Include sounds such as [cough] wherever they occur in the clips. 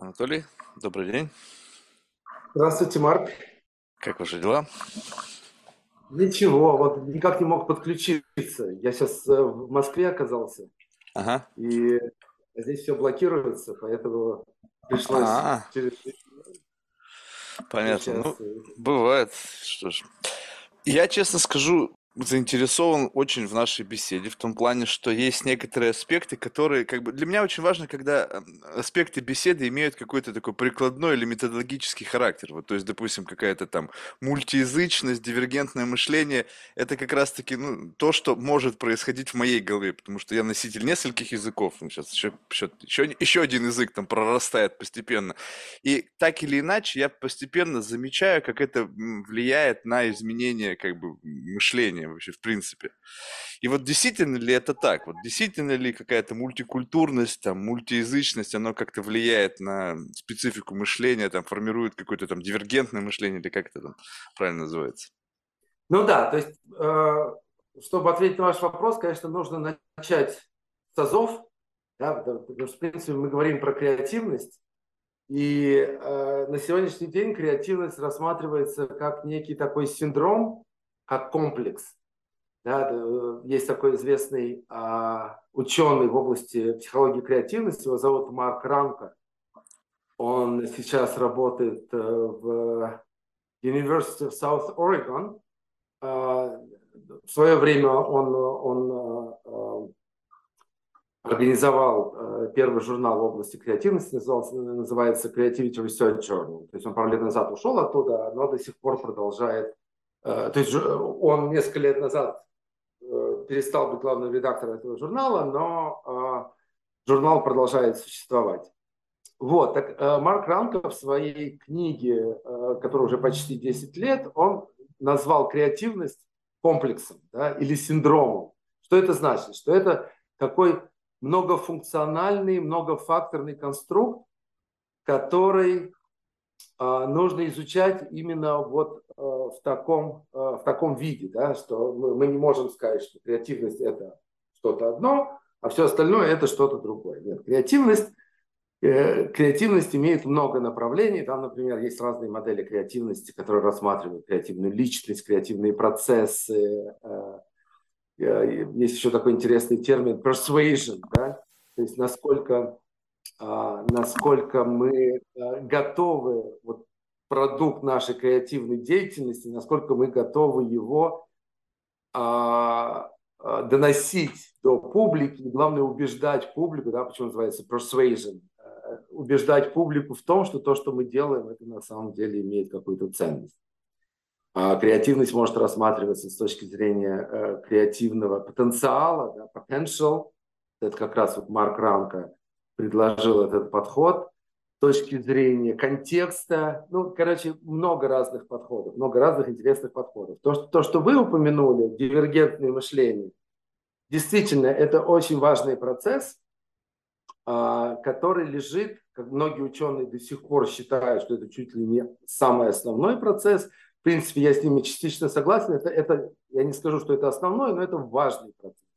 Анатолий, добрый день. Здравствуйте, Марк. Как ваши дела? Ничего, вот никак не мог подключиться. Я сейчас э, в Москве оказался, Ага. и здесь все блокируется, поэтому пришлось А, через понятно. Ну, сейчас. э, бывает. Что ж. Я, честно скажу, заинтересован очень в нашей беседе, в том плане, что есть некоторые аспекты, которые, как бы, для меня очень важно, когда м, аспекты беседы имеют какой-то такой прикладной или методологический характер. Вот, то есть, допустим, какая-то там мультиязычность, дивергентное мышление, это как раз-таки, ну, то, что может происходить в моей голове, потому что я носитель нескольких языков, ну, сейчас еще, еще, еще, еще один язык там прорастает постепенно. И так или иначе, я постепенно замечаю, как это влияет на изменение как бы мышления вообще в принципе. И вот действительно ли это так? Вот действительно ли какая-то мультикультурность, там, мультиязычность, оно как-то влияет на специфику мышления, там, формирует какое-то там дивергентное мышление, или как это там правильно называется? Ну да, то есть, э, чтобы ответить на ваш вопрос, конечно, нужно начать с азов, да, потому что, в принципе, мы говорим про креативность, и э, на сегодняшний день креативность рассматривается как некий такой синдром, как комплекс. Да, э, есть такой известный а, ученый в области психологии креативности, его зовут Марк Ранка. Он сейчас работает э, в University of South Oregon. А, В свое время он, он э, организовал первый журнал в области креативности, назывался, называется Creativity Research Journal. То есть он пару лет назад ушел оттуда, но до сих пор продолжает. Э, То есть он несколько лет назад э, перестал быть главным редактором этого журнала, но э, журнал продолжает существовать. Вот, так Марк Ранко в своей книге, которая уже почти 10 лет, он назвал креативность комплексом да, или синдромом. Что это значит? Что это такой многофункциональный, многофакторный конструкт, который нужно изучать именно вот в таком, э, в таком виде, да, что мы, не можем сказать, что креативность это что-то одно, а все остальное это что-то другое. Нет, креативность, э, креативность имеет много направлений. Там, например, есть разные модели креативности, которые рассматривают креативную личность, креативные процессы. э, э, Есть еще такой интересный термин persuasion, да, то есть насколько а, насколько мы готовы, вот продукт нашей креативной деятельности, насколько мы готовы его а, а, доносить до публики, и главное убеждать публику, да, почему называется persuasion, э, убеждать публику в том, что то, что мы делаем, это на самом деле имеет какую-то ценность. А креативность может рассматриваться с точки зрения э, креативного потенциала, да, potential. Это как раз вот Марк Ранка предложил этот подход. Точки зрения контекста, ну, короче, много разных подходов, много разных интересных подходов. То, что, то, что вы упомянули, дивергентное мышление, действительно, это очень важный процесс, а, который лежит, как многие ученые до сих пор считают, что это чуть ли не самый основной процесс. В принципе, я с ними частично согласен. Это, это, я не скажу, что это основной, но это важный процесс.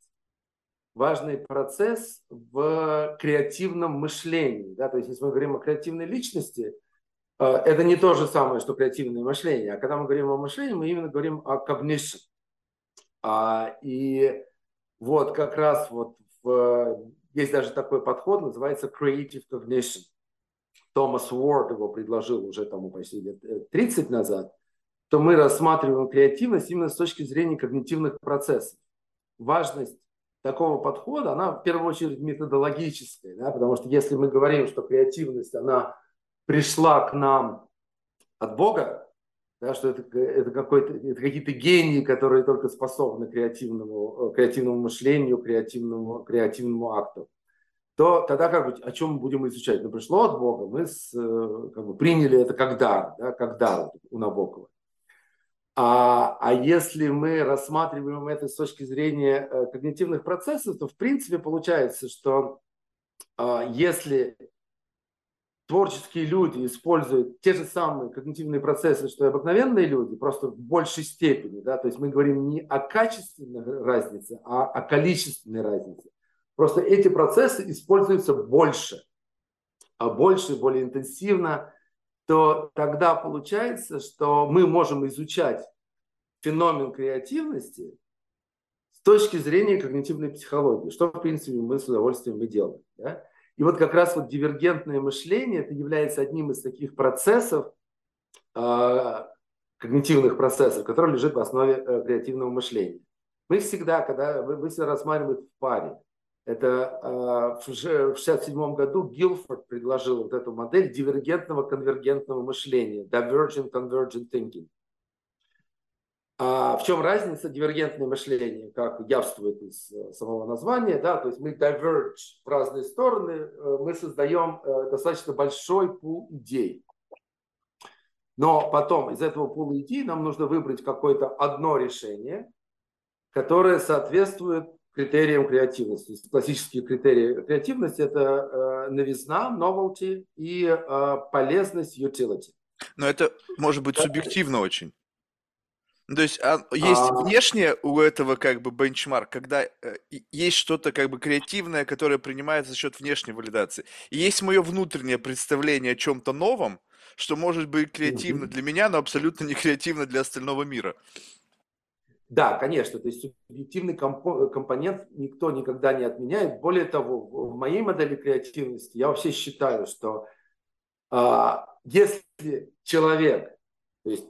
Важный процесс в креативном мышлении. Да? То есть, если мы говорим о креативной личности, э, это не то же самое, что креативное мышление. А когда мы говорим о мышлении, мы именно говорим о cognition. А, И вот как раз вот в, есть даже такой подход, называется creative cognition. Томас Уорд его предложил уже тому почти лет э, 30 назад, то мы рассматриваем креативность именно с точки зрения когнитивных процессов. Важность такого подхода, она в первую очередь методологическая, да, потому что если мы говорим, что креативность, она пришла к нам от Бога, да, что это, это, это какие-то гении, которые только способны креативному, э, креативному мышлению, креативному, креативному акту, то тогда как бы, о чем мы будем изучать? Ну, пришло от Бога, мы с, э, как бы, приняли это как дар, да, как дар у Набокова. А, а если мы рассматриваем это с точки зрения э, когнитивных процессов, то в принципе получается, что э, если творческие люди используют те же самые когнитивные процессы, что и обыкновенные люди, просто в большей степени, да, то есть мы говорим не о качественной разнице, а о количественной разнице. Просто эти процессы используются больше. больше, более интенсивно, то тогда получается, что мы можем изучать феномен креативности с точки зрения когнитивной психологии, что, в принципе, мы с удовольствием и делаем. Да? И вот как раз вот дивергентное мышление, это является одним из таких процессов, э, когнитивных процессов, который лежит в основе э, креативного мышления. Мы всегда, когда вы, вы всегда рассматриваете в паре, это э, в 1967 году Гилфорд предложил вот эту модель дивергентного конвергентного мышления, divergent convergent thinking. А в чем разница дивергентное мышление, как явствует из э, самого названия, да, то есть мы diverge в разные стороны, э, мы создаем э, достаточно большой пул идей. Но потом из этого пула идей нам нужно выбрать какое-то одно решение, которое соответствует критериям креативности. Классические критерии креативности – это новизна, novelty и полезность, utility. Но это может быть субъективно очень. Ну, то есть а, есть а... внешнее у этого как бы бенчмарк, когда э, есть что-то как бы креативное, которое принимается за счет внешней валидации. И есть мое внутреннее представление о чем-то новом, что может быть креативно для меня, но абсолютно не креативно для остального мира. Да, конечно, то есть субъективный компонент никто никогда не отменяет. Более того, в моей модели креативности я вообще считаю, что а, если человек, то есть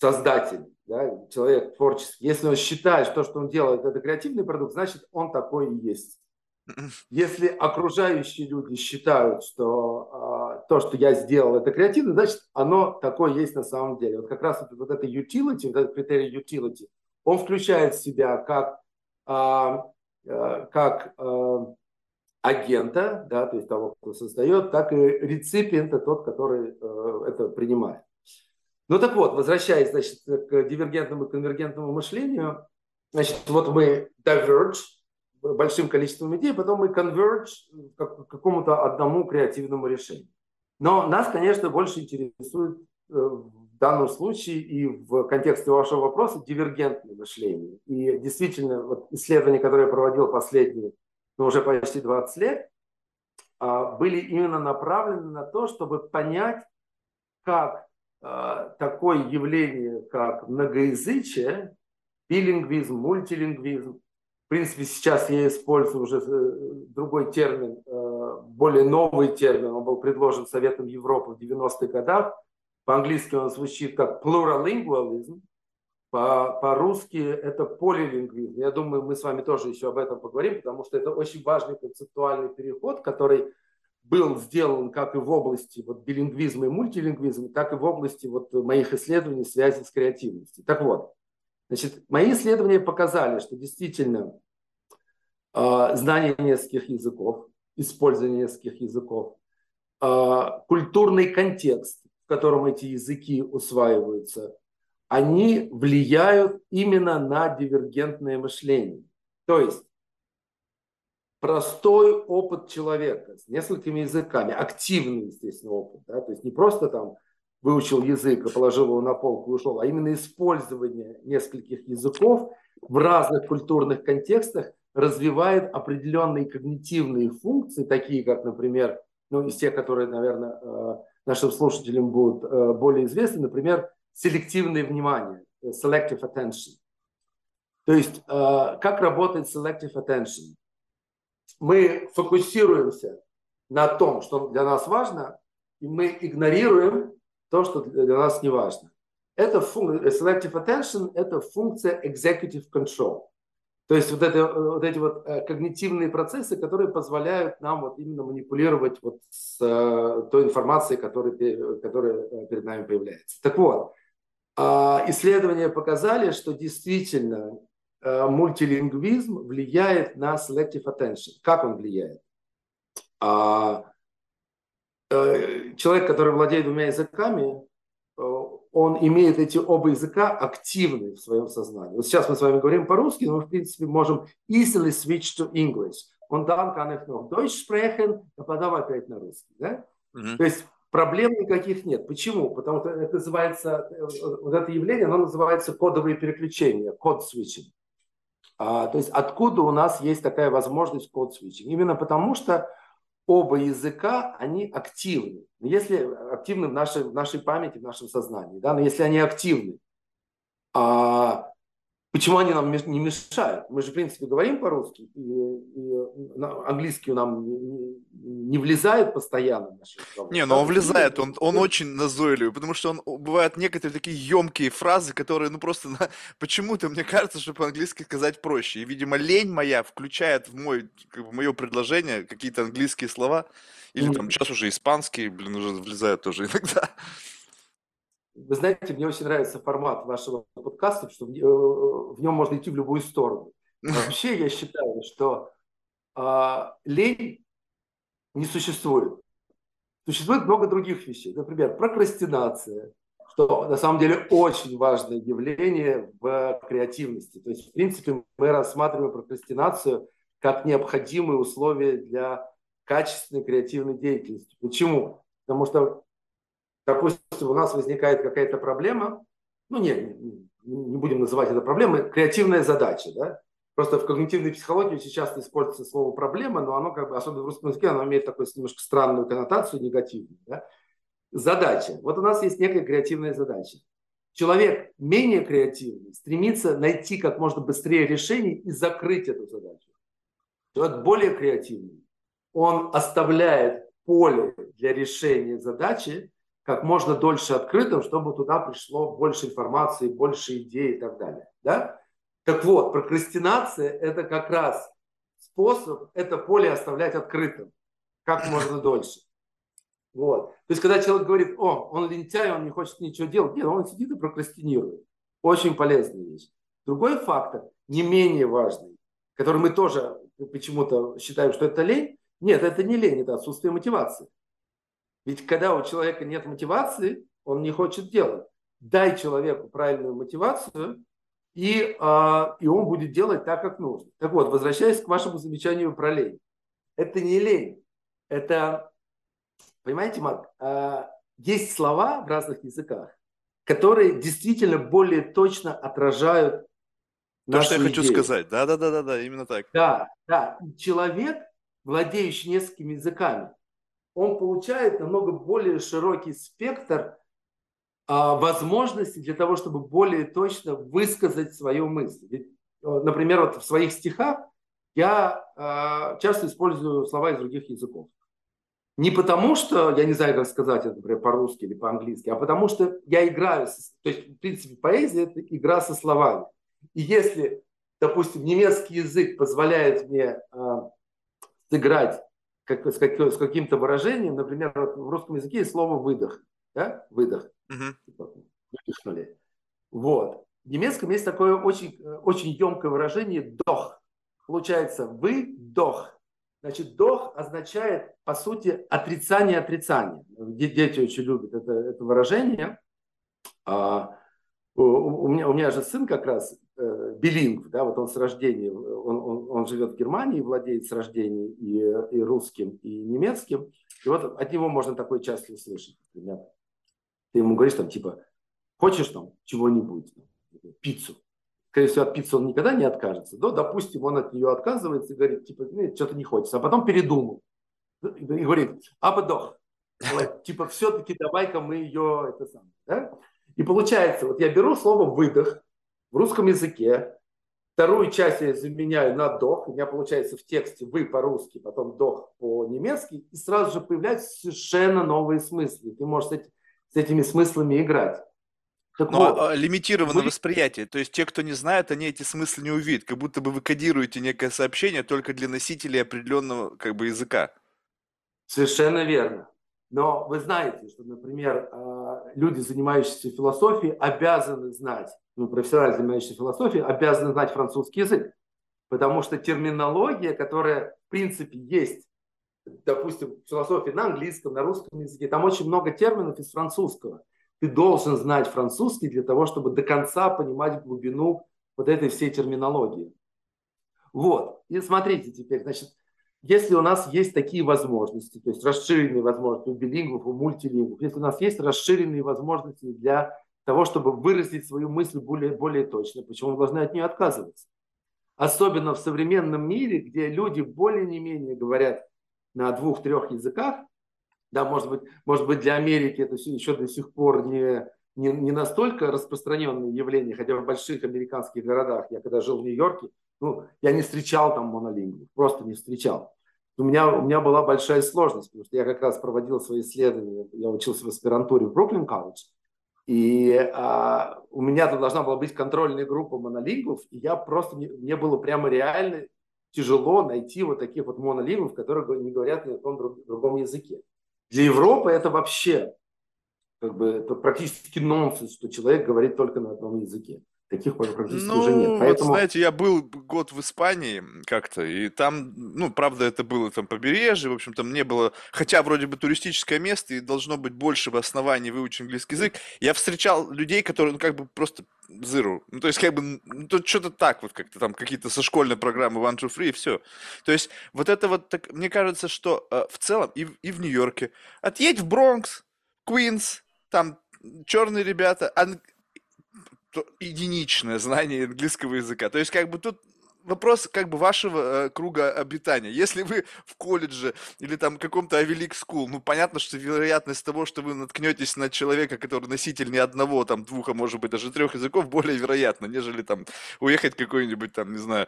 создатель, да, человек творческий, если он считает, что то, что он делает, это креативный продукт, значит, он такой и есть. [laughs] Если окружающие люди считают, что э, то, что я сделал, это креативно, значит, оно такое есть на самом деле. Вот как раз вот, вот это utility, вот этот критерий utility, он включает в себя как, э, э, как э, агента, да, то есть того, кто создает, так и реципиента, тот, который э, это принимает. Ну так вот, возвращаясь значит, к дивергентному и конвергентному мышлению, значит, вот мы diverge большим количеством идей, потом мы converge к какому-то одному креативному решению. Но нас, конечно, больше интересует в данном случае и в контексте вашего вопроса дивергентное мышление. И действительно, вот исследования, которые я проводил последние, ну, уже почти 20 лет, а, были именно направлены на то, чтобы понять, как а, такое явление, как многоязычие, билингвизм, мультилингвизм. В принципе, сейчас я использую уже э, другой термин, э, более новый термин, он был предложен Советом Европы в 90-х годах. По-английски он звучит как pluralingualism, по-русски это полилингвизм. Я думаю, мы с вами тоже еще об этом поговорим, потому что это очень важный концептуальный переход, который был сделан как и в области вот, билингвизма и мультилингвизма, так и в области вот, моих исследований связи с креативностью. Так вот, значит, мои исследования показали, что действительно э, знание нескольких языков, использование нескольких языков, э, культурный контекст, в котором эти языки усваиваются, они влияют именно на дивергентное мышление. То есть простой опыт человека с несколькими языками, активный, естественно, опыт, да, то есть не просто там выучил язык и положил его на полку и ушел, а именно использование нескольких языков в разных культурных контекстах развивает определенные когнитивные функции, такие как, например, ну, из тех, которые, наверное, э, нашим слушателям будут э, более известны, например, селективное внимание, э, selective attention. То есть, как работает selective attention? мы фокусируемся на том, что для нас важно, и мы игнорируем то, что для нас не важно. Это функция, selective attention – это функция executive control. То есть вот, это, вот эти вот э, когнитивные процессы, которые позволяют нам вот именно манипулировать вот с э, той информацией, которая, которая э, перед нами появляется. Так вот, а, исследования показали, что действительно мультилингвизм влияет на selective attention. Как он влияет? А, человек, который владеет двумя языками, он имеет эти оба языка активны в своем сознании. Вот сейчас мы с вами говорим по-русски, но мы, в принципе, можем easily switch to English. Und dann kann ich noch Deutsch sprechen, а потом опять на русский. Да? Mm-hmm. То есть проблем никаких нет. Почему? Потому что это называется, вот это явление, оно называется кодовые переключения, код switching. А, то есть откуда у нас есть такая возможность код switching? Именно потому что оба языка, они активны. Если активны в нашей, в нашей памяти, в нашем сознании, да, но если они активны, а Почему они нам не мешают? Мы же, в принципе, говорим по-русски, и, и английский нам не, не влезает постоянно в наши Не, но он влезает, он, он очень назойливый, потому что он бывают некоторые такие емкие фразы, которые, ну, просто на, почему-то мне кажется, что по-английски сказать проще. И, видимо, лень моя включает в мой, как бы, мое предложение какие-то английские слова, или там сейчас уже испанские, блин, уже влезают тоже [laughs] иногда. Вы знаете, мне очень нравится формат вашего подкаста, что в э, нем можно идти в любую сторону. [laughs] Вообще я считаю, что э, лень не существует. Существует много других вещей. Например, прокрастинация, что на самом деле очень важное явление в креативности. То есть, в принципе, мы рассматриваем прокрастинацию как необходимые условия для качественной креативной деятельности. Почему? Потому что допустим, у нас возникает какая-то проблема, ну не, не будем называть это проблемой, креативная задача, да? Просто в когнитивной психологии часто используется слово проблема, но оно как бы, особенно в русском языке, оно имеет такую немножко странную коннотацию, негативную. Да? Задача. Вот у нас есть некая креативная задача. Человек менее креативный стремится найти как можно быстрее решение и закрыть эту задачу. Человек более креативный, он оставляет поле для решения задачи как можно дольше открытым, чтобы туда пришло больше информации, больше идей и так далее. Да? Так вот, прокрастинация – это как раз способ это поле оставлять открытым как можно дольше. Вот. То есть, когда человек говорит, о, он лентяй, он не хочет ничего делать, нет, он сидит и прокрастинирует. Очень полезная вещь. Другой фактор, не менее важный, который мы тоже почему-то считаем, что это лень. Нет, это не лень, это отсутствие мотивации. Ведь когда у человека нет мотивации, он не хочет делать. Дай человеку правильную мотивацию, и, а, и он будет делать так, как нужно. Так вот, возвращаясь к вашему замечанию про лень. Это не лень. Это, понимаете, Марк, а, есть слова в разных языках, которые действительно более точно отражают то, что я хочу идею. сказать. Да, да, да, да, да, именно так. Да, да. Человек, владеющий несколькими языками, он получает намного более широкий спектр а, возможностей для того, чтобы более точно высказать свою мысль. Ведь, например, вот в своих стихах я а, часто использую слова из других языков. Не потому, что я не знаю, как сказать это, например, по-русски или по-английски, а потому что я играю, то есть, в принципе, поэзия – это игра со словами. И если, допустим, немецкий язык позволяет мне э, сыграть как, с, как, с каким-то выражением, например, в русском языке есть слово выдох, да, выдох, uh-huh. выдохнули. Вот. В немецком есть такое очень, очень емкое выражение «дох». Получается «вы-дох». Значит, «дох» означает, по сути, отрицание отрицания. Дети очень любят это, это выражение. А, у, у, меня, у меня же сын как раз э, да, вот он с рождения, он, он, он живет в Германии, владеет с рождения и, и русским, и немецким. И вот от него можно такое часто услышать, например. Ты ему говоришь там типа, хочешь там чего-нибудь, пиццу. Скорее всего, от пиццы он никогда не откажется. Но, допустим, он от нее отказывается и говорит, типа, нет, что-то не хочется. А потом передумал. И говорит, а подох. Типа, все-таки давай-ка мы ее, это самое, да? И получается, вот я беру слово «выдох» в русском языке, вторую часть я заменяю на «дох», у меня получается в тексте «вы» по-русски, потом «дох» по-немецки, и сразу же появляются совершенно новые смыслы. Ты можешь с, эти, с этими смыслами играть. Так Но вот, а, лимитированное вы... восприятие. То есть те, кто не знает, они эти смыслы не увидят. Как будто бы вы кодируете некое сообщение только для носителей определенного как бы, языка. Совершенно верно. Но вы знаете, что, например, а, люди, занимающиеся философией, обязаны знать, ну, профессионально занимающиеся философией, обязаны знать французский язык. Потому что терминология, которая, в принципе, есть, допустим, в философии на английском, на русском языке, там очень много терминов из французского. Ты должен знать французский для того, чтобы до конца понимать глубину вот этой всей терминологии. Вот. И смотрите теперь, значит, если у нас есть такие возможности, то есть расширенные возможности у билингвов, у мультилингвов, если у нас есть расширенные возможности для того, чтобы выразить свою мысль более, более точно, почему мы должны от нее отказываться? Особенно в современном мире, где люди более-не менее говорят на двух-трех языках, да, может быть, может быть, для Америки это еще до сих пор не, не, не настолько распространенное явление, хотя в больших американских городах, я когда жил в Нью-Йорке, ну, я не встречал там монолингвов, просто не встречал. У меня, у меня была большая сложность, потому что я как раз проводил свои исследования, я учился в аспирантуре в Бруклин колледж, и а, у меня тут должна была быть контрольная группа монолингвов, и я просто, мне, мне было прямо реально тяжело найти вот таких вот монолингвов, которые не говорят ни на каком другом языке. Для Европы это вообще как бы это практически нонсенс, что человек говорит только на одном языке. Таких практически ну, уже нет. Поэтому... Вот, знаете, я был год в Испании как-то, и там, ну, правда, это было там побережье, в общем, там не было, хотя вроде бы туристическое место, и должно быть больше в основании выучить английский язык. Я встречал людей, которые, ну, как бы просто зыру. Ну, то есть, как бы, ну, тут что-то так вот, как-то там какие-то со школьной программы One, Two, Three, и все. То есть, вот это вот, так, мне кажется, что э, в целом и, и в Нью-Йорке, отъедь в Бронкс, Квинс, там черные ребята, ан единичное знание английского языка. То есть, как бы тут вопрос как бы вашего э, круга обитания. Если вы в колледже или там каком-то Авелик School, ну понятно, что вероятность того, что вы наткнетесь на человека, который носитель не одного, там двух, а может быть даже трех языков, более вероятно, нежели там уехать какой-нибудь там, не знаю,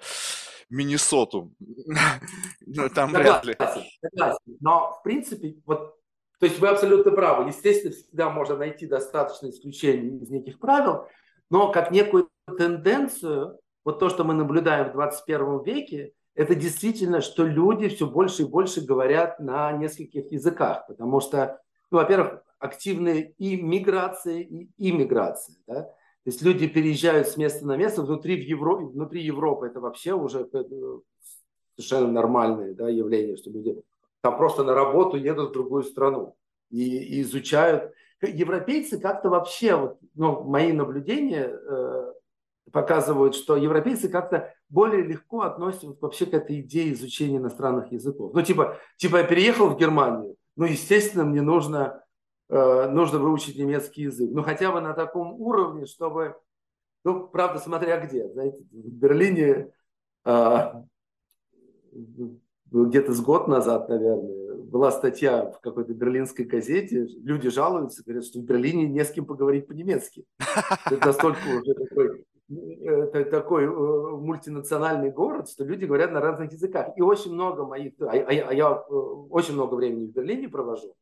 Миннесоту. [laughs] Ну, там вряд ли. Но, в принципе, вот, то есть вы абсолютно правы. Естественно, всегда можно найти достаточно исключений из неких правил, но как некую тенденцию, вот то, что мы наблюдаем в 21 веке, это действительно, что люди все больше и больше говорят на нескольких языках, потому что, ну, во-первых, активные и миграция, и иммиграция. Да? То есть люди переезжают с места на место внутри, в Евро... внутри Европы. Это вообще уже э, совершенно нормальное да, явление, что люди там просто на работу едут в другую страну и, и изучают европейцы как-то вообще, вот, ну, мои наблюдения э, показывают, что европейцы как-то более легко относятся вообще к этой идее изучения иностранных языков. Ну, типа, типа я переехал в Германию, ну, естественно, мне нужно, э, нужно выучить немецкий язык. Ну, хотя бы на таком уровне, чтобы, ну, правда, смотря где, знаете, в Берлине э, где-то с год назад, наверное, была статья в какой-то берлинской газете, люди жалуются, говорят, что в Берлине не с кем поговорить по-немецки. [laughs] Это настолько уже такой, это такой э, мультинациональный город, что люди говорят на разных языках. И очень много моих, а, а, а я э, очень много времени в Берлине провожу.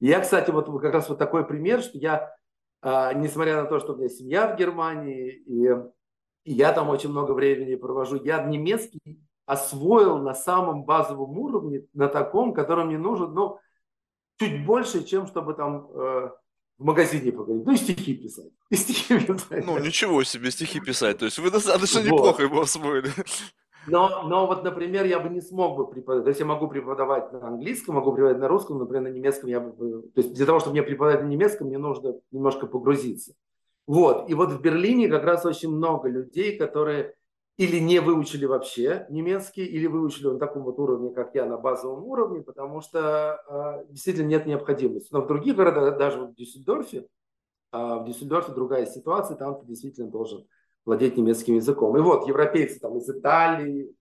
И я, кстати, вот как раз вот такой пример, что я, а, несмотря на то, что у меня семья в Германии, и, и я там очень много времени провожу, я немецкий освоил на самом базовом уровне, на таком, котором мне нужен, ну, чуть больше, чем чтобы там э, в магазине поговорить. Ну, и стихи писать. И стихи писать. Ну, ничего себе, стихи писать. То есть вы достаточно вот. неплохо его освоили. Но, но вот, например, я бы не смог бы преподавать. То есть я могу преподавать на английском, могу преподавать на русском, например, на немецком я бы... То есть для того, чтобы мне преподавать на немецком, мне нужно немножко погрузиться. Вот. И вот в Берлине как раз очень много людей, которые или не выучили вообще немецкий, или выучили на таком вот уровне, как я, на базовом уровне, потому что э, действительно нет необходимости. Но в других городах, даже в Дюссельдорфе, э, в Дюссельдорфе другая ситуация, там ты действительно должен владеть немецким языком. И вот европейцы там из Италии,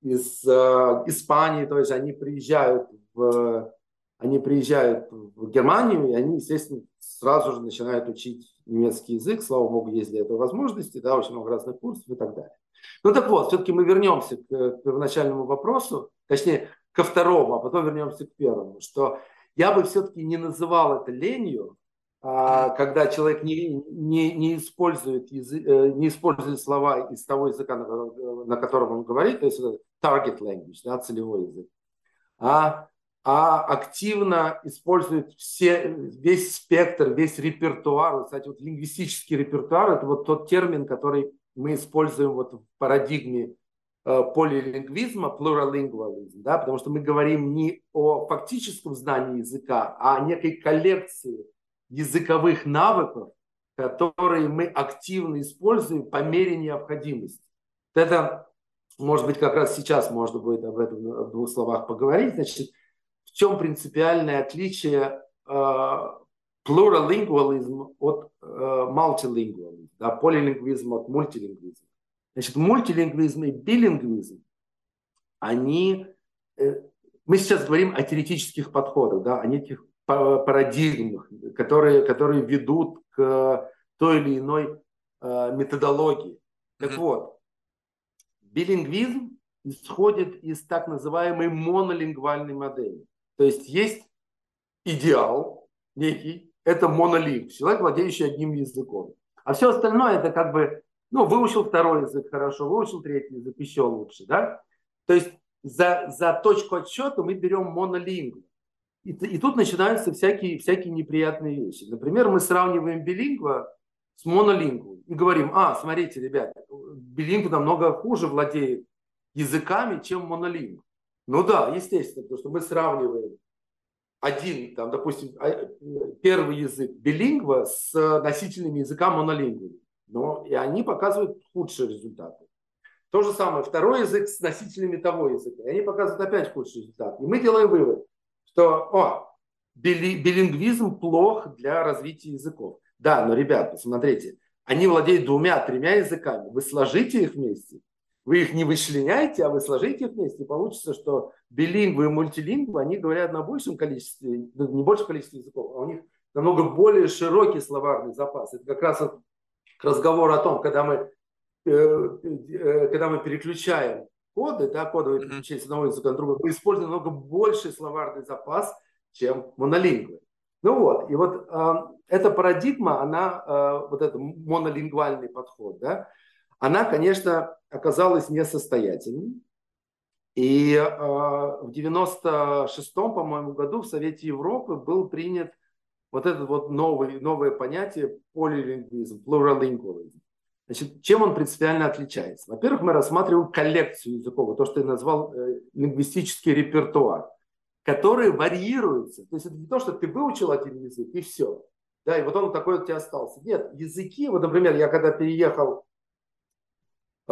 из э, Испании, то есть они приезжают в они приезжают в Германию, и они, естественно, сразу же начинают учить немецкий язык. Слава богу, есть для этого возможности, да, очень много разных курсов и так далее. Ну так вот, все-таки мы вернемся к первоначальному вопросу, точнее, ко второму, а потом вернемся к первому, что я бы все-таки не называл это ленью, а, когда человек не, не, не, использует язык, э, не использует слова из того языка, на, котором он говорит, то есть target language, да, целевой язык, а, а активно использует все, весь спектр, весь репертуар. Кстати, вот лингвистический репертуар – это вот тот термин, который мы используем вот в парадигме э, полилингвизма, плуралингвализм, да, потому что мы говорим не о фактическом знании языка, а о некой коллекции языковых навыков, которые мы активно используем по мере необходимости. Это, может быть, как раз сейчас можно будет об этом в двух словах поговорить. Значит, в чем принципиальное отличие э, плуралингвализм от э, мультилингвализма, да, полилингвизм от мультилингвизма. Значит, мультилингвизм и билингвизм, они, э, мы сейчас говорим о теоретических подходах, да, о неких парадигмах, которые, которые ведут к той или иной э, методологии. Так вот, билингвизм исходит из так называемой монолингвальной модели. То есть есть идеал некий, это монолинг, человек, владеющий одним языком. А все остальное это как бы, ну, выучил второй язык хорошо, выучил третий язык еще лучше, да? То есть за, за точку отсчета мы берем монолингу. И, и тут начинаются всякие, всякие неприятные вещи. Например, мы сравниваем билингва с монолингвой и говорим, а, смотрите, ребята, билингв намного хуже владеет языками, чем монолингв. Ну да, естественно, потому что мы сравниваем один, там, допустим, а, первый язык билингва с носительными языка монолингвы. Но и они показывают худшие результаты. То же самое, второй язык с носителями того языка. И они показывают опять худший результат. И мы делаем вывод, что о, билингвизм плох для развития языков. Да, но, ребят, посмотрите, они владеют двумя-тремя языками. Вы сложите их вместе, вы их не вычленяете, а вы сложите их вместе, и получится, что билингвы и мультилингвы, они говорят на большем количестве, ну, не большем количестве языков, а у них намного более широкий словарный запас. Это как раз разговор о том, когда мы, э, э, когда мы переключаем коды, да, кодовые переключения с одного языка на другой, мы используем намного больший словарный запас, чем монолингвы. Ну вот, и вот э, эта парадигма, она, э, вот этот монолингвальный подход, да, она, конечно, оказалась несостоятельной. И э, в 96-м, по-моему, году в Совете Европы был принят вот это вот новый, новое понятие полилингвизм, плуралингвизм. Значит, чем он принципиально отличается? Во-первых, мы рассматриваем коллекцию языков, то, что я назвал э, лингвистический репертуар, который варьируется. То есть это не то, что ты выучил один язык и все. Да, и вот он такой у тебя остался. Нет, языки, вот, например, я когда переехал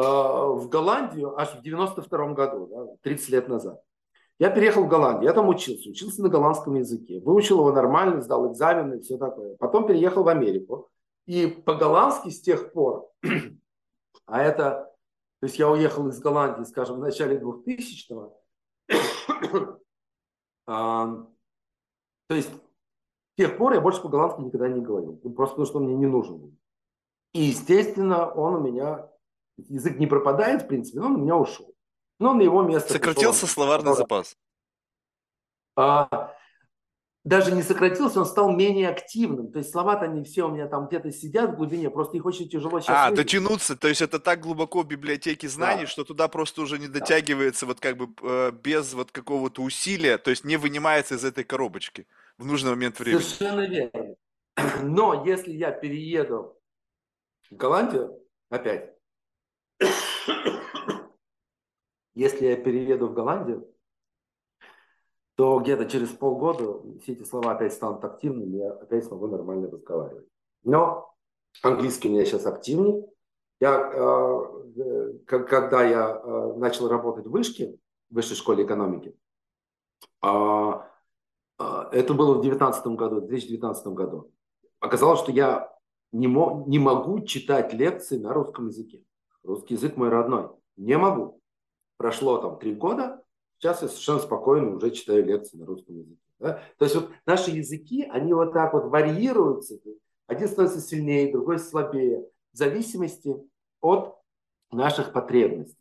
в Голландию аж в 92 году, да, 30 лет назад, я переехал в Голландию, я там учился, учился на голландском языке, выучил его нормально, сдал экзамены и все такое. Потом переехал в Америку. И по-голландски с тех пор, [clears throat] а это, то есть я уехал из Голландии, скажем, в начале 2000-го, [clears throat] а, то есть с тех пор я больше по-голландски никогда не говорил. Просто потому, что он мне не нужен. И, естественно, он у меня, язык не пропадает, в принципе, но он у меня ушел. Но на его место... Сократился пришел, словарный запас. А, даже не сократился, он стал менее активным. То есть слова-то они все у меня там где-то сидят в глубине, просто их очень тяжело сейчас. А, вывести. дотянуться, то есть это так глубоко в библиотеке знаний, да. что туда просто уже не дотягивается да. вот как бы э, без вот какого-то усилия, то есть не вынимается из этой коробочки в нужный момент времени. Совершенно верно. Но если я перееду в Голландию, опять, если я перееду в Голландию, то где-то через полгода все эти слова опять станут активными, я опять смогу нормально разговаривать. Но английский у меня сейчас активнее. Я, э, когда я э, начал работать в вышке, в высшей школе экономики, а, а, это было в 2019 году, в 2019 году, оказалось, что я не, мо, не могу читать лекции на русском языке. Русский язык мой родной. Не могу. Прошло там три года, Сейчас я совершенно спокойно уже читаю лекции на русском языке. Да? То есть вот наши языки, они вот так вот варьируются. Один становится сильнее, другой слабее, в зависимости от наших потребностей.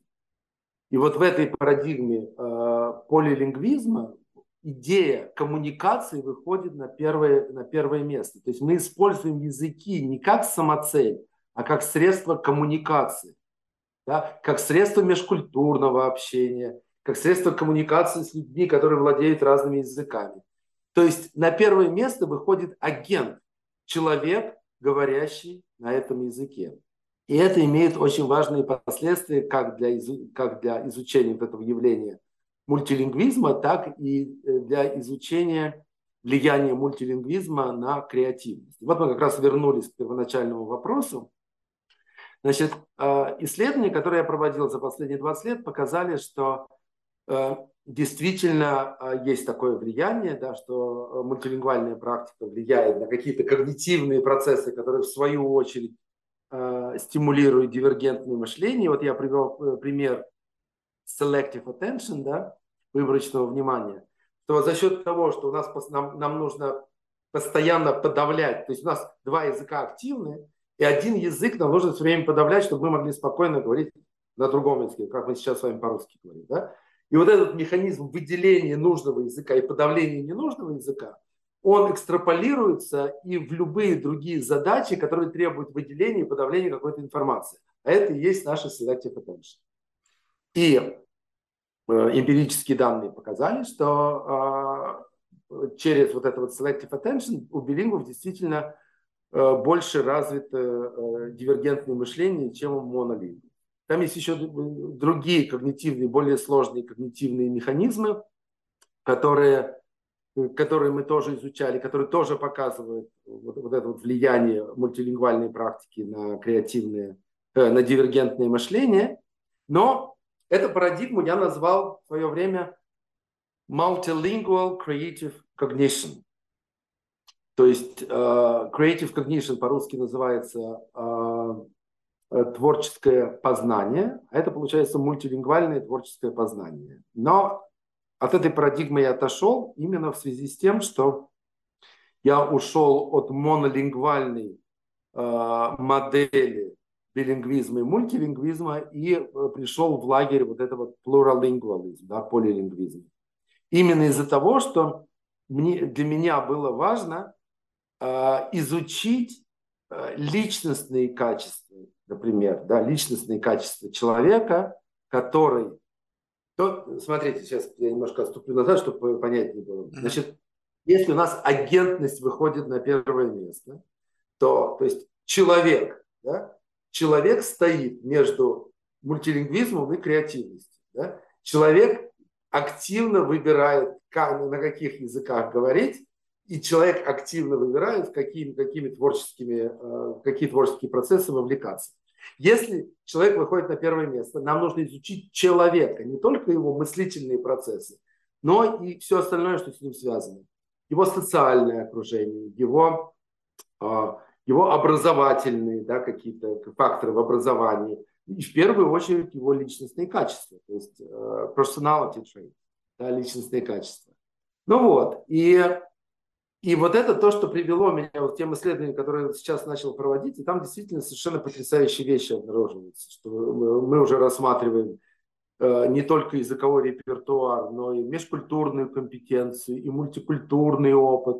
И вот в этой парадигме э, полилингвизма идея коммуникации выходит на первое, на первое место. То есть мы используем языки не как самоцель, а как средство коммуникации, да? как средство межкультурного общения – как средство коммуникации с людьми, которые владеют разными языками. То есть на первое место выходит агент, человек, говорящий на этом языке. И это имеет очень важные последствия как для, изу, как для изучения вот этого явления мультилингвизма, так и э, для изучения влияния мультилингвизма на креативность. Вот мы как раз вернулись к первоначальному вопросу. Значит, э, исследования, которые я проводил за последние 20 лет, показали, что Э, действительно э, есть такое влияние, да, что мультилингвальная практика влияет на какие-то когнитивные процессы, которые в свою очередь э, стимулируют дивергентное мышление. Вот я привел пример selective attention, да, выборочного внимания, то за счет того, что у нас нам, нам нужно постоянно подавлять, то есть у нас два языка активны, и один язык нам нужно все время подавлять, чтобы мы могли спокойно говорить на другом языке, как мы сейчас с вами по-русски говорим. Да? И вот этот механизм выделения нужного языка и подавления ненужного языка, он экстраполируется и в любые другие задачи, которые требуют выделения и подавления какой-то информации. А это и есть наша selective attention. И э, эмпирические данные показали, что э, через вот это вот selective attention у билингвов действительно больше развито э, дивергентное мышление, чем у монолингвов. Там есть еще другие когнитивные, более сложные когнитивные механизмы, которые, которые мы тоже изучали, которые тоже показывают вот, вот это вот влияние мультилингвальной практики на креативное, э, на дивергентное мышление. Но эту парадигму я назвал в свое время multilingual creative cognition. То есть uh, creative cognition по-русски называется uh, Э, творческое познание, а это получается мультилингвальное творческое познание. Но от этой парадигмы я отошел именно в связи с тем, что я ушел от монолингвальной э, модели билингвизма и мультилингвизма и э, пришел в лагерь вот этого плуралингвализма, да, полилингвизма. Именно из-за того, что мне, для меня было важно э, изучить э, личностные качества например, да, личностные качества человека, который... То, смотрите, сейчас я немножко отступлю назад, чтобы понятнее было. Значит, если у нас агентность выходит на первое место, то, то есть человек, да, человек стоит между мультилингвизмом и креативностью. Да? Человек активно выбирает, как, на каких языках говорить, и человек активно выбирает, какими, какими творческими, э, какие творческие процессы вовлекаться. Если человек выходит на первое место, нам нужно изучить человека, не только его мыслительные процессы, но и все остальное, что с ним связано. Его социальное окружение, его, э, его образовательные да, какие-то факторы в образовании, и в первую очередь его личностные качества, то есть э, personality trait, да, личностные качества. Ну вот, и и вот это то, что привело меня вот к тем исследованиям, которые я сейчас начал проводить, и там действительно совершенно потрясающие вещи обнаруживаются, что мы уже рассматриваем э, не только языковой репертуар, но и межкультурную компетенцию, и мультикультурный опыт.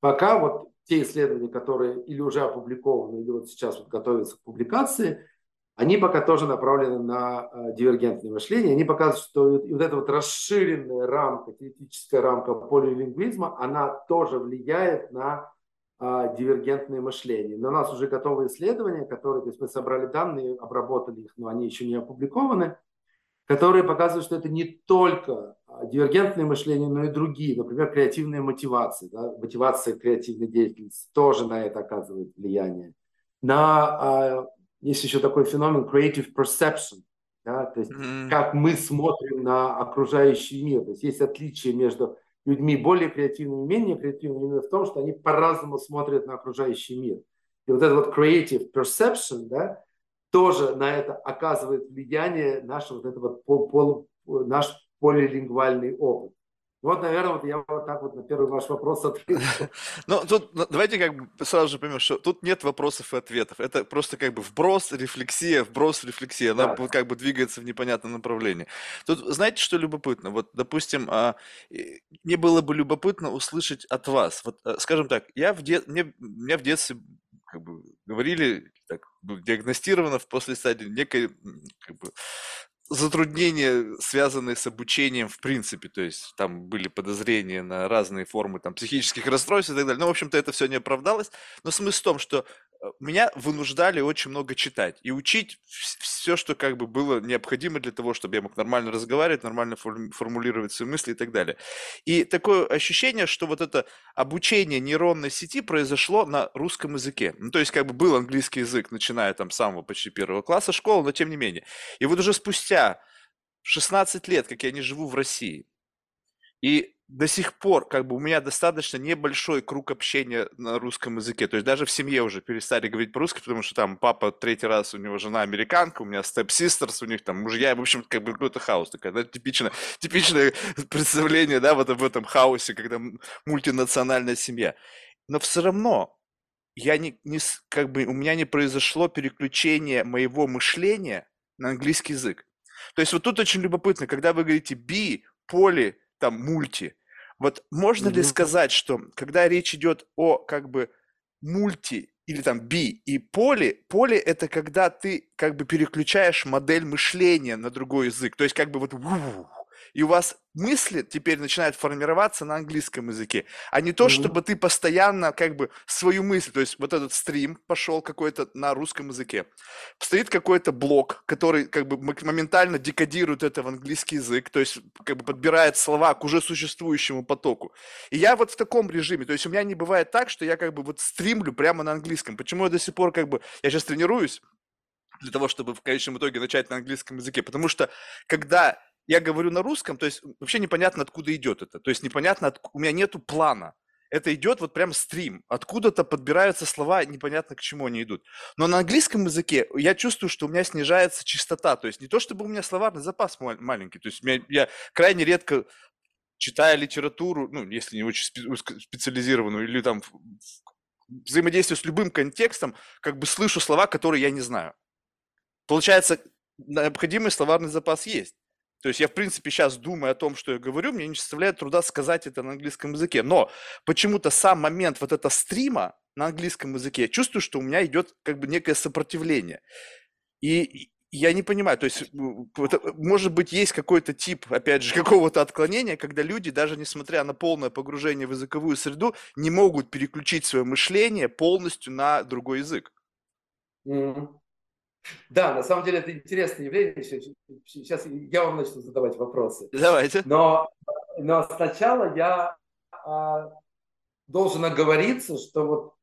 Пока вот те исследования, которые или уже опубликованы, или вот сейчас вот готовятся к публикации, они пока тоже направлены на э, дивергентное мышление. Они показывают, что вот эта вот расширенная рамка, теоретическая рамка полилингвизма, она тоже влияет на э, дивергентное мышление. Но у нас уже готовы исследования, которые, то есть мы собрали данные, обработали их, но они еще не опубликованы, которые показывают, что это не только а, дивергентное мышление, но и другие, например, креативная мотивация, да, мотивация креативной деятельности тоже на это оказывает влияние. На есть еще такой феномен creative perception, да, то есть mm-hmm. как мы смотрим на окружающий мир. То есть есть отличие между людьми более креативными и менее креативными именно в том, что они по-разному смотрят на окружающий мир. И вот этот вот creative perception, да, тоже на это оказывает влияние наш вот этот вот пол, пол, наш полилингвальный опыт. Вот, наверное, вот я вот так вот на первый ваш вопрос ответил. [laughs] Ну, тут ну, давайте как бы сразу же поймем, что тут нет вопросов и ответов. Это просто как бы вброс, рефлексия, вброс, рефлексия. Она да. как бы двигается в непонятном направлении. Тут знаете, что любопытно? Вот, допустим, а, мне было бы любопытно услышать от вас. Вот, э, скажем так, я в де... мне, меня в детстве как бы говорили, так, диагностировано в после стадии некой как бы, затруднения, связанные с обучением в принципе, то есть там были подозрения на разные формы там, психических расстройств и так далее. Ну, в общем-то, это все не оправдалось. Но смысл в том, что меня вынуждали очень много читать и учить все, что как бы было необходимо для того, чтобы я мог нормально разговаривать, нормально формулировать свои мысли и так далее. И такое ощущение, что вот это обучение нейронной сети произошло на русском языке. Ну, то есть как бы был английский язык, начиная там с самого почти первого класса школы, но тем не менее. И вот уже спустя 16 лет, как я не живу в России, и до сих пор как бы у меня достаточно небольшой круг общения на русском языке. То есть даже в семье уже перестали говорить по-русски, потому что там папа третий раз, у него жена американка, у меня степ-систерс, у них там мужья, в общем, как бы какой-то хаос такой, да, типичное, типичное [laughs] представление, да, вот об этом хаосе, когда мультинациональная семья. Но все равно я не, не, как бы, у меня не произошло переключение моего мышления на английский язык. То есть вот тут очень любопытно, когда вы говорите be, поли, там, мульти, вот можно mm-hmm. ли сказать, что когда речь идет о как бы мульти или там би и поли, поли это когда ты как бы переключаешь модель мышления на другой язык, то есть как бы вот и у вас мысли теперь начинают формироваться на английском языке, а не то, mm-hmm. чтобы ты постоянно как бы свою мысль, то есть вот этот стрим пошел какой-то на русском языке, стоит какой-то блок, который как бы моментально декодирует это в английский язык, то есть как бы подбирает слова к уже существующему потоку. И я вот в таком режиме, то есть у меня не бывает так, что я как бы вот стримлю прямо на английском. Почему я до сих пор как бы, я сейчас тренируюсь, для того, чтобы в конечном итоге начать на английском языке. Потому что когда я говорю на русском, то есть вообще непонятно, откуда идет это. То есть непонятно, от... у меня нету плана. Это идет вот прям стрим. Откуда-то подбираются слова, непонятно, к чему они идут. Но на английском языке я чувствую, что у меня снижается частота. То есть не то, чтобы у меня словарный запас маленький. То есть меня, я крайне редко читая литературу, ну, если не очень специализированную, или там взаимодействие с любым контекстом, как бы слышу слова, которые я не знаю. Получается, необходимый словарный запас есть. То есть я, в принципе, сейчас думаю о том, что я говорю, мне не составляет труда сказать это на английском языке. Но почему-то сам момент вот этого стрима на английском языке, я чувствую, что у меня идет как бы некое сопротивление. И я не понимаю, то есть, может быть, есть какой-то тип, опять же, [laughs] какого-то отклонения, когда люди, даже несмотря на полное погружение в языковую среду, не могут переключить свое мышление полностью на другой язык. Да, на самом деле это интересное явление. Сейчас я вам начну задавать вопросы. Давайте. Но, но сначала я а, должен оговориться, что вот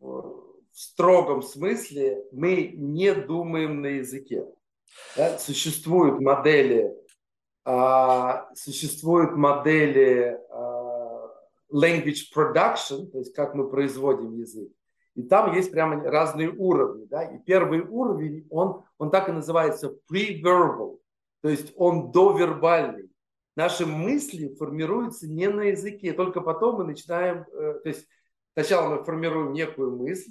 э, в строгом смысле мы не думаем на языке. Да? Существуют модели, а, существуют модели а, language production, то есть как мы производим язык. И там есть прямо разные уровни. Да? И первый уровень, он, он так и называется pre-verbal, то есть он довербальный. Наши мысли формируются не на языке, только потом мы начинаем, э, то есть сначала мы формируем некую мысль,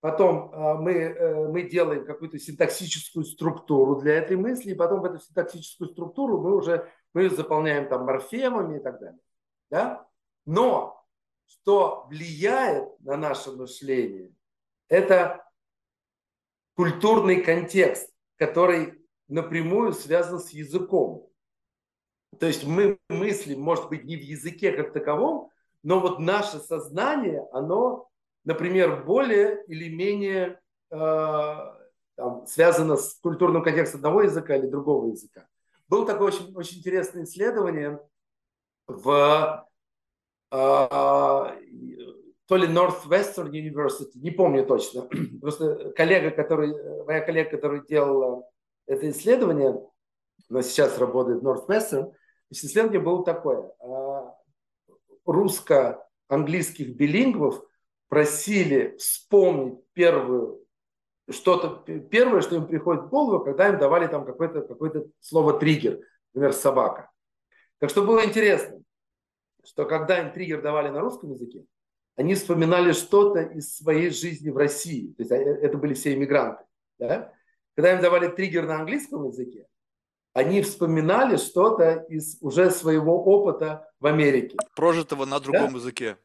потом э, мы, э, мы делаем какую-то синтаксическую структуру для этой мысли, и потом в эту синтаксическую структуру мы уже мы заполняем там морфемами и так далее. Да? Но что влияет на наше мышление, это культурный контекст, который напрямую связан с языком. То есть мы мыслим, может быть, не в языке как таковом, но вот наше сознание, оно, например, более или менее э, там, связано с культурным контекстом одного языка или другого языка. Было такое очень, очень интересное исследование в то ли Northwestern University, не помню точно. [clears throat] Просто коллега, который, моя коллега, который делал это исследование, но сейчас работает в Northwestern, исследование было такое. А, русско-английских билингвов просили вспомнить первую что-то первое, что им приходит в голову, когда им давали там какое-то какое слово триггер, например, собака. Так что было интересно что когда им триггер давали на русском языке, они вспоминали что-то из своей жизни в России. То есть э, это были все иммигранты. Да? Когда им давали триггер на английском языке, они вспоминали что-то из уже своего опыта в Америке. Прожитого на другом да? языке.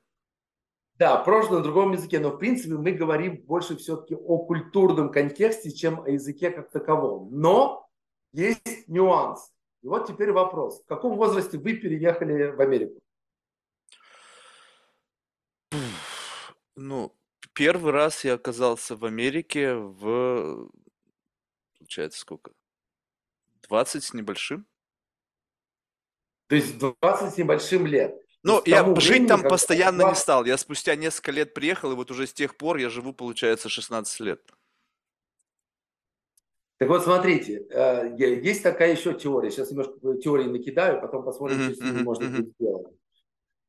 Да, прожитого на другом языке. Но в принципе мы говорим больше все-таки о культурном контексте, чем о языке как таковом. Но есть нюанс. И вот теперь вопрос. В каком возрасте вы переехали в Америку? Ну, первый раз я оказался в Америке в, получается, сколько? 20 с небольшим. То есть 20 с небольшим лет. Ну, я жить времени, там постоянно 20... не стал. Я спустя несколько лет приехал, и вот уже с тех пор я живу, получается, 16 лет. Так вот, смотрите, э, есть такая еще теория. Сейчас немножко теории накидаю, потом посмотрим, mm-hmm, что с mm-hmm, можно mm-hmm. сделать.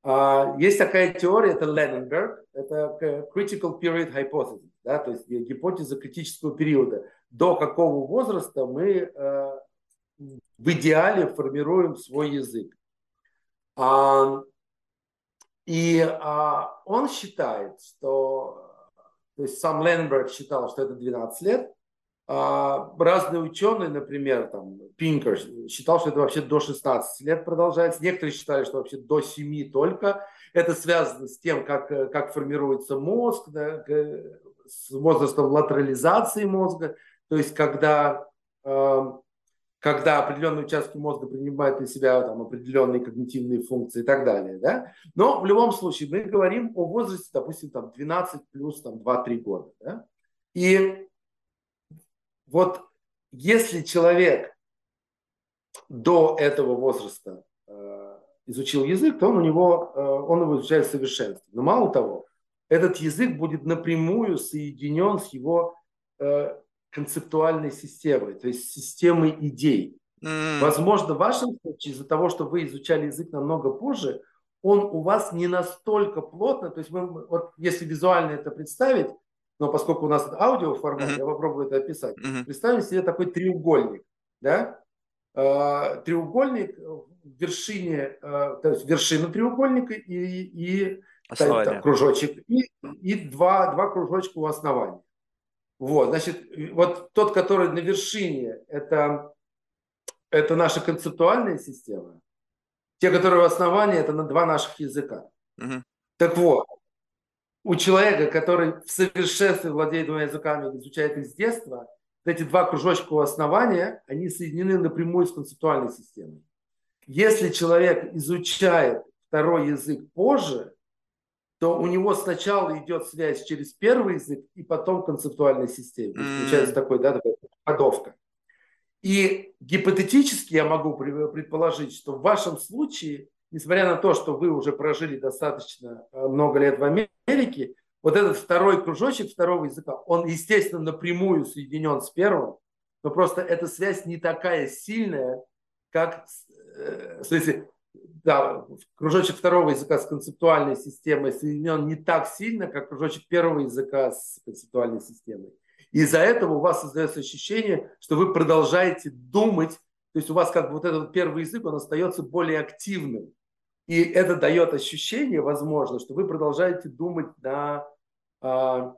А, есть такая теория, это Ленненберг, это critical period hypothesis, да, то есть гипотеза критического периода. До какого возраста мы э, в идеале формируем свой язык. А, и а, он считает, что, то есть сам Ленберг считал, что это 12 лет, разные ученые, например, там, Пинкер считал, что это вообще до 16 лет продолжается. Некоторые считали, что вообще до 7 только. Это связано с тем, как, как формируется мозг, да, с возрастом латерализации мозга. То есть, когда, э, когда определенные участки мозга принимают на себя там, определенные когнитивные функции и так далее. Да? Но в любом случае мы говорим о возрасте, допустим, там, 12 плюс там, 2-3 года. Да? И вот если человек до этого возраста э, изучил язык, то он у него, э, он его изучает в совершенстве. Но мало того, этот язык будет напрямую соединен с его э, концептуальной системой, то есть системой идей. Mm. Возможно, в вашем случае, из-за того, что вы изучали язык намного позже, он у вас не настолько плотно, то есть мы, вот если визуально это представить, но поскольку у нас это аудиоформат, mm-hmm. я попробую это описать. Mm-hmm. Представим себе такой треугольник, да? Э, треугольник в вершине, э, то есть вершина треугольника и, и там, кружочек, и, и два, два кружочка у основания. Вот, значит, вот тот, который на вершине, это, это наша концептуальная система. Те, которые в основании, это на два наших языка. Угу. Так вот, у человека, который в совершенстве владеет двумя языками, изучает их с детства, эти два кружочка у основания, они соединены напрямую с концептуальной системой. Если человек изучает второй язык позже, то у него сначала идет связь через первый язык и потом концептуальной системе. Получается такой, да, такая ходовка. И гипотетически я могу предположить, что в вашем случае несмотря на то, что вы уже прожили достаточно э, много лет в Америке, вот этот второй кружочек второго языка, он, естественно, напрямую соединен с первым, но просто эта связь не такая сильная, как, э, в смысле, да, кружочек второго языка с концептуальной системой соединен не так сильно, как кружочек первого языка с концептуальной системой. Из-за этого у вас создается ощущение, что вы продолжаете думать, то есть у вас как бы вот этот первый язык, он остается более активным. И это дает ощущение, возможно, что вы продолжаете думать на а,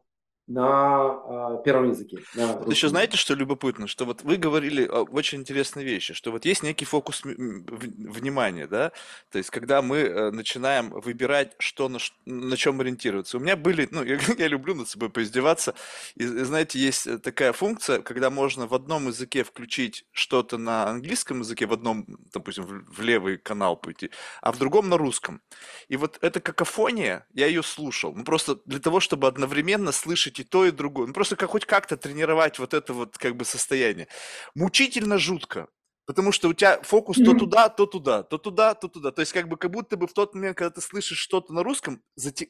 на э, первом языке. На вот еще знаете, что любопытно, что вот вы говорили очень интересные вещи, что вот есть некий фокус внимания, да, то есть когда мы э, начинаем выбирать, что на, на чем ориентироваться. У меня были, ну, я, [laughs] я люблю над собой поиздеваться, и, знаете, есть э, такая функция, когда можно в одном языке включить что-то на английском языке, в одном, допустим, в, в левый канал пойти, а в другом на русском. И вот эта какофония, я ее слушал, ну, просто для того, чтобы одновременно слышать и то, и другое. Ну, просто как, хоть как-то тренировать вот это вот как бы состояние. Мучительно жутко. Потому что у тебя фокус то туда, то туда, то туда, то туда. То есть как бы как будто бы в тот момент, когда ты слышишь что-то на русском,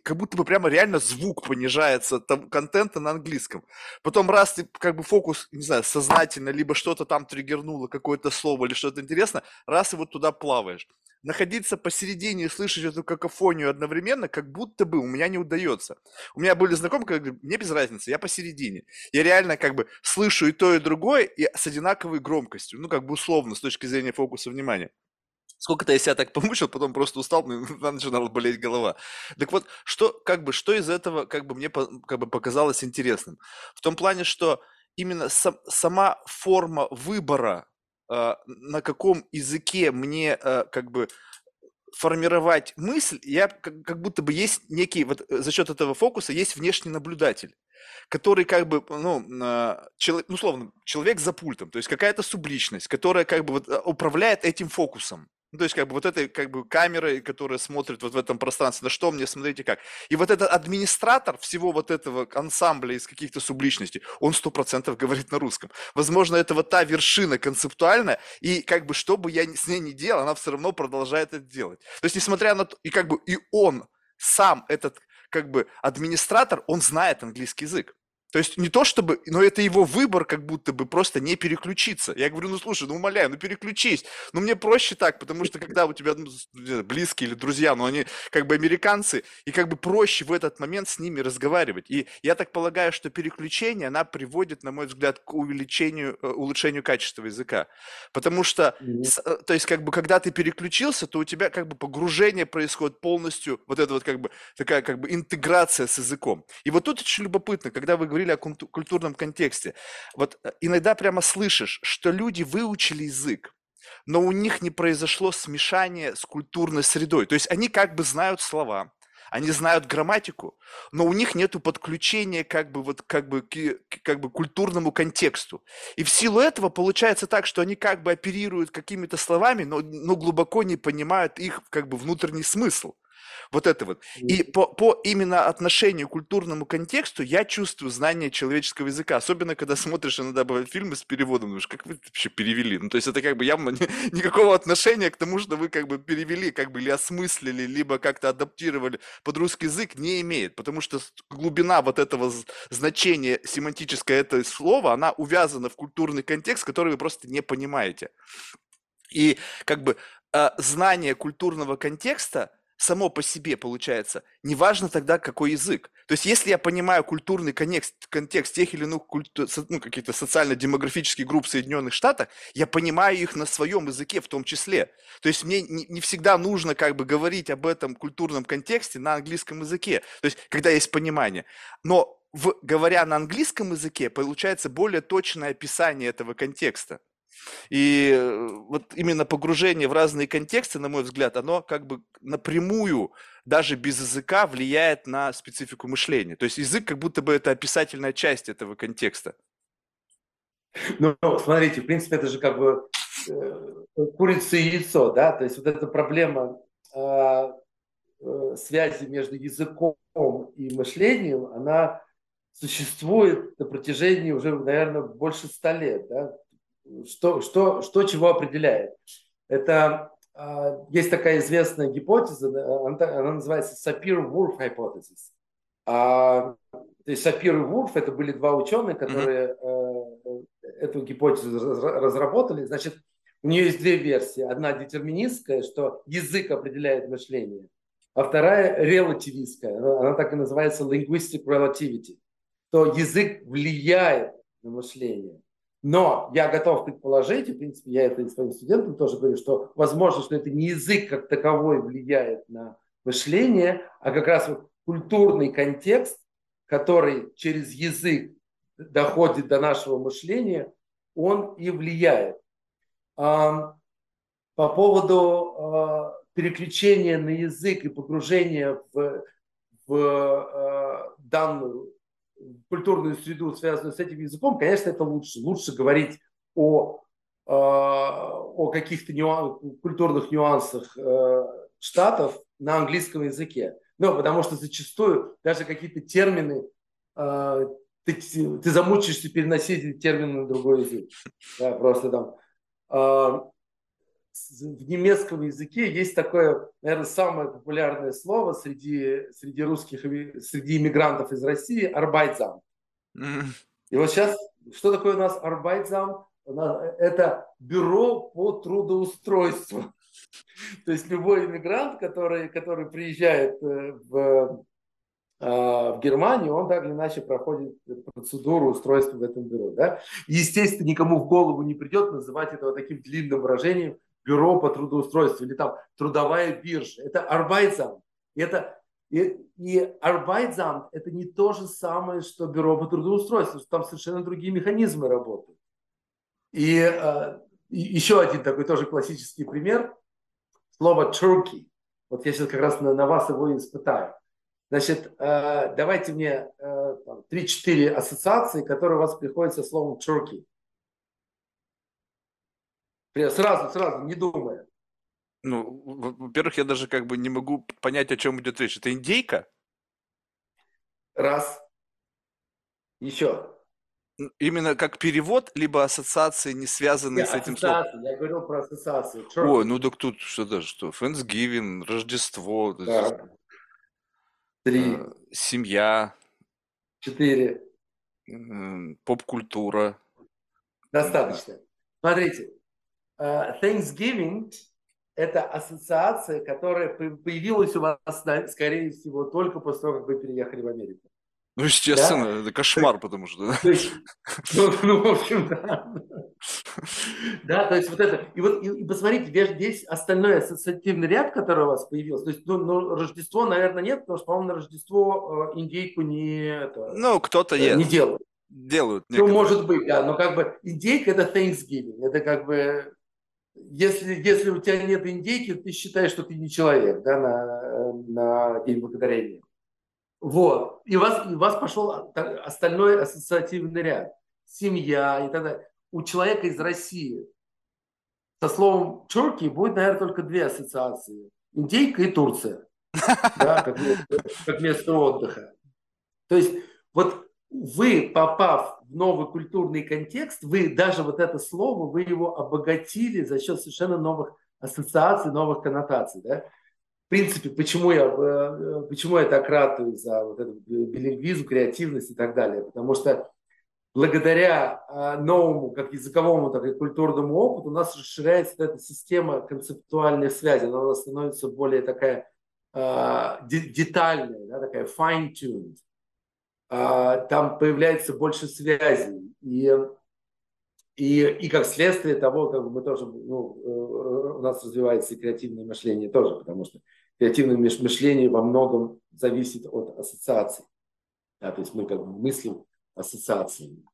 как будто бы прямо реально звук понижается там, контента на английском. Потом раз ты как бы фокус, не знаю, сознательно, либо что-то там триггернуло, какое-то слово или что-то интересно, раз и вот туда плаваешь находиться посередине и слышать эту какофонию одновременно, как будто бы у меня не удается. У меня были знакомые, говорят, мне без разницы, я посередине. Я реально как бы слышу и то, и другое, и с одинаковой громкостью, ну как бы условно, с точки зрения фокуса внимания. Сколько-то я себя так помучил, потом просто устал, мне [laughs] начинала болеть голова. Так вот, что, как бы, что из этого как бы мне как бы показалось интересным? В том плане, что именно сам, сама форма выбора на каком языке мне а, как бы формировать мысль, я как, как будто бы есть некий, вот э, за счет этого фокуса есть внешний наблюдатель, который как бы, ну, а, человек, ну, условно, человек за пультом, то есть какая-то субличность, которая как бы вот управляет этим фокусом. Ну, то есть, как бы вот этой как бы камерой, которая смотрит вот в этом пространстве, на что мне, смотрите как. И вот этот администратор всего вот этого ансамбля из каких-то субличностей, он сто процентов говорит на русском. Возможно, это вот та вершина концептуальная, и как бы что бы я с ней ни делал, она все равно продолжает это делать. То есть, несмотря на то, и как бы и он сам, этот как бы администратор, он знает английский язык. То есть не то чтобы, но это его выбор, как будто бы просто не переключиться. Я говорю, ну слушай, ну умоляю, ну переключись. Ну мне проще так, потому что когда у тебя ну, близкие или друзья, ну они как бы американцы, и как бы проще в этот момент с ними разговаривать. И я так полагаю, что переключение, она приводит, на мой взгляд, к увеличению, э, улучшению качества языка. Потому что, mm-hmm. то есть как бы когда ты переключился, то у тебя как бы погружение происходит полностью, вот это вот как бы такая как бы интеграция с языком. И вот тут очень любопытно, когда вы говорили о культурном контексте. Вот э, иногда прямо слышишь, что люди выучили язык, но у них не произошло смешание с культурной средой. То есть они как бы знают слова, они знают грамматику, но у них нет подключения как бы вот как бы к, как бы культурному контексту. И в силу этого получается так, что они как бы оперируют какими-то словами, но, но глубоко не понимают их как бы внутренний смысл. Вот это вот. И по, по именно отношению к культурному контексту я чувствую знание человеческого языка. Особенно, когда смотришь иногда бывают фильмы с переводом, думаешь, как вы это вообще перевели? Ну, то есть это как бы явно не, [laughs] никакого отношения к тому, что вы как бы перевели, как бы или осмыслили, либо как-то адаптировали под русский язык, не имеет. Потому что глубина вот этого значения семантическое это слово, она увязана в культурный контекст, который вы просто не понимаете. И как бы э, знание культурного контекста – само по себе получается. Неважно тогда, какой язык. То есть, если я понимаю культурный контекст, контекст тех или иных культу, ну, каких-то социально-демографических групп в Соединенных Штатах, я понимаю их на своем языке в том числе. То есть, мне не, не всегда нужно как бы говорить об этом культурном контексте на английском языке. То есть, когда есть понимание. Но в, говоря на английском языке, получается более точное описание этого контекста. И э, вот именно погружение в разные контексты, на мой взгляд, оно как бы напрямую, даже без языка, влияет на специфику мышления. То есть язык как будто бы это описательная часть этого контекста. Ну, смотрите, в принципе, это же как бы э, курица и яйцо, да, то есть вот эта проблема э, э, связи между языком и мышлением, она существует на протяжении уже, наверное, больше ста лет, да, что, что, что чего определяет? Это э, есть такая известная гипотеза, она, называется hypothesis. А, то есть Сапир и Вурф это были два ученых, которые mm-hmm. эту гипотезу разработали. Значит, у нее есть две версии. Одна детерминистская, что язык определяет мышление, а вторая релативистская. Она, она так и называется linguistic relativity. То язык влияет на мышление. Но я готов предположить, и, в принципе, я это и своим студентам тоже говорю, что возможно, что это не язык как таковой влияет на мышление, а как раз вот культурный контекст, который через язык доходит до нашего мышления, он и влияет. По поводу переключения на язык и погружения в, в данную культурную среду, связанную с этим языком, конечно, это лучше. Лучше говорить о, э, о каких-то нюан, культурных нюансах э, штатов на английском языке. Ну, потому что зачастую даже какие-то термины э, ты, ты замучишься переносить термины на другой язык. Да, просто там в немецком языке есть такое, наверное, самое популярное слово среди, среди русских, среди иммигрантов из России – арбайтзам. Mm. И вот сейчас, что такое у нас арбайтзам? Это бюро по трудоустройству. [laughs] То есть любой иммигрант, который, который приезжает э, в, а, в Германию, он так или иначе проходит процедуру устройства в этом бюро. Да? естественно, никому в голову не придет называть это вот таким длинным выражением – бюро по трудоустройству или там трудовая биржа. Это Арбайтзам. Это, и, и Арбайтзам это не то же самое, что бюро по трудоустройству. Там совершенно другие механизмы работают. И, э, и еще один такой тоже классический пример. Слово Turkey. Вот я сейчас как раз на, на вас его испытаю. Значит, э, давайте мне э, 3-4 ассоциации, которые у вас приходят со словом Turkey. Сразу, сразу, не думая. Ну, во-первых, я даже как бы не могу понять, о чем идет речь. Это индейка? Раз. Еще. Именно как перевод, либо ассоциации, не связанные Нет, с этим словом? Я говорил про ассоциации. Ой, ну так тут что-то, что? Thanksgiving, Рождество. Да. Три. Э, семья. Четыре. Поп-культура. Достаточно. Смотрите, э, Thanksgiving – это ассоциация, которая появилась у вас, скорее всего, только после того, как вы переехали в Америку. Ну, естественно, да? это кошмар, потому что... ну, ну, в общем, да. Да, то есть вот это. И вот и, и посмотрите, весь, весь остальной ассоциативный ряд, который у вас появился. То есть, ну, ну Рождество, наверное, нет, потому что, по-моему, на Рождество э, индейку не... Это, ну, кто-то э, Не делают. Делают. Ну, может быть, да. Но как бы индейка – это Thanksgiving. Это как бы... Если, если у тебя нет индейки, ты считаешь, что ты не человек, да, на, на День Благодарения. Вот. И у вас, и у вас пошел остальной ассоциативный ряд. Семья и так далее. У человека из России со словом Turkey будет, наверное, только две ассоциации. Индейка и Турция. [laughs] Да, как, как место отдыха. То есть вот вы, попав в новый культурный контекст, вы даже вот это слово, вы его обогатили за счет совершенно новых ассоциаций, новых коннотаций. Да? в принципе, почему я, э, почему я так ратую за вот эту билингвизм, креативность и так далее. Потому что благодаря а, новому, как языковому, так и культурному опыту, у нас расширяется эта система концептуальной связи. Она становится более такая а, детальная, да, такая fine-tuned. А, там появляется больше связей. И и, и как следствие того, как бы мы тоже, ну, э, у нас развивается и креативное мышление тоже, потому что креативное мышление во многом зависит от ассоциаций. Да, то есть мы как бы мыслим ассоциациями.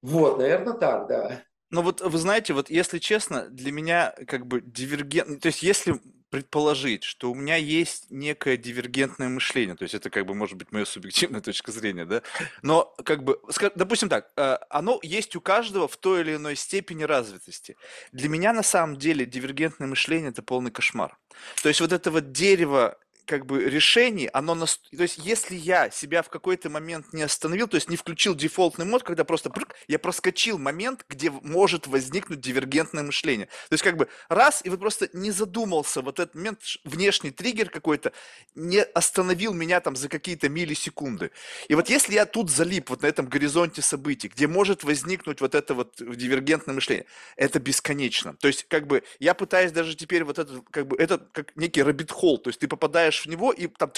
Вот, наверное, так, да. Ну вот вы знаете, вот если честно, для меня как бы дивергент, то есть если предположить, что у меня есть некое дивергентное мышление, то есть это как бы может быть моя субъективная [laughs] точка зрения, да, но как бы, допустим так, э, оно есть у каждого в той или иной степени развитости. Для меня на самом деле дивергентное мышление это полный кошмар. То есть вот это вот дерево как бы решений, оно, нас... то есть если я себя в какой-то момент не остановил, то есть не включил дефолтный мод, когда просто я проскочил момент, где может возникнуть дивергентное мышление. То есть как бы раз, и вот просто не задумался, вот этот момент, внешний триггер какой-то, не остановил меня там за какие-то миллисекунды. И вот если я тут залип вот на этом горизонте событий, где может возникнуть вот это вот дивергентное мышление, это бесконечно. То есть как бы я пытаюсь даже теперь вот это, как бы, это как некий рэббит-холл, то есть ты попадаешь в него и там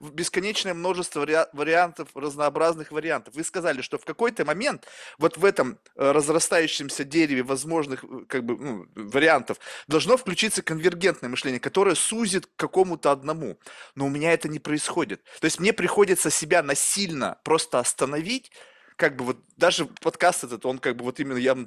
бесконечное множество вариантов, разнообразных вариантов. Вы сказали, что в какой-то момент вот в этом разрастающемся дереве возможных как бы, ну, вариантов должно включиться конвергентное мышление, которое сузит какому-то одному. Но у меня это не происходит. То есть мне приходится себя насильно просто остановить, как бы вот даже подкаст этот, он как бы вот именно явно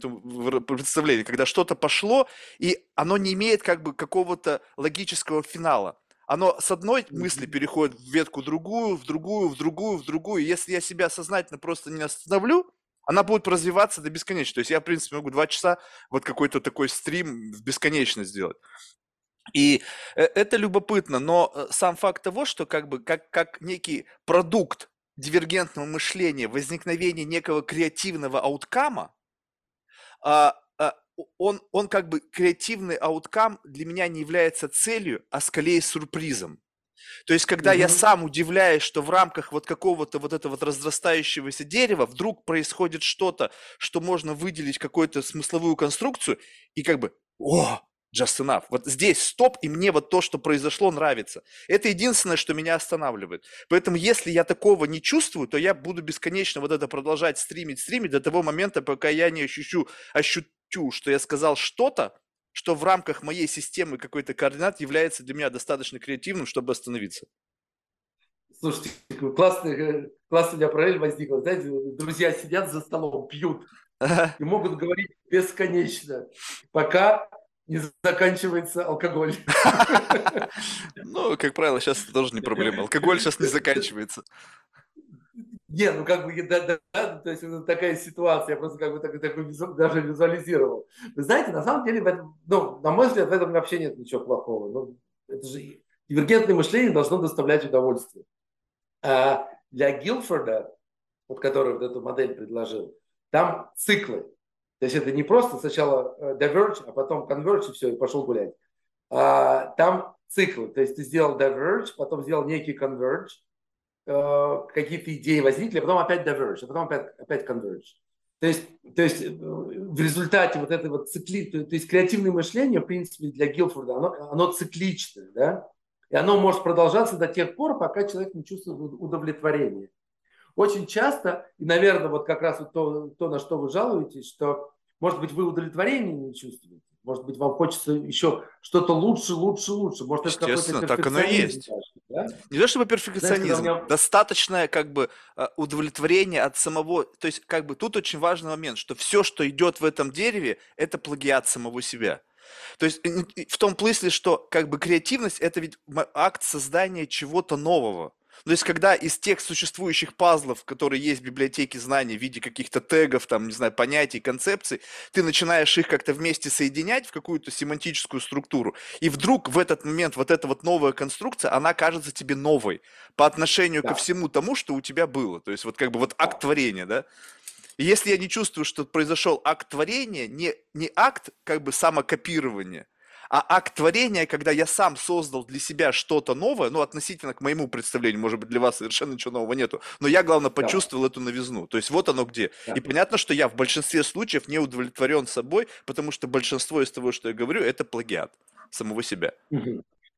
представление, когда что-то пошло, и оно не имеет как бы какого-то логического финала оно с одной мысли переходит в ветку другую, в другую, в другую, в другую. Если я себя сознательно просто не остановлю, она будет развиваться до бесконечности. То есть я, в принципе, могу два часа вот какой-то такой стрим в бесконечность сделать. И э, это любопытно, но э, сам факт того, что как бы как, как некий продукт дивергентного мышления, возникновения некого креативного ауткама, а, он, он как бы креативный ауткам для меня не является целью, а скорее сюрпризом. То есть, когда mm-hmm. я сам удивляюсь, что в рамках вот какого-то вот этого вот разрастающегося дерева вдруг происходит что-то, что можно выделить какую-то смысловую конструкцию, и как бы, о, just enough. Вот здесь стоп, и мне вот то, что произошло, нравится. Это единственное, что меня останавливает. Поэтому, если я такого не чувствую, то я буду бесконечно вот это продолжать стримить, стримить до того момента, пока я не ощущу, ощутю, что я сказал что-то, что в рамках моей системы какой-то координат является для меня достаточно креативным, чтобы остановиться. Слушайте, классный, э, классный у меня параллель возникла. Знаете, друзья сидят за столом, пьют и могут говорить бесконечно, пока не заканчивается алкоголь. [laughs] Ну, как правило, сейчас это тоже не проблема. Алкоголь сейчас не заканчивается. Не, ну как бы, да, да, да, то есть это такая ситуация, я просто как бы так, так визу, даже визуализировал. Вы знаете, на самом деле, в этом, ну, на мой взгляд, в этом вообще нет ничего плохого. Ну, это же дивергентное мышление должно доставлять удовольствие. А для Гилфорда, вот который вот эту модель предложил, там циклы. То есть это не просто сначала э, diverge, а потом converge, и все, и пошел гулять. А, там циклы. То есть ты сделал diverge, потом сделал некий converge, э, какие-то идеи возникли, а потом опять diverge, а потом опять, опять converge. То есть, то есть э, в результате вот этой вот цикли, то, то есть креативное мышление, в принципе, для Гилфорда, оно, оно цикличное, да, и оно может продолжаться до тех пор, пока человек не чувствует удовлетворения. Очень часто, и, наверное, вот как раз вот то, то, на что вы жалуетесь, что, может быть, вы удовлетворения не чувствуете, может быть, вам хочется еще что-то лучше, лучше, лучше. Может, Естественно, это так оно и есть. Даже, да? Не то чтобы перфекционизм, Знаешь, меня... достаточное как бы а, удовлетворение от самого, то есть как бы тут очень важный момент, что все, что идет в этом дереве, это плагиат самого себя. То есть в том смысле, что как бы креативность это ведь акт создания чего-то нового. То есть, когда из тех существующих пазлов, которые есть в библиотеке знаний в виде каких-то тегов, там, не знаю, понятий, концепций, ты начинаешь их как-то вместе соединять в какую-то семантическую структуру, и вдруг в этот момент вот эта вот новая конструкция, она кажется тебе новой по отношению да. ко всему тому, что у тебя было. То есть, вот как бы вот акт творения, да? И если я не чувствую, что произошел акт творения, не, не акт как бы самокопирования, а акт творения, когда я сам создал для себя что-то новое, ну, относительно к моему представлению, может быть, для вас совершенно ничего нового нету, но я, главное, почувствовал да. эту новизну. То есть вот оно где. Да. И понятно, что я в большинстве случаев не удовлетворен собой, потому что большинство из того, что я говорю, это плагиат самого себя.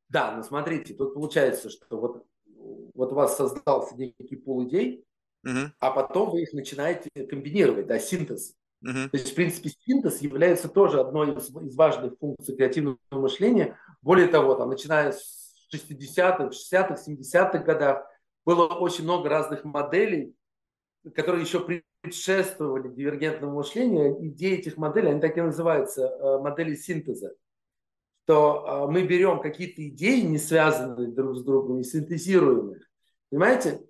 Да, но смотрите, тут получается, что вот, вот у вас создался некий пул идей, угу. а потом вы их начинаете комбинировать, да, синтез. Угу. То есть, в принципе, синтез является тоже одной из, из важных функций креативного мышления. Более того, там, начиная с 60-х, 60-х, 70-х годах было очень много разных моделей, которые еще предшествовали дивергентному мышлению. Идеи этих моделей, они так и называются, э, модели синтеза. То э, мы берем какие-то идеи, не связанные друг с другом, и синтезируем их. Понимаете?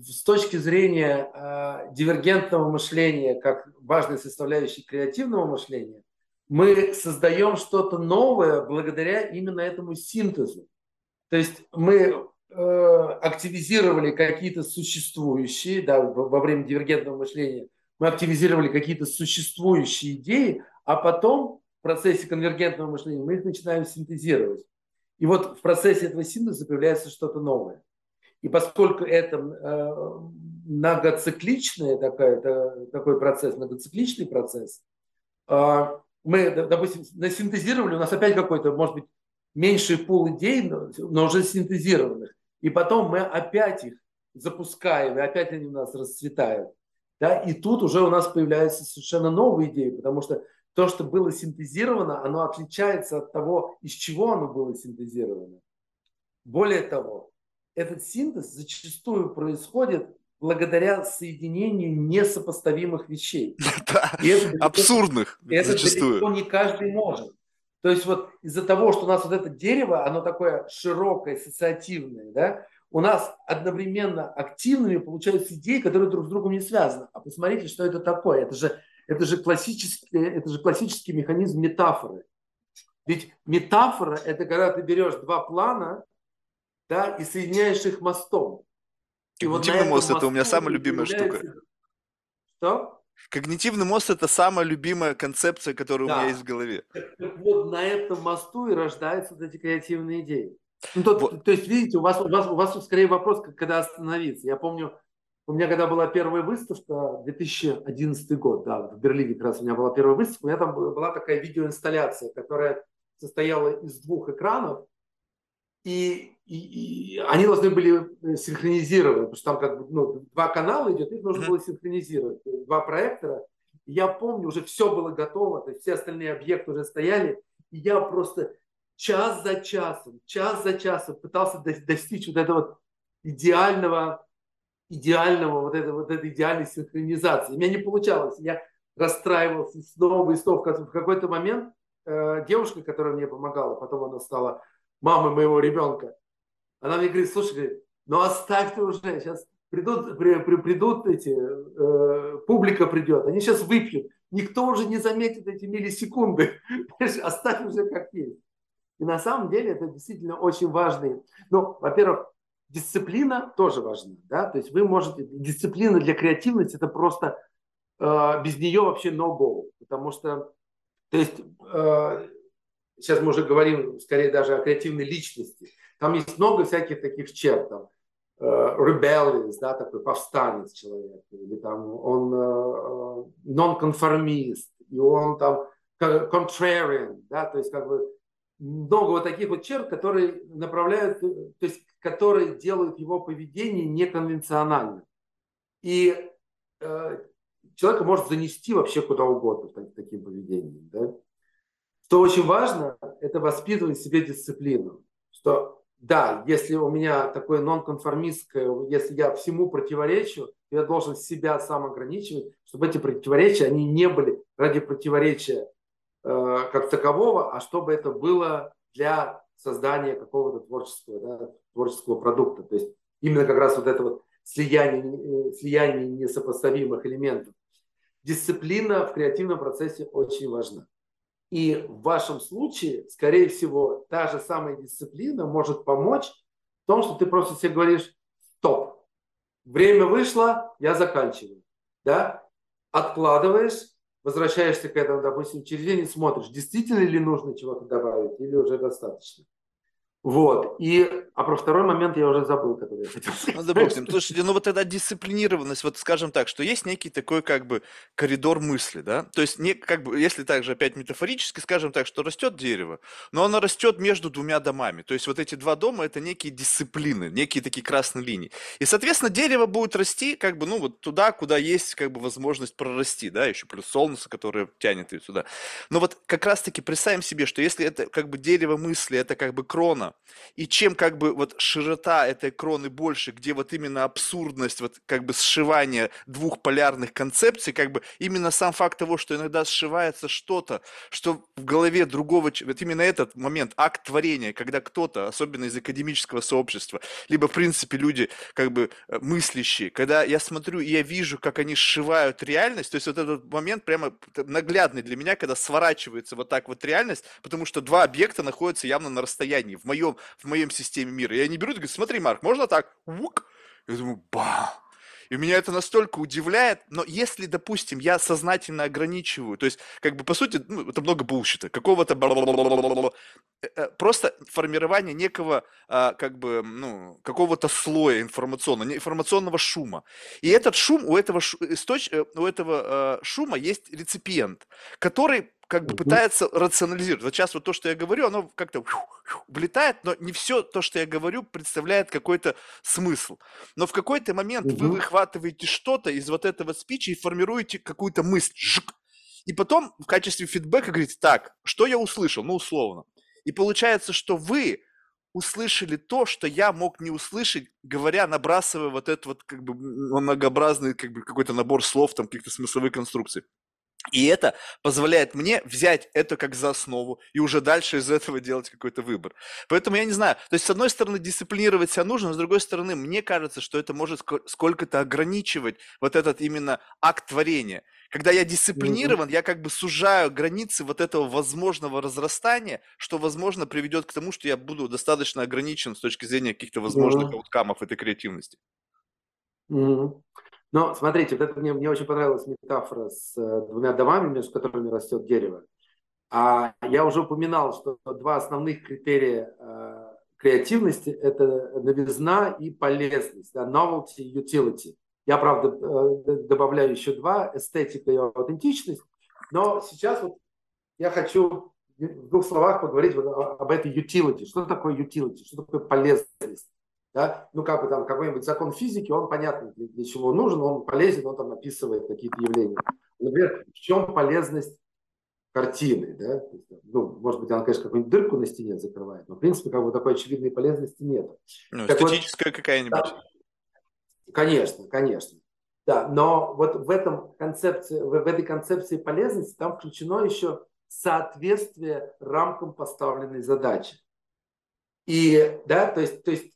С точки зрения э, дивергентного мышления, как важной составляющей креативного мышления, мы создаем что-то новое благодаря именно этому синтезу. То есть мы э, активизировали какие-то существующие, да, во время дивергентного мышления, мы активизировали какие-то существующие идеи, а потом в процессе конвергентного мышления мы их начинаем синтезировать. И вот в процессе этого синтеза появляется что-то новое. И поскольку это э, многоцикличный такой, такой процесс, многоцикличный процесс, э, мы, допустим, насинтезировали, у нас опять какой-то, может быть, меньший пул идей, но уже синтезированных. И потом мы опять их запускаем, и опять они у нас расцветают. Да? И тут уже у нас появляются совершенно новые идеи, потому что то, что было синтезировано, оно отличается от того, из чего оно было синтезировано. Более того, этот синтез зачастую происходит благодаря соединению несопоставимых вещей. [laughs] Да, это абсурдных это зачастую. далеко не каждый может. То есть вот из-за того, что у нас вот это дерево, оно такое широкое, ассоциативное, да, у нас одновременно активными получаются идеи, которые друг с другом не связаны. А посмотрите, что это такое. Это же, это же, классический, это же классический механизм метафоры. Ведь метафора – это когда ты берешь два плана, да, и соединяешь их мостом. И Когнитивный вот мост – это у меня самая любимая штука. Что? Когнитивный мост – это самая любимая концепция, которая да. у меня есть в голове. Так, так вот на этом мосту и рождаются вот эти креативные идеи. Ну, то, вот. то есть, видите, у вас, у, вас, у вас скорее вопрос, когда остановиться. Я помню, у меня когда была первая выставка, 2011 год, да, в Берлине как раз у меня была первая выставка, у меня там была такая видеоинсталляция, которая состояла из двух экранов, и, и, и они должны были э, синхронизировать, потому что там как бы ну, два канала идет, их нужно было синхронизировать, два проектора. И я помню, уже все было готово, то есть все остальные объекты уже стояли, и я просто час за часом, час за часом пытался достичь вот этого вот идеального, идеального, вот этой, вот этой идеальной синхронизации. У меня не получалось, я расстраивался снова и снова. В какой-то момент э, девушка, которая мне помогала, потом она стала мамы моего ребенка. Она мне говорит, слушай, говорит, ну оставь ты уже, сейчас придут, при, при, придут эти, э, публика придет, они сейчас выпьют, никто уже не заметит эти миллисекунды, [laughs] оставь уже как есть. И на самом деле это действительно очень важный, ну, во-первых, дисциплина тоже важна, да, то есть вы можете, дисциплина для креативности это просто э, без нее вообще no go, потому что, то есть э, сейчас мы уже говорим скорее даже о креативной личности. Там есть много всяких таких черт. Там, rebellious, да, такой повстанец человек, или там он нонконформист, и он там contrarian, да, то есть как бы много вот таких вот черт, которые направляют, то есть которые делают его поведение неконвенциональным. И э, человека может занести вообще куда угодно так, таким поведением. Да? Что очень важно, это воспитывать в себе дисциплину. Что да, если у меня такое нонконформистское, если я всему противоречу, я должен себя сам ограничивать, чтобы эти противоречия, они не были ради противоречия э, как такового, а чтобы это было для создания какого-то творческого, да, творческого продукта. То есть именно как раз вот это вот слияние, э, слияние несопоставимых элементов. Дисциплина в креативном процессе очень важна. И в вашем случае, скорее всего, та же самая дисциплина может помочь в том, что ты просто себе говоришь, стоп, время вышло, я заканчиваю. Да? Откладываешь, возвращаешься к этому, допустим, через день и смотришь, действительно ли нужно чего-то добавить или уже достаточно. Вот. И, а про второй момент я уже забыл, который я хотел сказать. Ну, допустим. Слушайте, ну вот эта дисциплинированность, вот скажем так, что есть некий такой как бы коридор мысли, да? То есть, не, как бы, если также опять метафорически, скажем так, что растет дерево, но оно растет между двумя домами. То есть, вот эти два дома – это некие дисциплины, некие такие красные линии. И, соответственно, дерево будет расти как бы, ну, вот туда, куда есть как бы возможность прорасти, да, еще плюс солнце, которое тянет ее сюда. Но вот как раз-таки представим себе, что если это как бы дерево мысли, это как бы крона, и чем как бы вот широта этой кроны больше, где вот именно абсурдность, вот как бы сшивание двух полярных концепций, как бы именно сам факт того, что иногда сшивается что-то, что в голове другого, вот именно этот момент, акт творения, когда кто-то, особенно из академического сообщества, либо в принципе люди как бы э, мыслящие, когда я смотрю и я вижу, как они сшивают реальность, то есть вот этот момент прямо наглядный для меня, когда сворачивается вот так вот реальность, потому что два объекта находятся явно на расстоянии. В моей моем, в моем системе мира. И они берут и говорят, смотри, Марк, можно так? Ук. Я думаю, ба. И меня это настолько удивляет, но если, допустим, я сознательно ограничиваю, то есть, как бы, по сути, ну, это много булщита, какого-то э, э, просто формирование некого, а, как бы, ну, какого-то слоя информационного, информационного шума. И этот шум, у этого, источ... Э, у этого шума есть реципиент, который как бы пытается рационализировать. Вот сейчас вот то, что я говорю, оно как-то влетает, но не все то, что я говорю, представляет какой-то смысл. Но в какой-то момент угу. вы выхватываете что-то из вот этого спича и формируете какую-то мысль. И потом в качестве фидбэка говорите, так, что я услышал? Ну, условно. И получается, что вы услышали то, что я мог не услышать, говоря, набрасывая вот этот вот как бы многообразный как бы какой-то набор слов, там каких-то смысловых конструкций. И это позволяет мне взять это как за основу и уже дальше из этого делать какой-то выбор. Поэтому я не знаю. То есть, с одной стороны, дисциплинировать себя нужно, с другой стороны, мне кажется, что это может сколько-то ограничивать вот этот именно акт творения. Когда я дисциплинирован, я как бы сужаю границы вот этого возможного разрастания, что, возможно, приведет к тому, что я буду достаточно ограничен с точки зрения каких-то возможных ауткамов этой креативности. Mm-hmm. Но смотрите, вот это мне, мне очень понравилась метафора с э, двумя домами, между которыми растет дерево. А я уже упоминал, что два основных критерия э, креативности – это новизна и полезность, да, novelty и utility. Я, правда, э, добавляю еще два – эстетика и аутентичность. Но сейчас вот я хочу в двух словах поговорить вот об этой utility. Что такое utility? Что такое полезность? Да? Ну, как бы там какой-нибудь закон физики, он понятно, для, для чего нужен, он полезен, он там описывает какие-то явления. Например, в чем полезность картины, да? Ну, может быть, она, конечно, какую-нибудь дырку на стене закрывает, но, в принципе, как бы такой очевидной полезности нет. Ну, так эстетическая вот, какая-нибудь. Да, конечно, конечно. Да, но вот в, этом концепции, в, в этой концепции полезности там включено еще соответствие рамкам поставленной задачи. И, да, то есть, то есть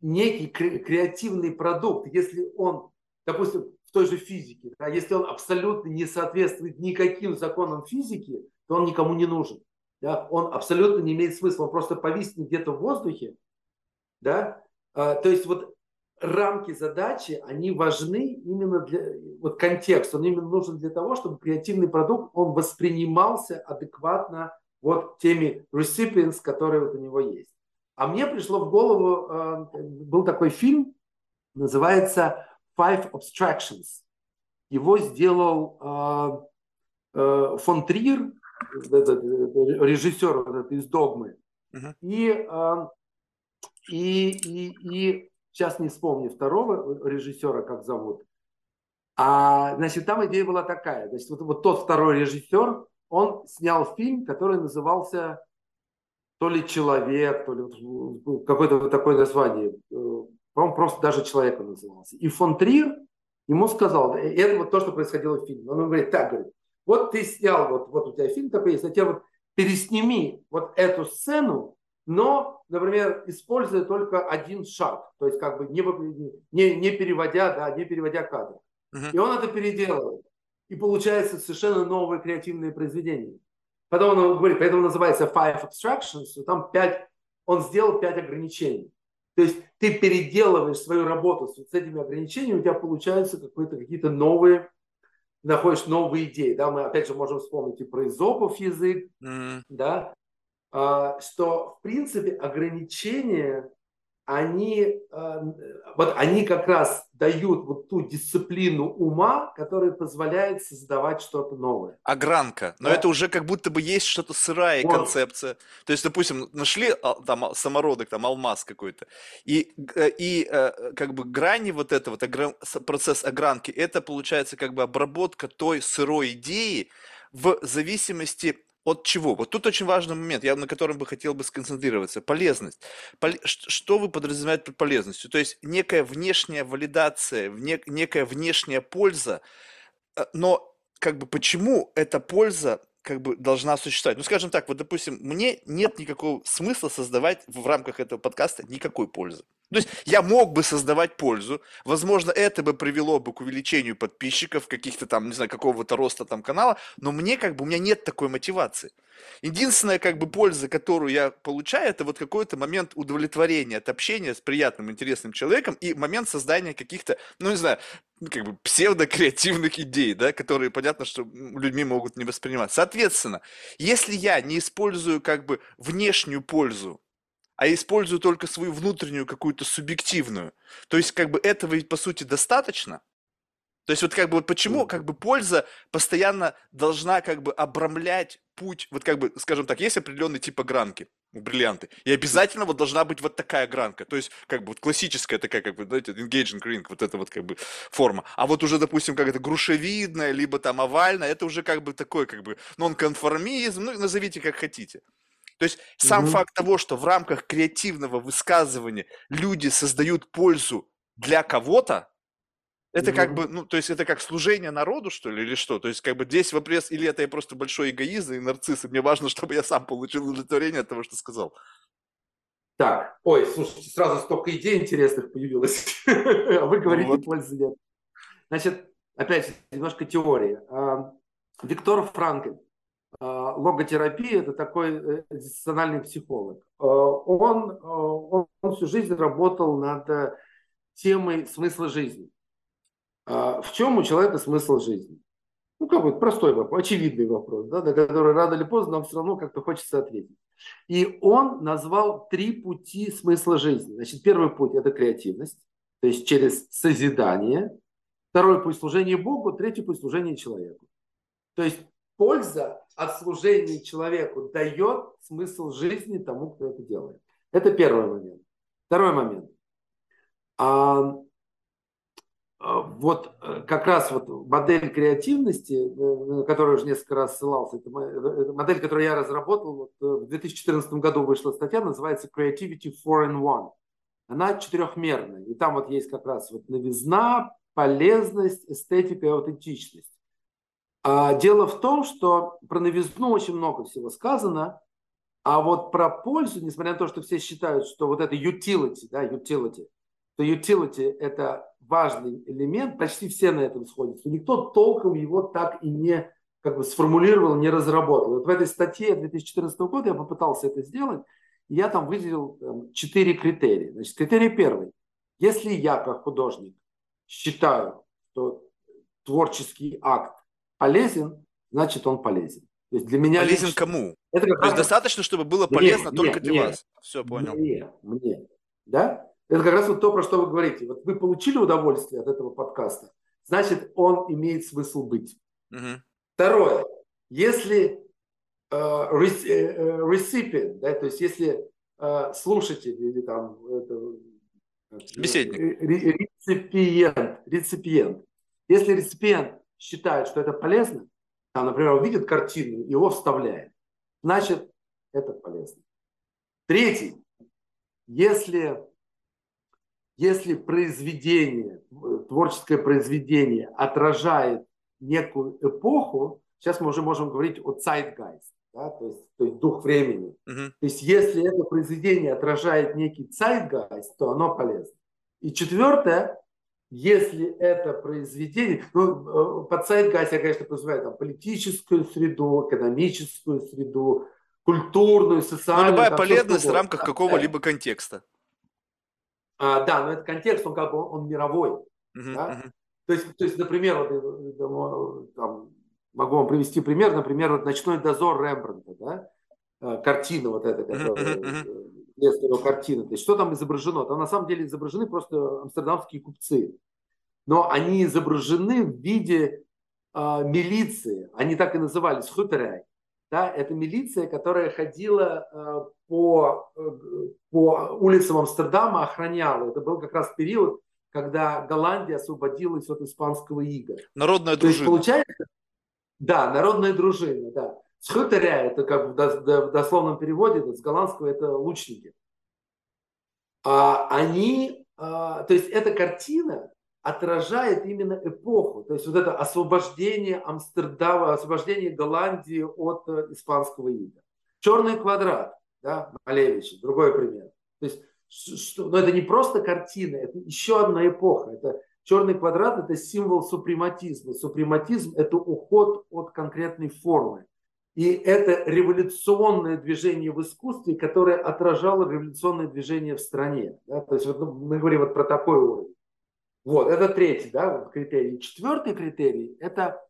некий креативный продукт, если он, допустим, в той же физике, да, если он абсолютно не соответствует никаким законам физики, то он никому не нужен. Да? Он абсолютно не имеет смысла, он просто повиснет где-то в воздухе. Да? А, то есть вот рамки задачи, они важны именно для, вот контекст, он именно нужен для того, чтобы креативный продукт, он воспринимался адекватно вот теми recipients, которые вот у него есть. А мне пришло в голову, был такой фильм, называется Five Abstractions. Его сделал фон Триер, режиссер из «Догмы». Uh-huh. И, и, и, и сейчас не вспомню второго режиссера, как зовут. А, значит, там идея была такая. Значит, вот, вот тот второй режиссер, он снял фильм, который назывался то ли «Человек», то ли ну, какое-то вот такое название. Э, по-моему, просто даже «Человек» он назывался. И фон Триер ему сказал, и это вот то, что происходило в фильме. Он ему говорит, так, говорит, вот ты снял, вот, вот у тебя фильм такой есть, а тебе вот пересними вот эту сцену, но, например, используя только один шаг, то есть как бы не, не, не переводя, да, не переводя кадр. Uh-huh. И он это переделывает. И получается совершенно новое креативное произведение. Потом он говорит, поэтому называется Five Abstractions, там пять, он сделал пять ограничений. То есть ты переделываешь свою работу с, с этими ограничениями, у тебя получаются какие-то новые, находишь новые идеи. Да? Мы опять же можем вспомнить и про изопов язык, mm-hmm. да? а, что в принципе ограничения они, э, вот они как раз дают вот ту дисциплину ума, которая позволяет создавать что-то новое. Огранка. Но да? это уже как будто бы есть что-то сырая вот. концепция. То есть, допустим, нашли а, там самородок, там алмаз какой-то, и, э, и э, как бы грани вот этого, вот, процесс огранки, это получается как бы обработка той сырой идеи в зависимости от чего? Вот тут очень важный момент, я на котором бы хотел бы сконцентрироваться. Полезность. Пол... Что вы подразумеваете под полезностью? То есть некая внешняя валидация, некая внешняя польза, э, но как бы почему эта польза как бы должна существовать. Ну, скажем так, вот, допустим, мне нет никакого смысла создавать в рамках этого подкаста никакой пользы. То есть я мог бы создавать пользу, возможно, это бы привело бы к увеличению подписчиков, каких-то там, не знаю, какого-то роста там канала, но мне как бы, у меня нет такой мотивации. Единственная как бы польза, которую я получаю, это вот какой-то момент удовлетворения от общения с приятным, интересным человеком и момент создания каких-то, ну не знаю, как бы псевдокреативных идей, да, которые понятно, что людьми могут не воспринимать. Соответственно, если я не использую как бы внешнюю пользу а использую только свою внутреннюю какую-то субъективную. То есть, как бы этого ведь по сути достаточно. То есть вот как бы вот почему как бы польза постоянно должна как бы обрамлять путь, вот как бы, скажем так, есть определенный тип огранки у бриллианты, и обязательно вот должна быть вот такая гранка, то есть как бы вот классическая такая, как бы, знаете, engaging ring, вот эта вот как бы форма. А вот уже, допустим, как это грушевидная, либо там овальная, это уже как бы такой как бы нонконформизм, ну назовите как хотите. То есть сам угу. факт того, что в рамках креативного высказывания люди создают пользу для кого-то, это угу. как бы, ну, то есть это как служение народу, что ли, или что? То есть как бы здесь вопрос, или это я просто большой эгоист и нарцисс, и мне важно, [laughs] чтобы я сам получил удовлетворение от того, что сказал. Так, ой, слушайте, сразу столько идей интересных появилось, [laughs] а вы говорите, вот. пользы нет. Значит, опять немножко теории. А, Виктор Франкль логотерапия – это такой э, дистанциональный психолог. А, он, а, он, всю жизнь работал над э, темой смысла жизни. В чем у человека смысл жизни? Ну, какой простой вопрос, очевидный вопрос, да, на который рано или поздно нам все равно как-то хочется ответить. И он назвал три пути смысла жизни. Значит, первый путь – это креативность, то есть через созидание. Второй путь – служение Богу, третий путь – служение человеку. То есть польза от служения человеку дает смысл жизни тому, кто это делает. Это первый момент. Второй момент. А, а вот э, как раз вот модель креативности, э, на которую уже несколько раз ссылался, это модель, которую я разработал, вот э, в 2014 году вышла статья, называется Creativity 4 in 1. Она четырехмерная, и там вот есть как раз вот новизна, полезность, эстетика и аутентичность. А дело в том, что про новизну очень много всего сказано, а вот про пользу, несмотря на то, что все считают, что вот это utility, да, utility, то utility – это важный элемент, почти все на этом сходятся. Никто толком его так и не как бы сформулировал, не разработал. Вот в этой статье 2014 года я попытался это сделать, и я там выделил там, четыре критерия. Значит, критерий первый. Если я, как художник, считаю, что творческий акт полезен, значит он полезен. То есть для меня полезен лично, кому? Это как То есть достаточно, чтобы было полезно мне, только мне, для мне, вас. Все, понял. Мне, мне. Да? Это как раз вот то, про что вы говорите. Вот вы получили удовольствие от этого подкаста, значит, он имеет смысл быть. Угу. Второе. Если uh, recipient, да, то есть если uh, слушатель или там это, Беседник. Реципиент, реципиент. Если реципиент считает, что это полезно, там, например, он видит картину, его вставляет, значит, это полезно. Третий. Если, если произведение, творческое произведение отражает некую эпоху, сейчас мы уже можем говорить о zeitgeist, да, то, есть, то есть дух времени. Uh-huh. То есть если это произведение отражает некий zeitgeist, то оно полезно. И четвертое, если это произведение, ну, э, под я, конечно, подразумеваю там, политическую среду, экономическую среду, культурную, социальную. Ну, любая там, полезность в рамках какого-либо контекста. А, да, но этот контекст, он как бы он, он мировой. Uh-huh, да? uh-huh. То есть, то есть, например, вот, э, там, могу вам привести пример, например, вот «Ночной дозор» Рембрандта, да? Э, картина вот эта, которая, uh-huh, картина. То есть, что там изображено? Там на самом деле изображены просто амстердамские купцы. Но они изображены в виде э, милиции. Они так и назывались, хутеряй. Да, это милиция, которая ходила э, по, э, по улицам Амстердама, охраняла. Это был как раз период, когда Голландия освободилась от испанского ига. Народная дружина. То есть, получается, да, народная дружина, да. Схотаря, это как в дословном переводе, с голландского это лучники. А они, а, то есть эта картина отражает именно эпоху, то есть вот это освобождение Амстердама, освобождение Голландии от э, испанского ига. Черный квадрат, да, Малевич, другой пример. То есть что, но это не просто картина, это еще одна эпоха. Это черный квадрат – это символ супрематизма. Супрематизм – это уход от конкретной формы. И это революционное движение в искусстве, которое отражало революционное движение в стране. Да? То есть вот, ну, мы говорим вот про такой уровень. Вот, это третий да, вот критерий. Четвертый критерий – это,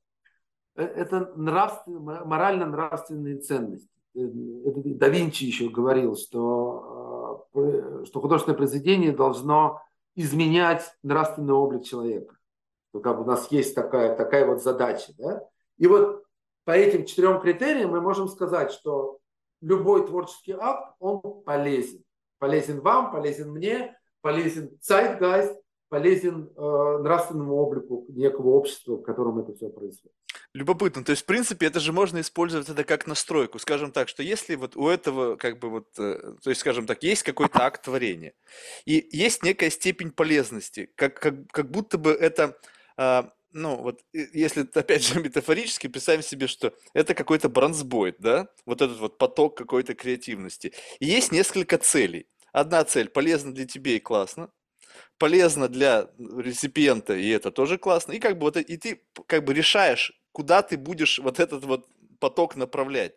э, это нравственно, морально-нравственные ценности. Э, это да Винчи еще говорил, что что художественное произведение должно изменять нравственный облик человека. Как бы у нас есть такая, такая вот задача. Да? И вот по этим четырем критериям мы можем сказать, что любой творческий акт, он полезен. Полезен вам, полезен мне, полезен zeitgeist, полезен э, нравственному облику некого общества, в котором это все происходит. Любопытно. То есть, в принципе, это же можно использовать это как настройку. Скажем так, что если вот у этого, как бы вот, э, то есть, скажем так, есть какой-то акт творения, и есть некая степень полезности, как, как, как будто бы это, э, ну, вот, если, [laughs] опять же, метафорически, представим себе, что это какой-то бронзбойт, да, вот этот вот поток какой-то креативности. И есть несколько целей. Одна цель полезна для тебя и классно, полезно для реципиента, и это тоже классно. И как бы вот и ты как бы решаешь, куда ты будешь вот этот вот поток направлять.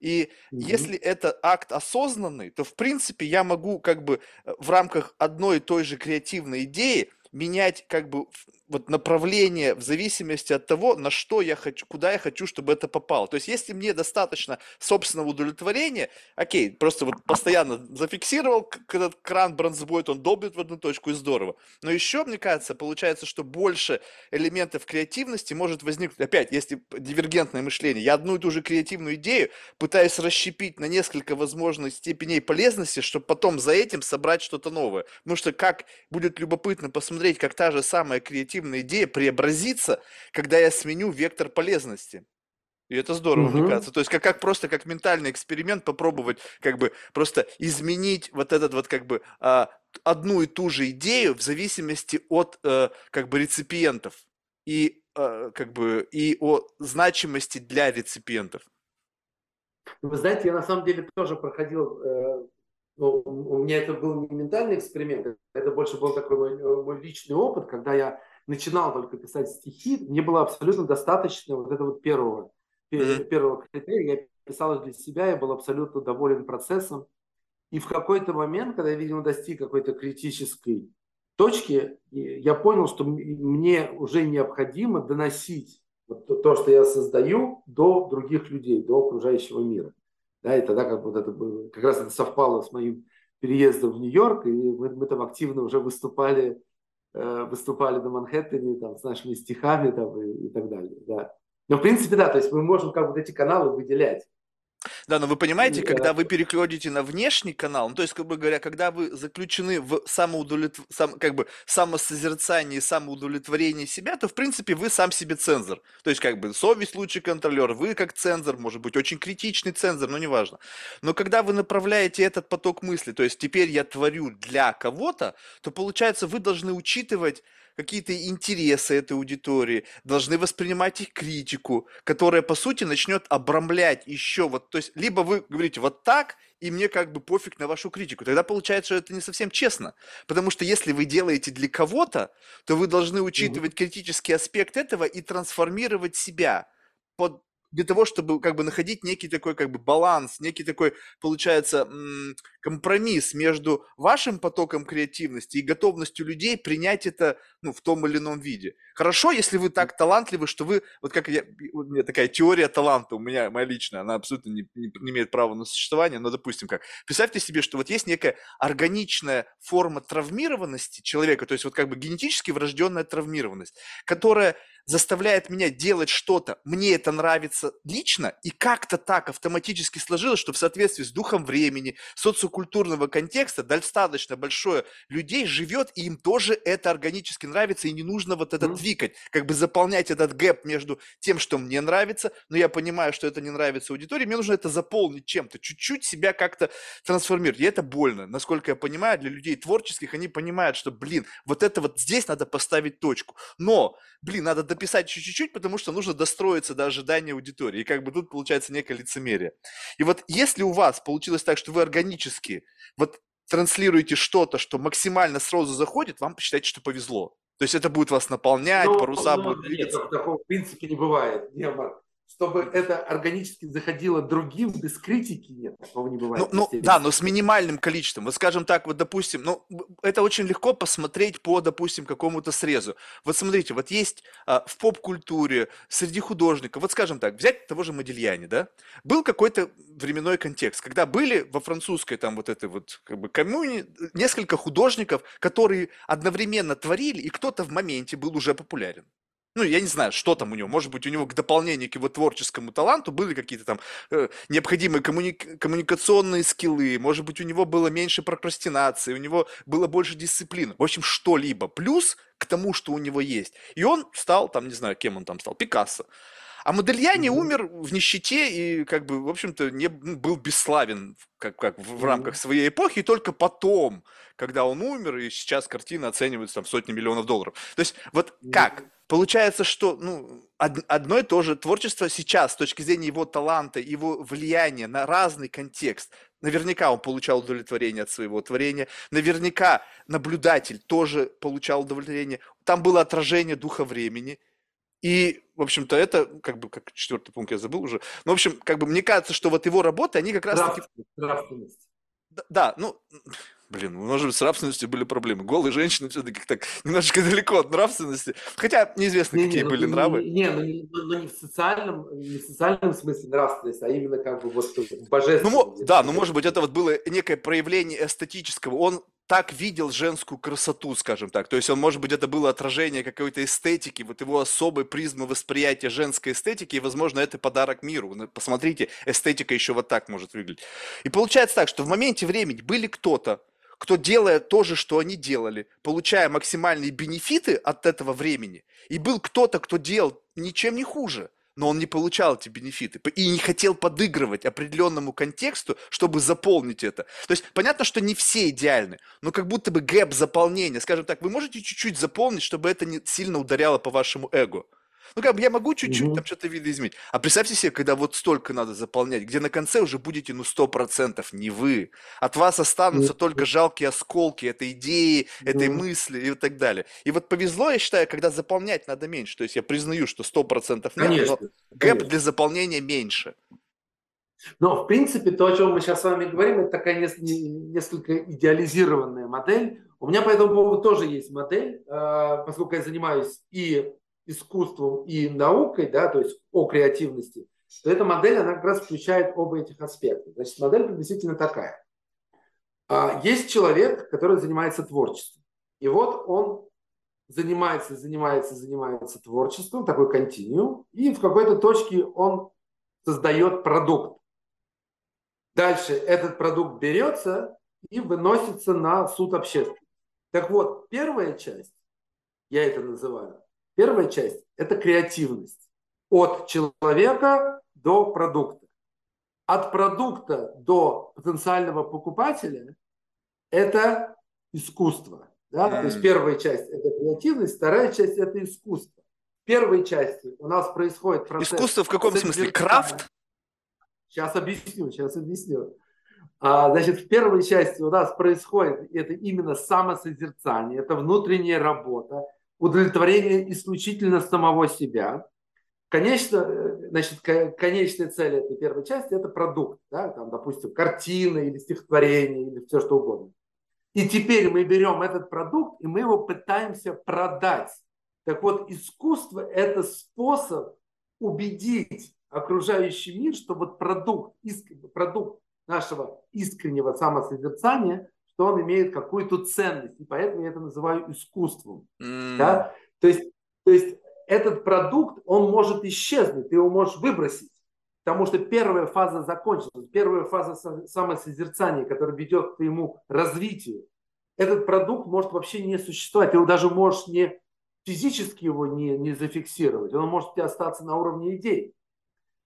И mm-hmm. если это акт осознанный, то в принципе я могу как бы э, в рамках одной и той же креативной идеи менять как бы вот направление в зависимости от того, на что я хочу, куда я хочу, чтобы это попало. То есть, если мне достаточно собственного удовлетворения, окей, просто вот постоянно зафиксировал этот кран бронзбойт, он долбит в одну точку и здорово. Но еще, мне кажется, получается, что больше элементов креативности может возникнуть, опять, если дивергентное мышление, я одну и ту же креативную идею пытаюсь расщепить на несколько возможных степеней полезности, чтобы потом за этим собрать что-то новое. Потому что как будет любопытно посмотреть, как та же самая креативная креативная идея преобразится, когда я сменю вектор полезности. И это здорово, угу. мне кажется. То есть как, как просто как ментальный эксперимент попробовать как бы просто изменить вот этот вот как бы а, одну и ту же идею в зависимости от а, как бы реципиентов и а, как бы и о значимости для реципиентов. Вы знаете, я на самом деле тоже проходил э, ну, у меня это был не ментальный эксперимент, это больше был такой мой, мой личный опыт, когда я начинал только писать стихи, мне было абсолютно достаточно вот этого вот первого, первого критерия. Я писал их для себя, я был абсолютно доволен процессом. И в какой-то момент, когда я, видимо, достиг какой-то критической точки, я понял, что мне уже необходимо доносить вот то, то, что я создаю, до других людей, до окружающего мира. Да, и тогда как, вот это, как раз это совпало с моим переездом в Нью-Йорк, и мы, мы там активно уже выступали, выступали на Манхэттене там, с нашими стихами там, и, и так далее. Да. Но в принципе, да, то есть мы можем как бы эти каналы выделять. Да, но вы понимаете, когда вы переходите на внешний канал, ну, то есть, как бы говоря, когда вы заключены в самоудовлетв... сам, как бы самосозерцании, самоудовлетворении себя, то, в принципе, вы сам себе цензор. То есть, как бы, совесть лучший контролер, вы как цензор, может быть, очень критичный цензор, но неважно. Но когда вы направляете этот поток мысли, то есть, теперь я творю для кого-то, то, получается, вы должны учитывать какие-то интересы этой аудитории, должны воспринимать их критику, которая, по сути, начнет обрамлять еще вот, то есть, либо вы говорите вот так, и мне как бы пофиг на вашу критику. Тогда получается, что это не совсем честно. Потому что если вы делаете для кого-то, то вы должны учитывать критический аспект этого и трансформировать себя под для того, чтобы как бы находить некий такой как бы баланс, некий такой, получается, компромисс между вашим потоком креативности и готовностью людей принять это ну, в том или ином виде. Хорошо, если вы так талантливы, что вы, вот как я, у меня такая теория таланта, у меня, моя личная, она абсолютно не, не, не имеет права на существование, но, допустим, как, представьте себе, что вот есть некая органичная форма травмированности человека, то есть вот как бы генетически врожденная травмированность, которая заставляет меня делать что-то, мне это нравится лично, и как-то так автоматически сложилось, что в соответствии с духом времени, социокультурного контекста достаточно большое людей живет, и им тоже это органически нравится, и не нужно вот это двигать, как бы заполнять этот гэп между тем, что мне нравится, но я понимаю, что это не нравится аудитории, мне нужно это заполнить чем-то, чуть-чуть себя как-то трансформировать. И это больно. Насколько я понимаю, для людей творческих, они понимают, что, блин, вот это вот здесь надо поставить точку. Но, блин, надо дописать чуть-чуть, потому что нужно достроиться до ожидания аудитории. И как бы тут получается некое лицемерие. И вот если у вас получилось так, что вы органически вот транслируете что-то, что максимально сразу заходит, вам посчитайте, что повезло. То есть это будет вас наполнять, ну, паруса ну, будут двигаться. Нет, такого в принципе не бывает. Нет, чтобы это органически заходило другим без критики, нет, такого не бывает. Ну, ну да, но с минимальным количеством. Вот скажем так, вот допустим, ну это очень легко посмотреть по, допустим, какому-то срезу. Вот смотрите, вот есть а, в поп-культуре, среди художников, вот скажем так, взять того же Модильяни, да, был какой-то временной контекст, когда были во французской там вот этой вот как бы коммуне несколько художников, которые одновременно творили, и кто-то в моменте был уже популярен ну, я не знаю, что там у него, может быть, у него к дополнению к его творческому таланту были какие-то там э, необходимые коммуни- коммуникационные скиллы, может быть, у него было меньше прокрастинации, у него было больше дисциплины, в общем, что-либо, плюс к тому, что у него есть. И он стал, там, не знаю, кем он там стал, Пикассо. А Модельяни mm-hmm. умер в нищете и, как бы, в общем-то, не ну, был бесславен как, как в, в рамках своей эпохи, и только потом, когда он умер, и сейчас картина оценивается там сотни миллионов долларов. То есть, вот как? Получается, что ну, одно и то же творчество сейчас, с точки зрения его таланта, его влияния на разный контекст, наверняка он получал удовлетворение от своего творения, наверняка наблюдатель тоже получал удовлетворение, там было отражение духа времени, и, в общем-то, это, как бы, как четвертый пункт я забыл уже, но, в общем, как бы, мне кажется, что вот его работы, они как раз таки... Да, да, ну, Блин, может быть, с нравственностью были проблемы. Голые женщины все-таки так немножечко далеко от нравственности. Хотя неизвестно, не, какие не, были ну, нравы. Не, ну, не, ну, не, в социальном, не в социальном смысле нравственности, а именно как бы вот божественности. Ну, да, ну, может быть, это вот было некое проявление эстетического. Он так видел женскую красоту, скажем так. То есть он, может быть, это было отражение какой-то эстетики, вот его особой призмы восприятия женской эстетики, и, возможно, это подарок миру. Ну, посмотрите, эстетика еще вот так может выглядеть. И получается так, что в моменте времени были кто-то, кто делая то же, что они делали, получая максимальные бенефиты от этого времени, и был кто-то, кто делал ничем не хуже, но он не получал эти бенефиты и не хотел подыгрывать определенному контексту, чтобы заполнить это. То есть понятно, что не все идеальны, но как будто бы гэп заполнения, скажем так, вы можете чуть-чуть заполнить, чтобы это не сильно ударяло по вашему эго. Ну, как бы я могу чуть-чуть угу. там что-то видоизменить. А представьте себе, когда вот столько надо заполнять, где на конце уже будете, ну, сто процентов не вы. От вас останутся только жалкие осколки этой идеи, этой мысли и так далее. И вот повезло, я считаю, когда заполнять надо меньше. То есть я признаю, что сто процентов нет, конечно, но гэп конечно. для заполнения меньше. Но, в принципе, то, о чем мы сейчас с вами говорим, это такая несколько идеализированная модель. У меня по этому поводу тоже есть модель, э, поскольку я занимаюсь и искусством и наукой, да, то есть о креативности, то эта модель, она как раз включает оба этих аспекта. Значит, модель приблизительно такая. А, есть человек, который занимается творчеством. И вот он занимается, занимается, занимается творчеством, такой континуум, и в какой-то точке он создает продукт. Дальше этот продукт берется и выносится на суд общественности. Так вот, первая часть, я это называю, первая часть – это креативность. От человека до продукта. От продукта до потенциального покупателя – это искусство. Да? Mm. То есть первая часть – это креативность, вторая часть – это искусство. В первой части у нас происходит процесс… Искусство в каком смысле? Крафт? Сейчас объясню, сейчас объясню. А, значит, в первой части у нас происходит это именно самосозерцание, это внутренняя работа, удовлетворение исключительно самого себя. Конечно, э, значит, конечная цель этой первой части – это продукт, да, там, допустим, картина или стихотворение или все что угодно. И теперь мы берем этот продукт и мы его пытаемся продать. Так вот, искусство – это способ убедить окружающий мир, что вот продукт, продукт нашего искреннего самосозерцания, что он имеет какую-то ценность. И поэтому я это называю искусством. Mm. Да? То, есть, то есть этот продукт, он может исчезнуть, ты его можешь выбросить. Потому что первая фаза закончилась, первая фаза самосозерцания, которая ведет к твоему развитию. Этот продукт может вообще не существовать. Ты его даже можешь не физически его не, не зафиксировать. Он может у тебя остаться на уровне идей.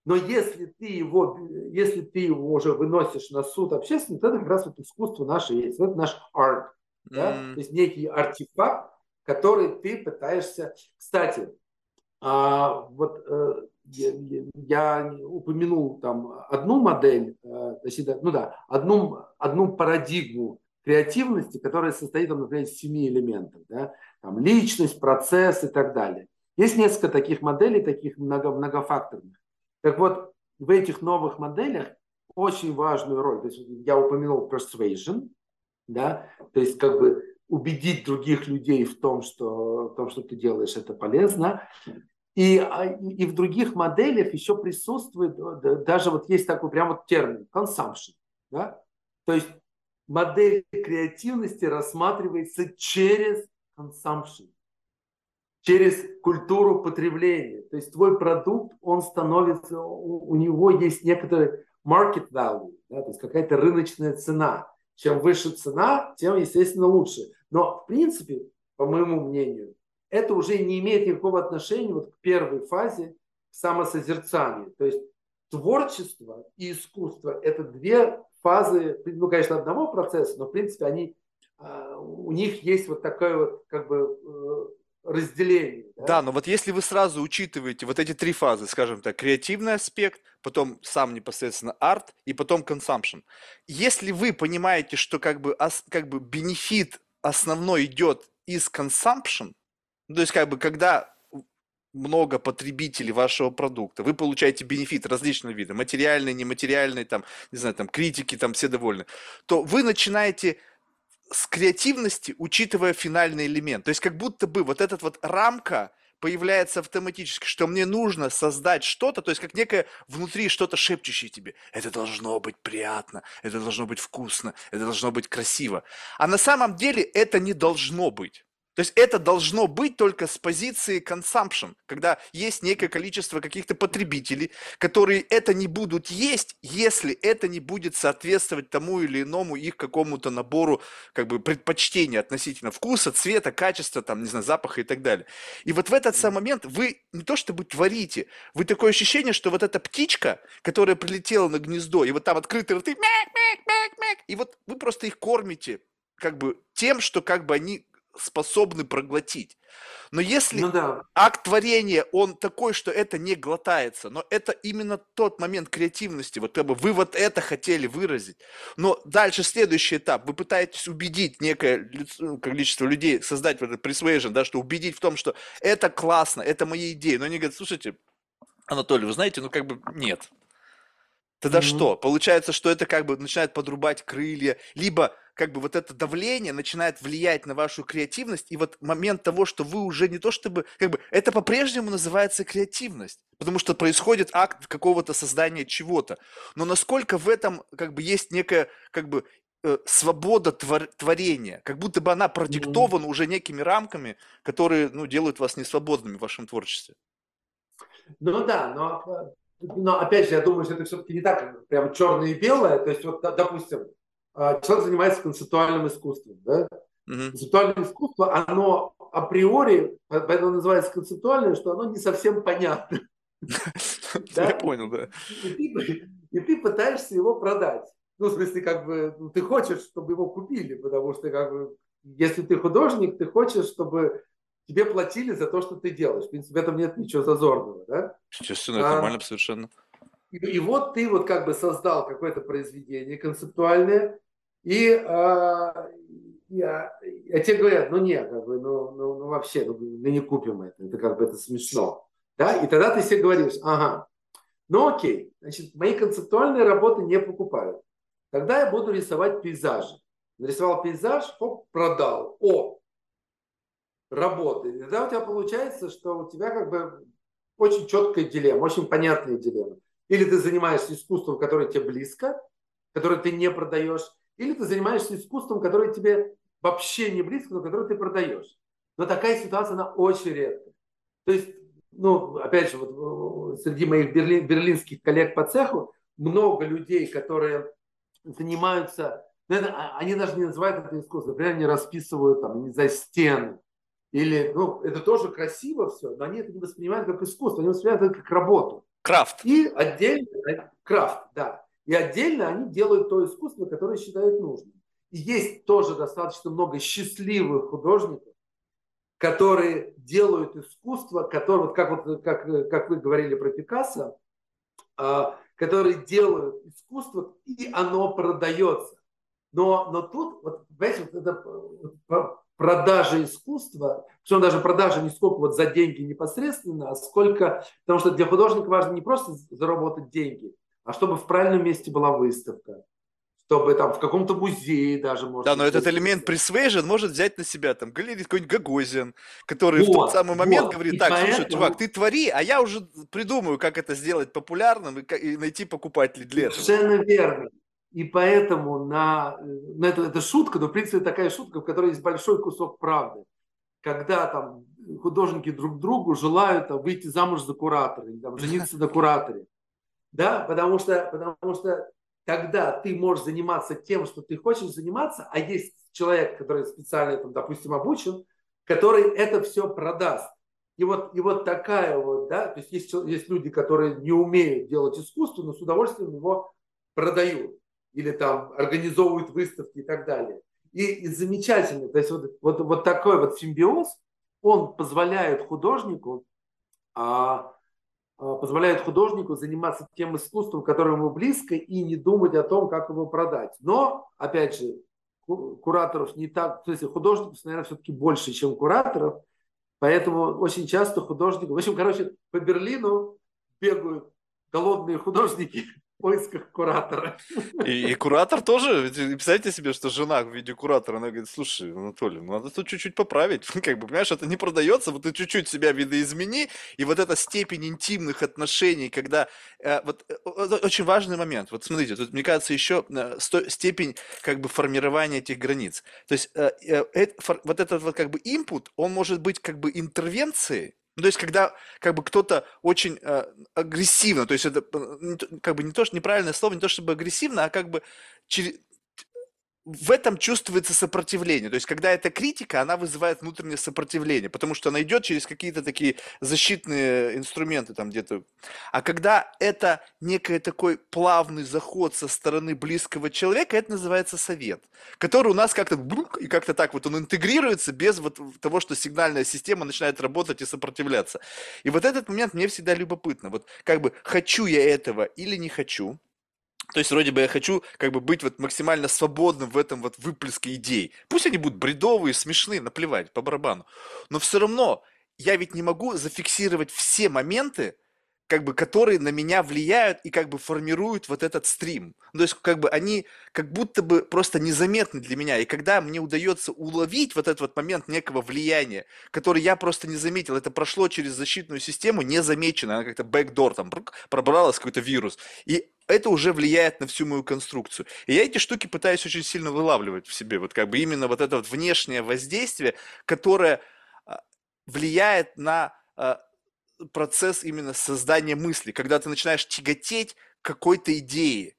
Но если ты его, если ты его уже выносишь на суд общественный, то это как раз вот искусство наше есть. Это наш арт. Mm. Да? То есть некий артефакт, который ты пытаешься... Кстати, а, вот э, я, я упомянул там одну модель, э, точнее, ну да, одну, одну парадигму креативности, которая состоит, например, из семи элементов. Да? Там личность, процесс и так далее. Есть несколько таких моделей, таких много, многофакторных. Так вот, в этих новых моделях очень важную роль, то есть я упомянул persuasion, да, то есть как бы убедить других людей в том, что, в том, что ты делаешь, это полезно. И, а, и в других моделях еще присутствует, даже вот есть такой прям вот термин, consumption. Да? То есть модель креативности рассматривается через consumption через культуру потребления. То есть твой продукт, он становится, у, него есть некоторый market value, да, то есть какая-то рыночная цена. Чем выше цена, тем, естественно, лучше. Но, в принципе, по моему мнению, это уже не имеет никакого отношения вот к первой фазе самосозерцания. То есть творчество и искусство – это две фазы, ну, конечно, одного процесса, но, в принципе, они, а, у них есть вот такое вот, как бы, разделение. Да? да, но вот если вы сразу учитываете вот эти три фазы, скажем так, креативный аспект, потом сам непосредственно арт и потом consumption. Если вы понимаете, что как бы, как бы бенефит основной идет из consumption, то есть как бы когда много потребителей вашего продукта, вы получаете бенефит различного вида, материальный, нематериальный, там, не знаю, там, критики, там, все довольны, то вы начинаете с креативности, учитывая финальный элемент. То есть как будто бы вот эта вот рамка появляется автоматически, что мне нужно создать что-то, то есть как некое внутри что-то шепчущее тебе. Это должно быть приятно, это должно быть вкусно, это должно быть красиво. А на самом деле это не должно быть. То есть это должно быть только с позиции consumption, когда есть некое количество каких-то потребителей, которые это не будут есть, если это не будет соответствовать тому или иному их какому-то набору как бы предпочтений относительно вкуса, цвета, качества, там, не знаю, запаха и так далее. И вот в этот самый момент вы не то чтобы творите, вы такое ощущение, что вот эта птичка, которая прилетела на гнездо, и вот там открытые рты, мяк, мяк, мяк, мяк, и вот вы просто их кормите как бы тем, что как бы они способны проглотить. Но если ну, да. акт творения, он такой, что это не глотается, но это именно тот момент креативности, вот как бы вы вот это хотели выразить. Но дальше следующий этап, вы пытаетесь убедить некое ну, количество людей, создать вот этот persuasion, да, что убедить в том, что это классно, это мои идеи. Но они говорят, слушайте, Анатолий, вы знаете, ну как бы нет. Тогда mm-hmm. что? Получается, что это как бы начинает подрубать крылья, либо как бы вот это давление начинает влиять на вашу креативность, и вот момент того, что вы уже не то чтобы, как бы, это по-прежнему называется креативность, потому что происходит акт какого-то создания чего-то. Но насколько в этом, как бы, есть некая, как бы, э, свобода твор- творения, как будто бы она продиктована уже некими рамками, которые, ну, делают вас несвободными в вашем творчестве. Ну да, но, но опять же, я думаю, что это все-таки не так прям черное и белое. То есть, вот, допустим, человек занимается концептуальным искусством, да? Угу. Концептуальное искусство, оно априори, поэтому называется концептуальное, что оно не совсем понятно. [laughs] Я понял, да. И ты пытаешься его продать. Ну, в смысле, как бы, ну, ты хочешь, чтобы его купили, потому что, как бы, если ты художник, ты хочешь, чтобы тебе платили за то, что ты делаешь. В принципе, в этом нет ничего зазорного, да? Естественно, это а, нормально совершенно. И, и вот ты вот как бы создал какое-то произведение концептуальное, и а, я, я тебе говорят, ну нет, как бы, ну, ну, ну вообще, ну, мы не купим это, это как бы это смешно. Да? И тогда ты себе говоришь, ага, ну окей, значит, мои концептуальные работы не покупают. Тогда я буду рисовать пейзажи. Нарисовал пейзаж, оп, продал. О, работает. И тогда у тебя получается, что у тебя как бы очень четкая дилемма, очень понятная дилемма. Или ты занимаешься искусством, которое тебе близко, которое ты не продаешь, или ты занимаешься искусством, которое тебе вообще не близко, но которое ты продаешь. Но такая ситуация, она очень редко. То есть, ну, опять же, вот среди моих берли, берлинских коллег по цеху много людей, которые занимаются, ну, это, они даже не называют это искусством, например, они расписывают там, не за стены, или, ну, это тоже красиво все, но они это не воспринимают как искусство, они воспринимают это как работу. Крафт. И отдельно, крафт, да. И отдельно они делают то искусство, которое считают нужным. И есть тоже достаточно много счастливых художников, которые делают искусство, которые, вот как, вот, как, как вы говорили про Пикассо, а, которые делают искусство, и оно продается. Но, но тут, вот, понимаете, вот это, продажа искусства, причем даже продажа не сколько вот за деньги непосредственно, а сколько, потому что для художника важно не просто заработать деньги, а чтобы в правильном месте была выставка, чтобы там в каком-то музее даже может Да, но этот элемент persuasion может взять на себя там какой-нибудь Гагозин, который вот, в тот самый момент вот. говорит, так, поэтому... слушай, чувак, ты твори, а я уже придумаю, как это сделать популярным и, и найти покупателей для этого. Совершенно верно. И поэтому на, на это, это шутка, но в принципе такая шутка, в которой есть большой кусок правды. Когда там художники друг другу желают там, выйти замуж за куратора, или там, жениться на кураторе. Да, потому что, потому что тогда ты можешь заниматься тем, что ты хочешь заниматься, а есть человек, который специально, там, допустим, обучен, который это все продаст. И вот, и вот такая вот, да, то есть есть, есть люди, которые не умеют делать искусство, но с удовольствием его продают или там организовывают выставки и так далее. И, и замечательно, то есть вот, вот, вот такой вот симбиоз, он позволяет художнику, а, позволяет художнику заниматься тем искусством, которое ему близко, и не думать о том, как его продать. Но, опять же, кураторов не так, то есть художников, наверное, все-таки больше, чем кураторов, поэтому очень часто художники, в общем, короче, по Берлину бегают голодные художники, поисках куратора. И, и куратор тоже, представьте себе, что жена в виде куратора, она говорит, слушай, Анатолий, ну надо тут чуть-чуть поправить, [laughs] как бы, понимаешь, это не продается, вот ты чуть-чуть себя видоизмени, и вот эта степень интимных отношений, когда, э, вот э, очень важный момент, вот смотрите, тут, мне кажется, еще э, сто, степень, как бы, формирования этих границ, то есть э, э, вот этот вот, как бы, инпут, он может быть, как бы, интервенцией, ну, то есть, когда как бы кто-то очень э, агрессивно, то есть это как бы не то, что неправильное слово, не то чтобы агрессивно, а как бы через, в этом чувствуется сопротивление. То есть, когда эта критика, она вызывает внутреннее сопротивление, потому что она идет через какие-то такие защитные инструменты там где-то. А когда это некий такой плавный заход со стороны близкого человека, это называется совет, который у нас как-то и как-то так вот он интегрируется без вот того, что сигнальная система начинает работать и сопротивляться. И вот этот момент мне всегда любопытно. Вот как бы хочу я этого или не хочу, то есть вроде бы я хочу как бы быть вот максимально свободным в этом вот выплеске идей. Пусть они будут бредовые, смешные, наплевать, по барабану. Но все равно я ведь не могу зафиксировать все моменты, как бы, которые на меня влияют и как бы формируют вот этот стрим. Ну, то есть, как бы они как будто бы просто незаметны для меня. И когда мне удается уловить вот этот вот момент некого влияния, который я просто не заметил, это прошло через защитную систему незамеченно, она как-то бэкдор там пробралась какой-то вирус. И это уже влияет на всю мою конструкцию. И я эти штуки пытаюсь очень сильно вылавливать в себе. Вот как бы именно вот это вот внешнее воздействие, которое а, влияет на а, процесс именно создания мысли, когда ты начинаешь тяготеть какой-то идее,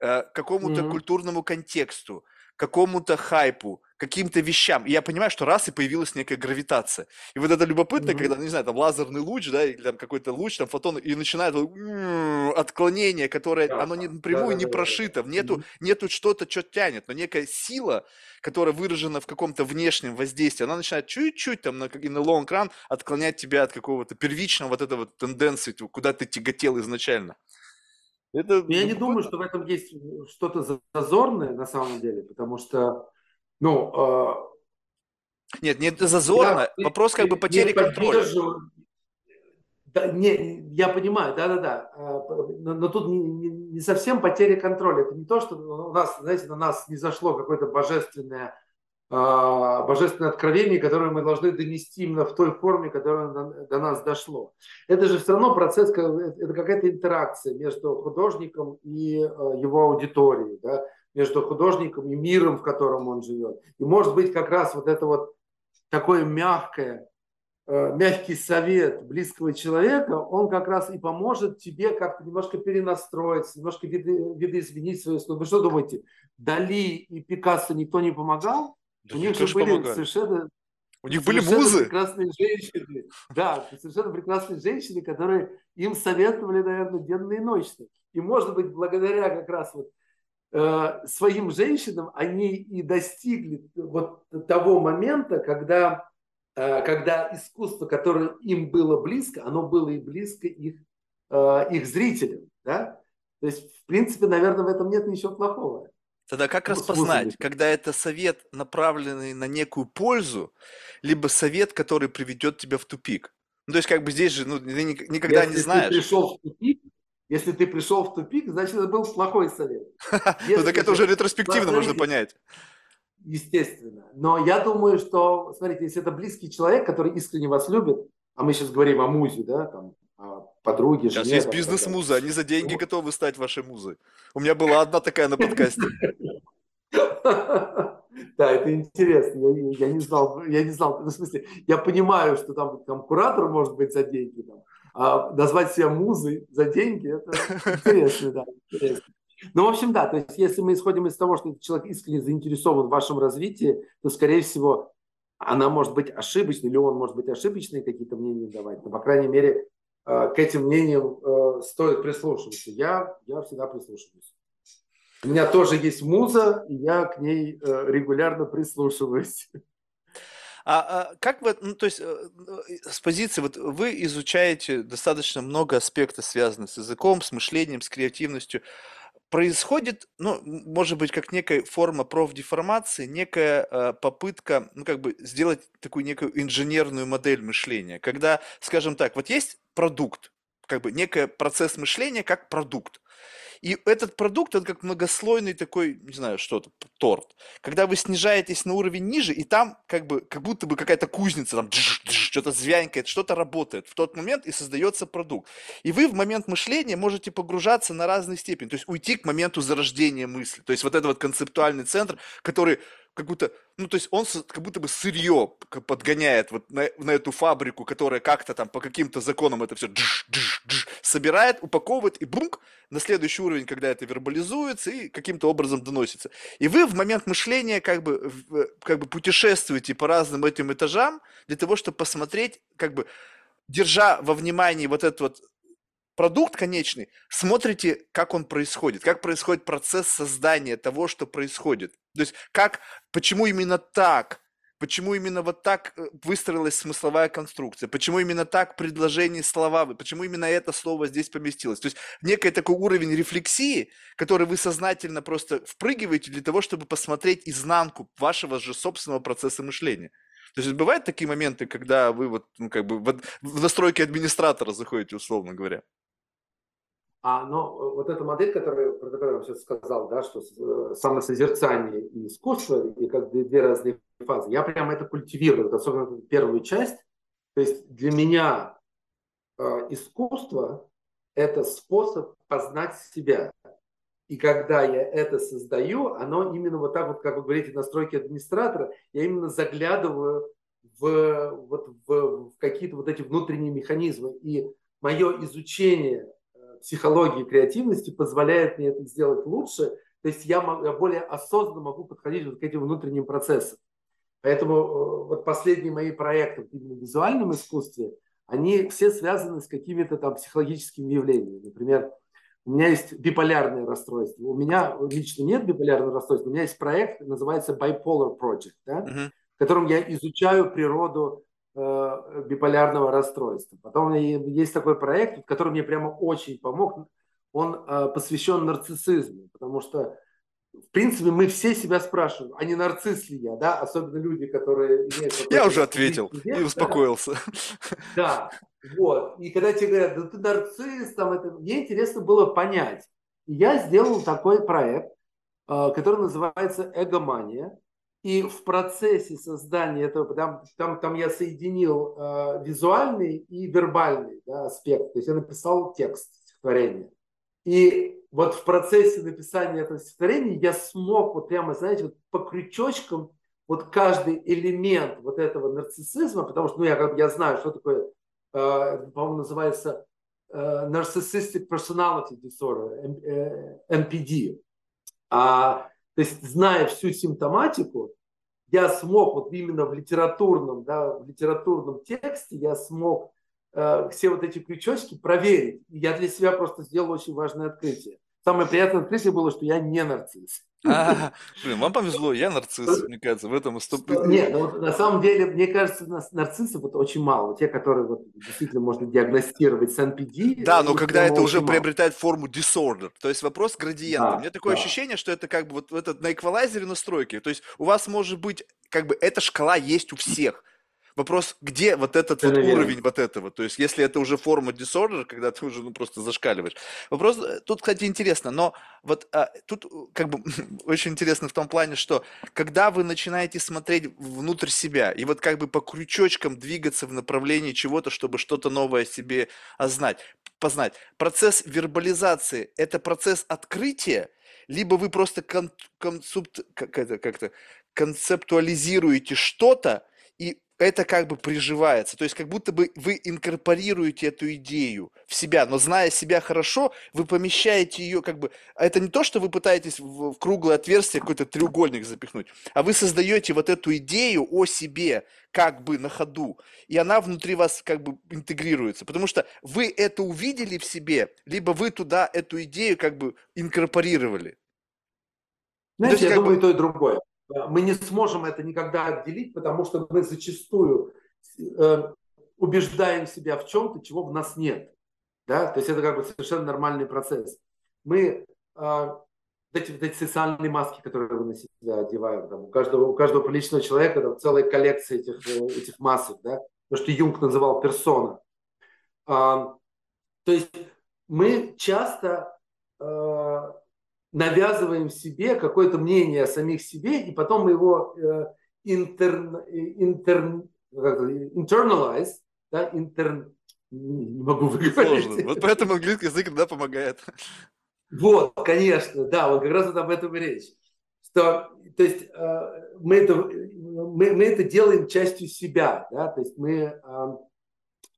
э, какому-то Мгм. культурному контексту, какому-то хайпу, каким-то вещам. И я понимаю, что раз и появилась некая гравитация. И вот это любопытно, Мгм. когда, ну, не знаю, там лазерный луч, да, или там какой-то луч, там фотон, и начинает вот, отклонение, которое, Да, оно не, напрямую да, не да, да, да. прошито, нету, Мгм. нету что-то, что тянет, но некая сила, которая выражена в каком-то внешнем воздействии, она начинает чуть-чуть там на, и на long run отклонять тебя от какого-то первичного вот этого тенденции, куда ты тяготел изначально. Это Я не думаю, что в этом есть что-то зазорное на самом деле, потому что, ну, э, Нет, не я зазорно, не вопрос как бы потери контроля. Да, не, я понимаю, да-да-да, А, но, но тут не, не- не совсем потеря контроля. Это не то, что у нас, знаете, на нас не зашло какое-то божественное, а, божественное откровение, которое мы должны донести именно в той форме, которое до, до нас дошло. Это же все равно процесс, это какая-то интеракция между художником и э, его аудиторией, да, между художником и миром, в котором он живет. И может быть как раз вот это вот такое мягкое, э, мягкий совет близкого человека, он как раз и поможет тебе как-то немножко перенастроиться, немножко виды, видоизменить свою искусство. Вы что думаете, Дали и Пикассо никто не помогал? Да У них же были помогали. совершенно, У них были музы. прекрасные женщины. Да, совершенно прекрасные женщины, которые им советовали, наверное, денно и ночно. И, может быть, благодаря как раз вот своим женщинам они и достигли вот того момента, когда, э, когда искусство, которое им было близко, оно было и близко их, э, их зрителям. Да? То есть, в принципе, наверное, в этом нет ничего плохого. Тогда как Ну, распознать, когда это совет, направленный на некую пользу, либо совет, который приведет тебя в тупик? Ну, то есть, как бы здесь же, ну, ты ник- никогда Если не ты знаешь. пришел в тупик, если ты пришел в тупик, значит, это был плохой совет. [laughs] Ну, так это же- уже ретроспективно можно понять. Естественно. Но я думаю, что, смотрите, если это близкий человек, который искренне вас любит, а мы сейчас говорим о музе, да, там, о подруге, Сейчас жене. есть бизнес-музы, они за деньги готовы стать вашей музой. У меня была одна такая на подкасте. [laughs] Да, это интересно. Я, я не знал, я не знал. Ну, в смысле, я понимаю, что там, там куратор может быть за деньги, там, а назвать себя музой за деньги, это [laughs] интересно, да, интересно. Ну, в общем, да, то есть если мы исходим из того, что человек искренне заинтересован в вашем развитии, то, скорее всего, она может быть ошибочной, или он может быть ошибочные какие-то мнения давать, но, по крайней мере, э, к этим мнениям э, стоит прислушиваться. Я, я всегда прислушиваюсь. У меня тоже есть муза, и я к ней э, регулярно прислушиваюсь. [laughs] А, а как вы, ну, то есть, э, э, с позиции, вот вы изучаете достаточно много аспектов, связанных с языком, с мышлением, с креативностью. Происходит, ну, может быть, как некая форма профдеформации, некая э, попытка, ну, как бы сделать такую некую инженерную модель мышления, когда, скажем так, вот есть продукт, как бы некий процесс мышления как продукт. И этот продукт, он как многослойный такой, не знаю, что-то, торт. Когда вы снижаетесь на уровень ниже, и там как бы, как будто бы какая-то кузница, там что-то звянькает, что-то работает в тот момент, и создается продукт. И вы в момент мышления можете погружаться на разные степени, то есть уйти к моменту зарождения мысли. То есть вот этот вот концептуальный центр, который как будто, ну, то есть он как будто бы сырье подгоняет вот на, на эту фабрику, которая как-то там по каким-то законам это все собирает, упаковывает и бунк на следующий уровень, когда это вербализуется и каким-то образом доносится. И вы в момент мышления как бы, как бы путешествуете по разным этим этажам для того, чтобы посмотреть, как бы держа во внимании вот этот вот продукт конечный, смотрите, как он происходит, как происходит процесс создания того, что происходит. То есть как, почему именно так, почему именно вот так э, выстроилась смысловая конструкция, почему именно так предложение слова, почему именно это слово здесь поместилось. То есть некий такой уровень рефлексии, который вы сознательно просто впрыгиваете для того, чтобы посмотреть изнанку вашего же собственного процесса мышления. То есть бывают такие моменты, когда вы вот, ну, как бы в, настройки администратора заходите, условно говоря? А, но вот эта модель, которую, про которую я сейчас сказал, да, что э, самосозерцание и искусство, и как две разные фазы, я прямо это культивирую, особенно первую часть. То есть для меня э, искусство – это способ познать себя. И когда я это создаю, оно именно вот так вот, как вы говорите, настройки администратора, я именно заглядываю в, вот, в, в какие-то вот эти внутренние механизмы. И мое изучение психологии креативности позволяет мне это сделать лучше. То есть я, я более осознанно могу подходить вот к этим внутренним процессам. Поэтому э, вот последние мои проекты именно в визуальном искусстве, они все связаны с какими-то там психологическими явлениями. Например, у меня есть биполярное расстройство. У меня лично нет биполярного расстройства. У меня есть проект, называется Bipolar Project, да, uh-huh. в котором я изучаю природу биполярного расстройства. Потом есть такой проект, который мне прямо очень помог. Он э, посвящен нарциссизму, потому что в принципе, мы все себя спрашиваем, а не нарцисс ли я, да, особенно люди, которые. [laughs] Я уже ответил и успокоился. Да, вот. И когда тебе говорят, да ты нарцисс, там это... Мне интересно было понять. И я сделал такой проект, э, который называется «Эгомания». И в процессе создания этого, там, там, там я соединил э, визуальный и вербальный да, аспект. То есть я написал текст стихотворения. И вот в процессе написания этого стихотворения я смог вот прямо, знаете, вот по крючочкам вот каждый элемент вот этого нарциссизма, потому что ну, я, я знаю, что такое, э, по-моему, называется э, Narcissistic Personality Disorder, NPD. Э, а, то есть, зная всю симптоматику, я смог вот именно в литературном, да, в литературном тексте я смог э, все вот эти крючочки проверить. Я для себя просто сделал очень важное открытие. Самое приятное открытие было, что я не нарцисс. А, блин, вам повезло, я нарцисс, мне кажется, в этом стоп. Нет, ну, на самом деле, мне кажется, нас нарциссов вот очень мало. Те, которые вот, действительно можно диагностировать с NPD. Да, но когда это уже мало. приобретает форму disorder, то есть вопрос градиента. Да, у меня такое да. ощущение, что это как бы вот этот на эквалайзере настройки. То есть у вас может быть, как бы эта шкала есть у всех. Вопрос, где вот этот вот уровень вот этого? То есть, если это уже форма disorder, когда ты уже ну, просто зашкаливаешь. Вопрос, э, тут, кстати, интересно, но вот а, тут э, как бы [laughs] очень интересно в том плане, что когда вы начинаете смотреть внутрь себя и вот как бы по крючочкам двигаться в направлении чего-то, чтобы что-то новое себе ознать, познать, процесс вербализации – это процесс открытия, либо вы просто кон, консупт, как это, как-то концептуализируете что-то, и это как бы приживается. То есть как будто бы вы инкорпорируете эту идею в себя, но зная себя хорошо, вы помещаете ее как бы... Это не то, что вы пытаетесь в, круглое отверстие какой-то треугольник запихнуть, а вы создаете вот эту идею о себе как бы на ходу, и она внутри вас как бы интегрируется. Потому что вы это увидели в себе, либо вы туда эту идею как бы инкорпорировали. Знаете, есть, я думаю, бы... и то, и другое. Мы не сможем это никогда отделить, потому что мы зачастую э, убеждаем себя в чем-то, чего в нас нет. Да? То есть это как бы совершенно нормальный процесс. Мы э, эти, вот эти социальные маски, которые мы на себя одеваем, там, у, каждого, у каждого приличного человека там, целая коллекция этих, э, этих масок, да? то, что Юнг называл персона. А, то есть мы часто э, навязываем себе какое-то мнение о самих себе, и потом мы его э, интер, интер, internalize, да, интер, не могу выговорить. Сложно. Вот поэтому английский язык иногда помогает. Вот, конечно, да, вот как раз вот об этом и речь. Что, то есть э, мы это, мы, мы это делаем частью себя, да, то есть мы, э,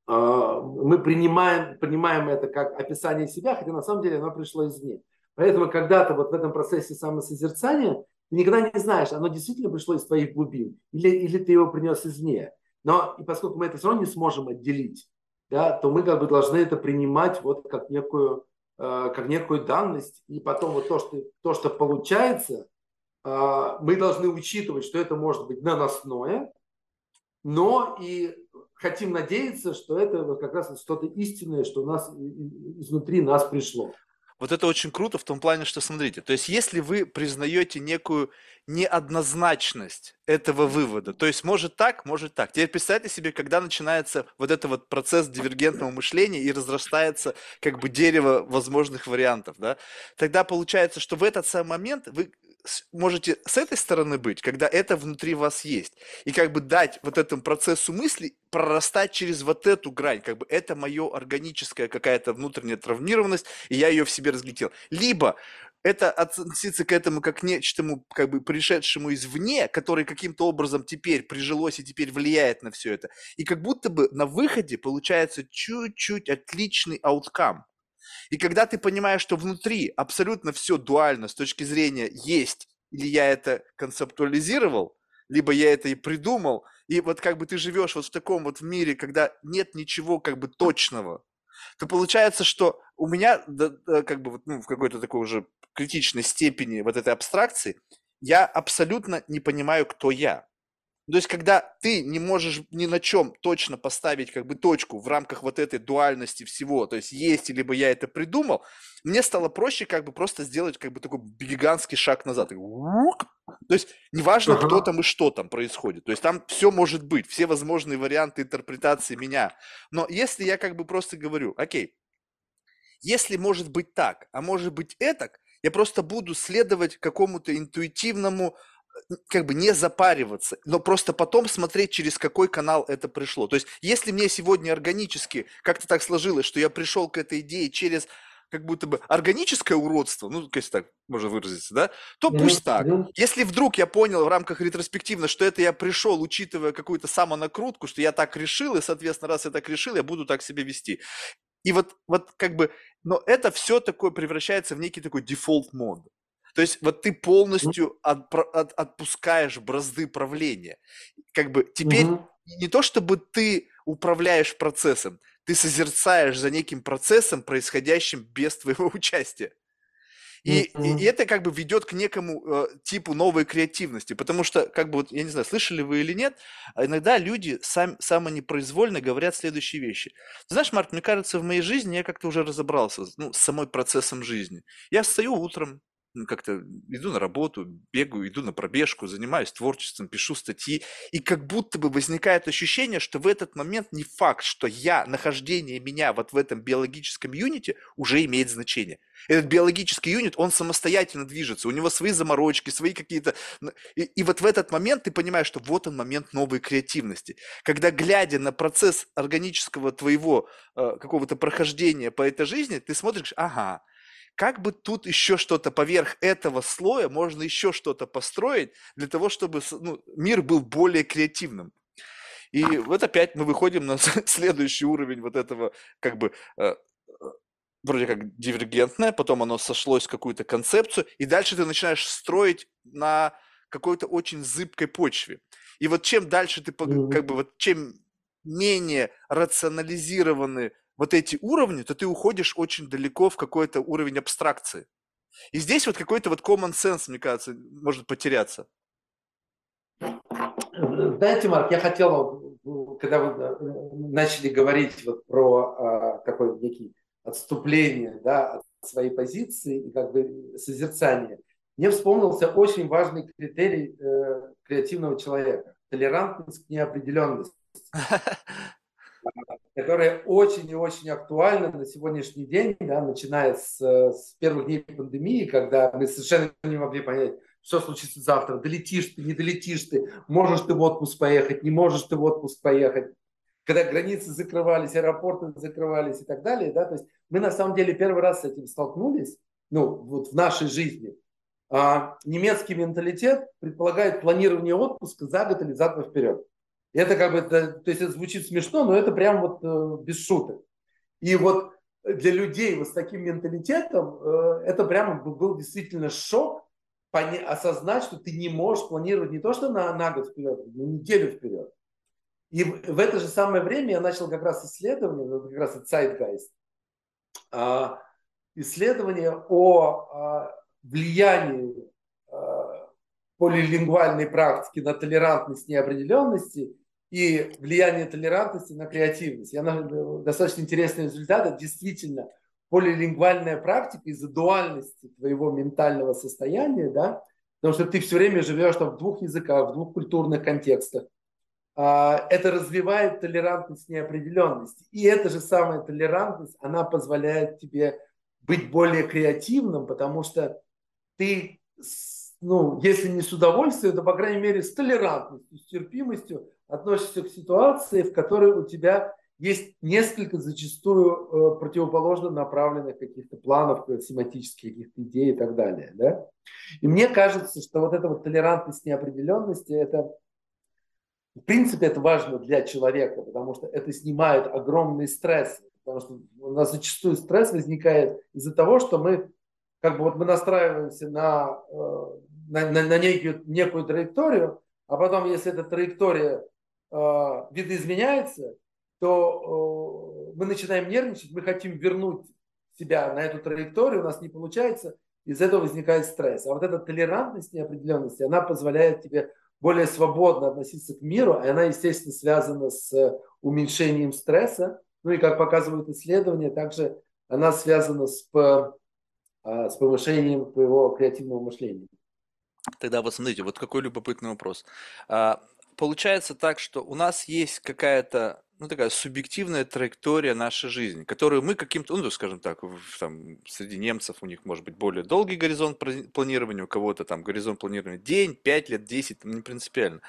э, мы принимаем, принимаем это как описание себя, хотя на самом деле оно пришло извне. Поэтому когда-то вот в этом процессе самосозерцания ты никогда не знаешь, оно действительно пришло из твоих глубин или, или ты его принес извне. Но и поскольку мы это все равно не сможем отделить, да, то мы как бы должны это принимать вот как некую, э, как некую данность. И потом вот то, что, то, что получается, э, мы должны учитывать, что это может быть наносное, но и хотим надеяться, что это вот как раз что-то истинное, что у нас изнутри нас пришло. Вот это очень круто в том плане, что смотрите, то есть если вы признаете некую неоднозначность этого вывода. То есть может так, может так. Теперь представьте себе, когда начинается вот этот вот процесс дивергентного мышления и разрастается как бы дерево возможных вариантов, да, тогда получается, что в этот самый момент вы можете с этой стороны быть, когда это внутри вас есть, и как бы дать вот этому процессу мысли прорастать через вот эту грань, как бы это мое органическая какая-то внутренняя травмированность, и я ее в себе разглядел. Либо это относиться к этому как к нечтому, как бы пришедшему извне, который каким-то образом теперь прижилось и теперь влияет на все это. И как будто бы на выходе получается чуть-чуть отличный ауткам. И когда ты понимаешь, что внутри абсолютно все дуально с точки зрения есть, или я это концептуализировал, либо я это и придумал, и вот как бы ты живешь вот в таком вот мире, когда нет ничего как бы точного, то получается, что у меня да, да, как бы ну, в какой-то такой уже критичной степени вот этой абстракции я абсолютно не понимаю, кто я. То есть, когда ты не можешь ни на чем точно поставить как бы точку в рамках вот этой дуальности всего, то есть есть либо я это придумал, мне стало проще как бы просто сделать как бы такой гигантский шаг назад. То есть, неважно, ага. кто там и что там происходит. То есть, там все может быть, все возможные варианты интерпретации меня. Но если я как бы просто говорю, окей, если может быть так, а может быть этак, я просто буду следовать какому-то интуитивному как бы не запариваться, но просто потом смотреть, через какой канал это пришло. То есть, если мне сегодня органически как-то так сложилось, что я пришел к этой идее через как будто бы органическое уродство, ну, если так можно выразиться, да, то mm-hmm. пусть так. Если вдруг я понял в рамках ретроспективно, что это я пришел, учитывая какую-то самонакрутку, что я так решил, и, соответственно, раз я так решил, я буду так себя вести. И вот, вот как бы, но это все такое превращается в некий такой дефолт мод. То есть вот ты полностью от, от, отпускаешь бразды правления. Как бы теперь угу. не то, чтобы ты управляешь процессом, ты созерцаешь за неким процессом, происходящим без твоего [laughs] участия. И, и, и это как бы ведет к некому э, типу новой креативности, потому что, как бы, вот, я не знаю, слышали вы или нет, а иногда люди сам, самонепроизвольно говорят следующие вещи. Знаешь, Марк, мне кажется, в моей жизни я как-то уже разобрался ну, с самой процессом жизни. Я встаю утром, как-то иду на работу, бегаю, иду на пробежку, занимаюсь творчеством, пишу статьи, и как будто бы возникает ощущение, что в этот момент не факт, что я, нахождение меня вот в этом биологическом юните уже имеет значение. Этот биологический юнит, он самостоятельно движется, у него свои заморочки, свои какие-то... И, и вот в этот момент ты понимаешь, что вот он момент новой креативности. Когда, глядя на процесс органического твоего э, какого-то прохождения по этой жизни, ты смотришь, ага, как бы тут еще что-то поверх этого слоя можно еще что-то построить для того, чтобы ну, мир был более креативным. И вот опять мы выходим на [laughs] следующий уровень вот этого как бы э, вроде как дивергентное, потом оно сошлось в какую-то концепцию, и дальше ты начинаешь строить на какой-то очень зыбкой почве. И вот чем дальше ты, как бы, вот чем менее рационализированы вот эти уровни, то ты уходишь очень далеко в какой-то уровень абстракции. И здесь вот какой-то вот common sense, мне кажется, может потеряться. Знаете, Марк, я хотел, когда вы э, начали говорить вот про а, такое некий отступление да, от своей позиции и как бы созерцание, мне вспомнился очень важный критерий э, креативного человека – толерантность к неопределенности. [laughs] которая очень и очень актуальна на сегодняшний день, да, начиная с, с первых дней пандемии, когда мы совершенно не могли понять, что случится завтра, долетишь ты, не долетишь ты, можешь ты в отпуск поехать, не можешь ты в отпуск поехать, когда границы закрывались, аэропорты закрывались и так далее, да, то есть мы на самом деле первый раз с этим столкнулись, ну, вот в нашей жизни. А немецкий менталитет предполагает планирование отпуска за год или за два вперед. Это как бы, то есть это звучит смешно, но это прям вот э, без шуток. И вот для людей вот с таким менталитетом э, это прямо был действительно шок осознать, что ты не можешь планировать не то, что на, на год вперед, на неделю вперед. И в, это же самое время я начал как раз исследование, как раз и Zeitgeist, э, исследование о э, влиянии полилингвальной практики на толерантность неопределенности и влияние толерантности на креативность. Я нашел достаточно интересные результаты. Действительно, полилингвальная практика из-за дуальности твоего ментального состояния, да, потому что ты все время живешь там в двух языках, в двух культурных контекстах. А, это развивает толерантность неопределенности. И эта же самая толерантность, она позволяет тебе быть более креативным, потому что ты, ну, если не с удовольствием, то, по крайней мере, с толерантностью, с терпимостью относишься к ситуации, в которой у тебя есть несколько зачастую э, противоположно направленных каких-то планов, э, семантических каких-то идей и так далее. Да? И мне кажется, что вот эта вот толерантность неопределенности, это в принципе это важно для человека, потому что это снимает огромный стресс. Потому что у нас зачастую стресс возникает из-за того, что мы как бы вот мы настраиваемся на, э, на, на, на некую, некую траекторию, а потом, если эта траектория видоизменяется, то э, мы начинаем нервничать, мы хотим вернуть себя на эту траекторию, у нас не получается, из этого возникает стресс. А вот эта толерантность неопределенности, она позволяет тебе более свободно относиться к миру, и она, естественно, связана с уменьшением стресса. Ну и, как показывают исследования, также она связана с, а, с повышением твоего креативного мышления. Тогда вот смотрите, вот какой любопытный вопрос. Получается так, что у нас есть какая-то ну, такая субъективная траектория нашей жизни, которую мы каким-то, ну, скажем так, в, там, среди немцев у них может быть более долгий горизонт планирования, у кого-то там горизонт планирования день, 5 лет, 10, не принципиально.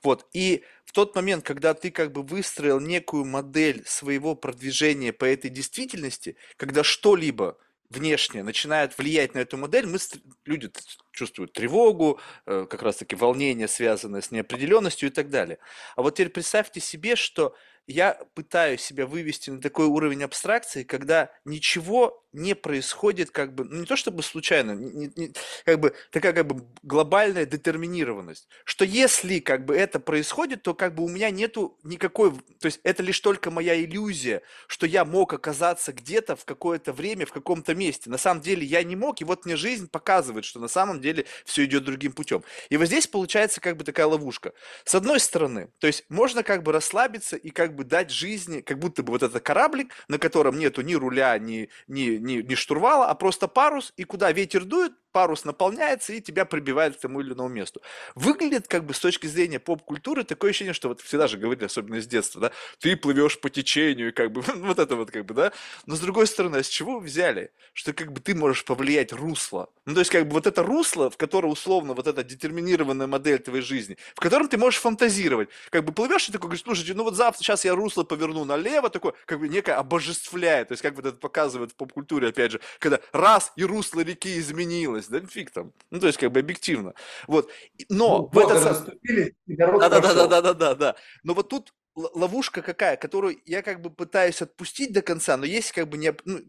Вот, и в тот момент, когда ты как бы выстроил некую модель своего продвижения по этой действительности, когда что-либо внешне начинает влиять на эту модель, мы, люди чувствуют тревогу, э, как раз-таки волнение, связанное с неопределенностью и так далее. А вот теперь представьте себе, что я пытаюсь себя вывести на такой уровень абстракции, когда ничего не происходит как бы, ну не то чтобы случайно, не, не, как бы такая как бы глобальная детерминированность, что если как бы это происходит, то как бы у меня нету никакой, то есть это лишь только моя иллюзия, что я мог оказаться где-то в какое-то время, в каком-то месте. На самом деле я не мог, и вот мне жизнь показывает, что на самом деле все идет другим путем. И вот здесь получается как бы такая ловушка. С одной стороны, то есть можно как бы расслабиться и как бы дать жизни, как будто бы вот этот кораблик, на котором нету ни руля, ни, ни, ни, ни штурвала, а просто парус, и куда ветер дует, парус наполняется и тебя прибивает к тому или иному месту. Выглядит как бы с точки зрения поп-культуры такое ощущение, что вот всегда же говорили, особенно с детства, да, ты плывешь по течению, как бы, [laughs] вот это вот как бы, да. Но с другой стороны, а с чего взяли? Что как бы ты можешь повлиять русло. Ну, то есть как бы вот это русло, в которое условно вот эта детерминированная модель твоей жизни, в котором ты можешь фантазировать. Как бы плывешь и такой говоришь, слушайте, ну вот завтра, сейчас я русло поверну налево, такое, как бы некое обожествляет. То есть как бы это показывает в поп-культуре, опять же, когда раз и русло реки изменилось, есть, да фиг там. Ну, то есть, как бы объективно. Вот. Но ну, в этот... Да, да, да, да, да, да, да, да. Но вот тут ловушка какая, которую я как бы пытаюсь отпустить до конца, но есть как бы не, ну,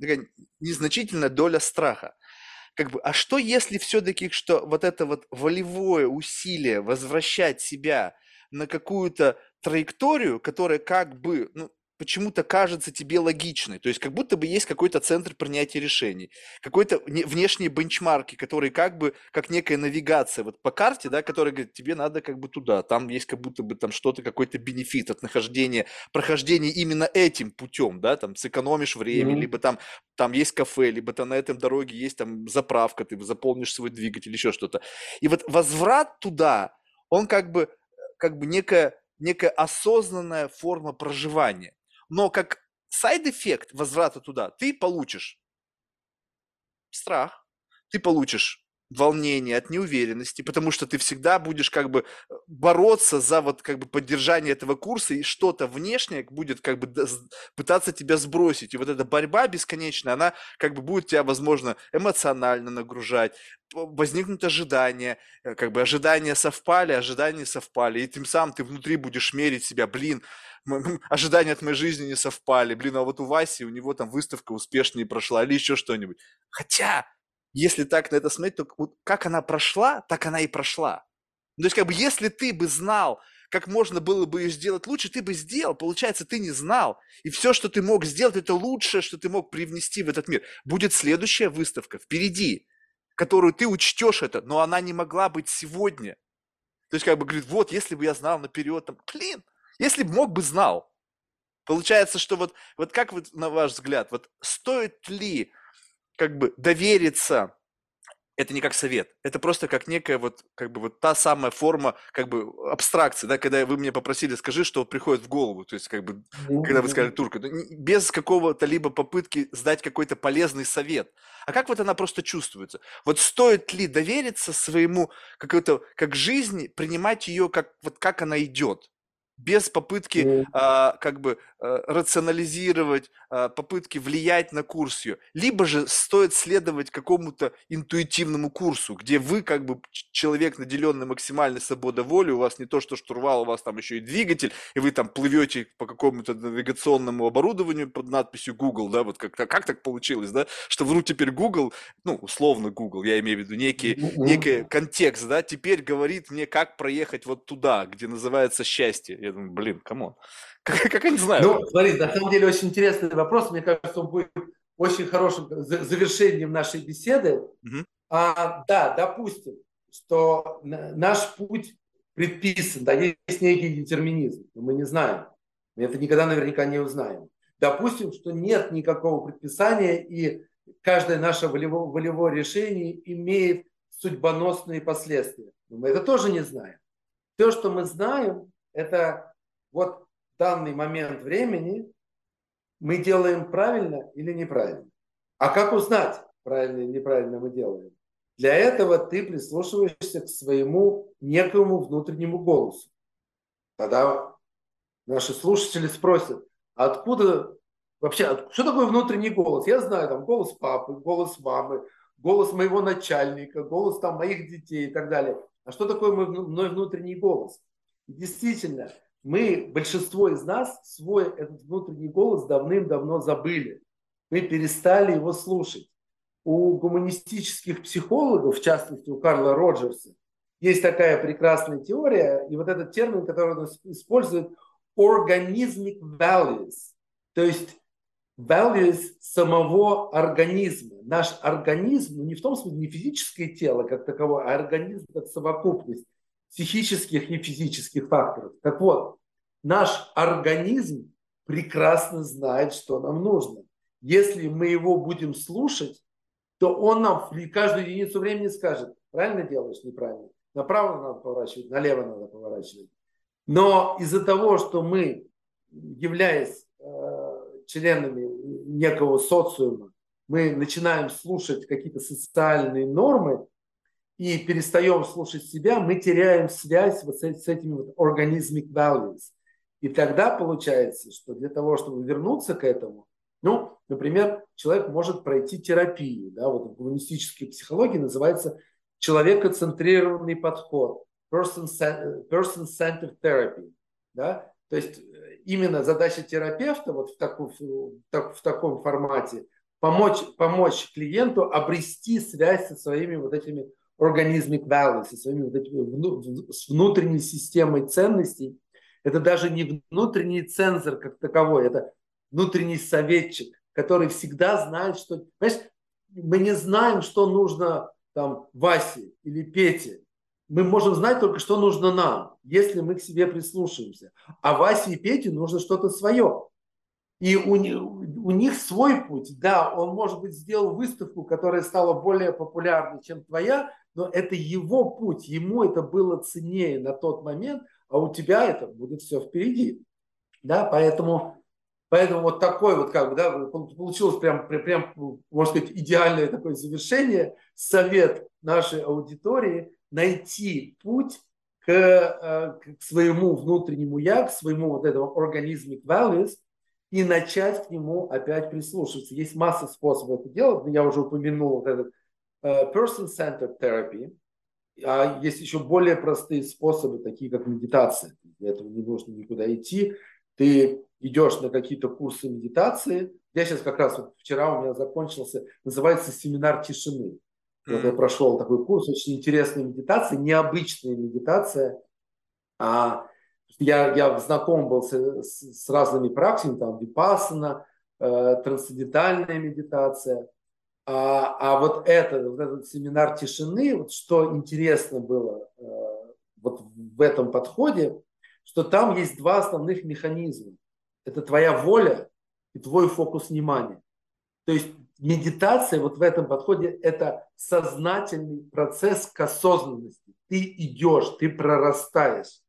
незначительная доля страха. Как бы, а что если все-таки, что вот это вот волевое усилие возвращать себя на какую-то траекторию, которая как бы, ну, почему-то кажется тебе логичной. То есть как будто бы есть какой-то центр принятия решений, какой-то внешние бенчмарки, которые как бы, как некая навигация вот по карте, да, которая говорит, тебе надо как бы туда, там есть как будто бы там что-то, какой-то бенефит от нахождения, прохождения именно этим путем, да, там сэкономишь время, mm-hmm. либо там, там есть кафе, либо там на этом дороге есть там заправка, ты заполнишь свой двигатель, еще что-то. И вот возврат туда, он как бы, как бы некая, некая осознанная форма проживания. Но как side effect возврата туда ты получишь страх, ты получишь волнение, от неуверенности, потому что ты всегда будешь как бы э, бороться за вот как бы поддержание этого курса, и что-то внешнее будет как бы пытаться тебя сбросить. И вот эта борьба бесконечная, она как бы будет тебя, возможно, эмоционально нагружать, возникнут ожидания, э, как бы ожидания совпали, ожидания совпали, и тем самым ты внутри будешь мерить себя, блин, ожидания от моей жизни не совпали, блин, а вот у Васи, у него там выставка успешнее прошла или еще что-нибудь. Хотя, если так на это смотреть, то вот как она прошла, так она и прошла. То есть, как бы, если ты бы знал, как можно было бы ее сделать лучше, ты бы сделал. Получается, ты не знал. И все, что ты мог сделать, это лучшее, что ты мог привнести в этот мир. Будет следующая выставка впереди, которую ты учтешь это, но она не могла быть сегодня. То есть, как бы, говорит, вот, если бы я знал наперед, там, блин, если бы мог бы знал. Получается, что вот, вот как вот на ваш взгляд, вот стоит ли как бы довериться это не как совет, это просто как некая вот, как бы вот та самая форма, как бы абстракции, да, когда вы мне попросили, скажи, что приходит в голову, то есть как бы, mm-hmm. когда вы сказали турка, без какого-то либо попытки сдать какой-то полезный совет. А как вот она просто чувствуется? Вот стоит ли довериться своему какой-то, как жизни, принимать ее как, вот как она идет? Без попытки mm. а, как бы а, рационализировать, а, попытки влиять на курс ее. Либо же стоит следовать какому-то интуитивному курсу, где вы как бы человек, наделенный максимальной свободой воли, у вас не то, что штурвал, у вас там еще и двигатель, и вы там плывете по какому-то навигационному оборудованию под надписью Google, да, вот как, как так получилось, да, что ну теперь Google, ну условно Google, я имею в виду некий, mm-hmm. некий контекст, да, теперь говорит мне, как проехать вот туда, где называется счастье я думаю, блин, come on. [laughs] Как, как они знают? Ну, смотри, на самом деле очень интересный вопрос. Мне кажется, он будет очень хорошим завершением нашей беседы. Угу. А, да, допустим, что наш путь предписан, да, есть некий детерминизм, но мы не знаем. Мы это никогда наверняка не узнаем. Допустим, что нет никакого предписания, и каждое наше волевое, волевое решение имеет судьбоносные последствия. Но мы это тоже не знаем. Все, что мы знаем, это вот данный момент времени мы делаем правильно или неправильно. А как узнать, правильно или неправильно мы делаем? Для этого ты прислушиваешься к своему некому внутреннему голосу. Тогда наши слушатели спросят, откуда вообще, что такое внутренний голос? Я знаю, там голос папы, голос мамы, голос моего начальника, голос там моих детей и так далее. А что такое мой, внутренний голос? Действительно, мы, большинство из нас, свой этот внутренний голос давным-давно забыли. Мы перестали его слушать. У гуманистических психологов, в частности у Карла Роджерса, есть такая прекрасная теория, и вот этот термин, который он использует, organismic values, то есть values самого организма. Наш организм, ну не в том смысле, не физическое тело как таковое, а организм как совокупность психических и физических факторов. Так вот, наш организм прекрасно знает, что нам нужно. Если мы его будем слушать, то он нам каждую единицу времени скажет, правильно делаешь, неправильно. Направо надо поворачивать, налево надо поворачивать. Но из-за того, что мы, являясь э, членами некого социума, мы начинаем слушать какие-то социальные нормы, и перестаем слушать себя, мы теряем связь вот с, с этими вот organismic values. И тогда получается, что для того, чтобы вернуться к этому, ну, например, человек может пройти терапию, да, вот в гуманистической психологии называется человекоцентрированный подход, person-centered therapy, да, то есть э, именно задача терапевта вот в, таком, в, таком формате помочь, помочь клиенту обрести связь со своими вот этими organizmic values, со своими вот этими, с внутренней системой ценностей. Это даже не внутренний цензор как таковой, это внутренний советчик, который всегда знает, что... Понимаешь, мы не знаем, что нужно там Васе или Пете. Мы можем знать только, что нужно нам, если мы к себе прислушаемся. А Васе и Пете нужно что-то свое. И у, у них свой путь. Да, он, может быть, сделал выставку, которая стала более популярной, чем твоя, но это его путь, ему это было ценнее на тот момент, а у тебя это будет все впереди. Да, поэтому, поэтому вот такой вот, как бы, да, получилось прям, прям, можно сказать, идеальное такое завершение. Совет нашей аудитории найти путь к, э, к своему внутреннему я, к своему вот этому organismic values и начать к нему опять прислушиваться. Есть масса способов это делать, я уже упомянул вот этот Э, person-centered therapy, а есть еще более простые способы, такие как медитация. Для этого не нужно никуда идти. Ты идешь на какие-то курсы медитации. Я сейчас как раз вот вчера у меня закончился, называется семинар тишины. Вот я прошел такой курс, очень интересная медитация, необычная медитация. А, я, я знаком был с, с, с разными практиками, там випассана, э, трансцендентальная медитация – а, а вот, это, вот этот семинар тишины, вот что интересно было э, вот в этом подходе, что там есть два основных механизма. Это твоя воля и твой фокус внимания. То есть медитация вот в этом подходе – это сознательный процесс к осознанности. Ты идешь, ты прорастаешь.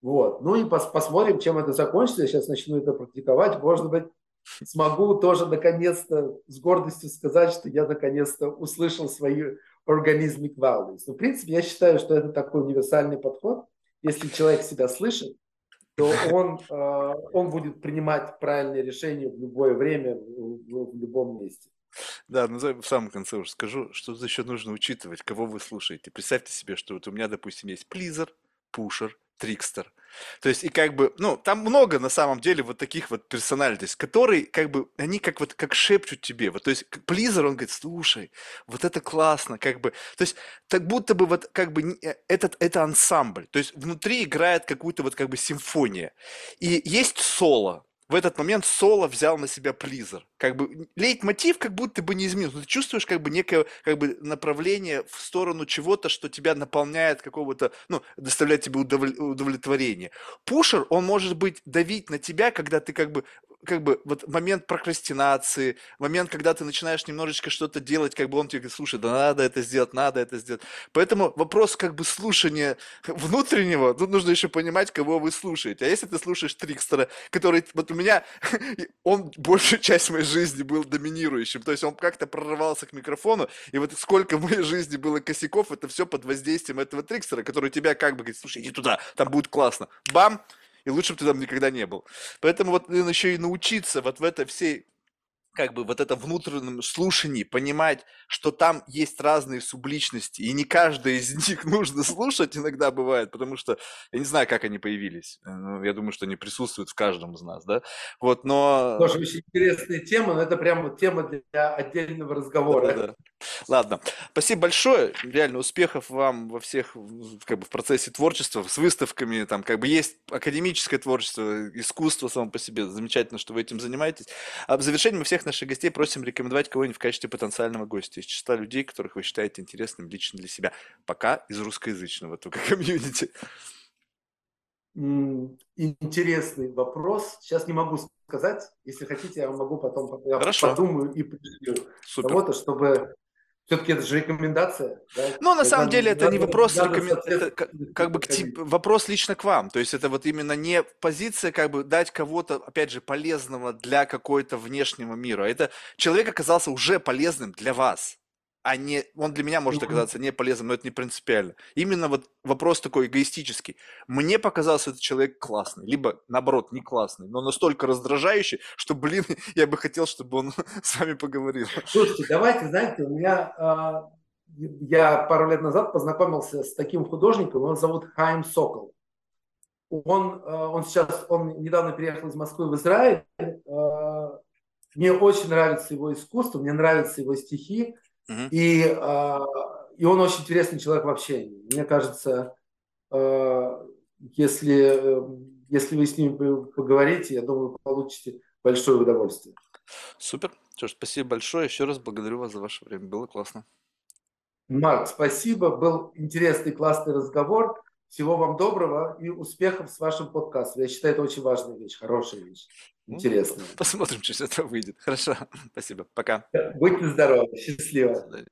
Вот. Ну и пос посмотрим, чем это закончится. Я сейчас начну это практиковать. Может быть, смогу тоже наконец-то с гордостью сказать, что я наконец-то услышал свои organic values. Но, в принципе, я считаю, что это такой универсальный подход. Если человек себя слышит, то он, э, он будет принимать правильные решения в любое время, в, в любом месте. Да, ну в самом конце уже скажу, что еще нужно учитывать, кого вы слушаете. Представьте себе, что вот у меня, допустим, есть плизер, пушер, Трикстер. То есть, и как бы, ну, там много на самом деле вот таких вот персональностей, которые, как бы, они как вот, как шепчут тебе. Вот, то есть, Плизер, он говорит, слушай, вот это классно, как бы, то есть, как будто бы вот, как бы, э, этот, это ансамбль. То есть, внутри играет какую-то вот, как бы, симфония. И есть соло, в этот момент соло взял на себя плизер. Как бы лейтмотив как будто бы не изменился. Ты чувствуешь как бы некое как бы направление в сторону чего-то, что тебя наполняет какого-то, ну, доставляет тебе удовлетворение. Пушер, он может быть давить на тебя, когда ты как бы как бы вот момент прокрастинации, момент, когда ты начинаешь немножечко что-то делать, как бы он тебе говорит, слушай, да надо это сделать, надо это сделать. Поэтому вопрос как бы слушания внутреннего, тут нужно еще понимать, кого вы слушаете. А если ты слушаешь Трикстера, который, вот у меня, [laughs] он большую часть моей жизни был доминирующим, то есть он как-то прорывался к микрофону, и вот сколько в моей жизни было косяков, это все под воздействием этого Трикстера, который тебя как бы говорит, слушай, иди туда, там будет классно. Бам! И лучше бы ты там никогда не был. Поэтому вот нужно еще и научиться вот в этой всей как бы вот это внутреннем слушании, понимать, что там есть разные субличности, и не каждая из них [laughs] нужно слушать иногда бывает, потому что я не знаю, как они появились. Э, ну, я думаю, что они присутствуют в каждом из нас, да? Вот, но... Тоже очень интересная тема, но это прямо тема для отдельного разговора. Да, да. Ладно, спасибо большое, реально успехов вам во всех, как бы в процессе творчества, с выставками, там как бы есть академическое творчество, искусство само по себе, замечательно, что вы этим занимаетесь. А в завершение мы всех наших гостей просим рекомендовать кого-нибудь в качестве потенциального гостя из числа людей, которых вы считаете интересным лично для себя, пока из русскоязычного только [laughs] комьюнити. Интересный вопрос. Сейчас не могу сказать. Если хотите, я могу потом я Хорошо. подумаю и пришлю кого-то, чтобы все-таки это же рекомендация. Да? Ну, на самом деле, это не вопрос рекомендации, это как, как бы тип, вопрос лично к вам. То есть это вот именно не позиция, как бы дать кого-то, опять же, полезного для какой-то внешнего мира. Это человек оказался уже полезным для вас а не, он для меня может оказаться не полезным, но это не принципиально. Именно вот вопрос такой эгоистический. Мне показался этот человек классный, либо наоборот не классный, но настолько раздражающий, что, блин, [laughs] я бы хотел, чтобы он [laughs] с вами поговорил. Слушайте, давайте, знаете, у меня а, я пару лет назад познакомился с таким художником, он зовут Хайм Сокол. Он, а, он сейчас, он недавно переехал из Москвы в Израиль. А, мне очень нравится его искусство, мне нравятся его стихи. И, э, и он очень интересный человек в общении. Мне кажется, э, если, э, если вы с ним поговорите, я думаю, вы получите большое удовольствие. Супер. Что ж, спасибо большое. Еще раз благодарю вас за ваше время. Было классно. Марк, спасибо. Был интересный, классный разговор. Всего вам доброго и успехов с вашим подкастом. Я считаю, это очень важная вещь, хорошая вещь, ну, интересная. Посмотрим, [laughs] что из этого выйдет. Хорошо, [laughs] спасибо. Пока. Будьте здоровы, счастливо.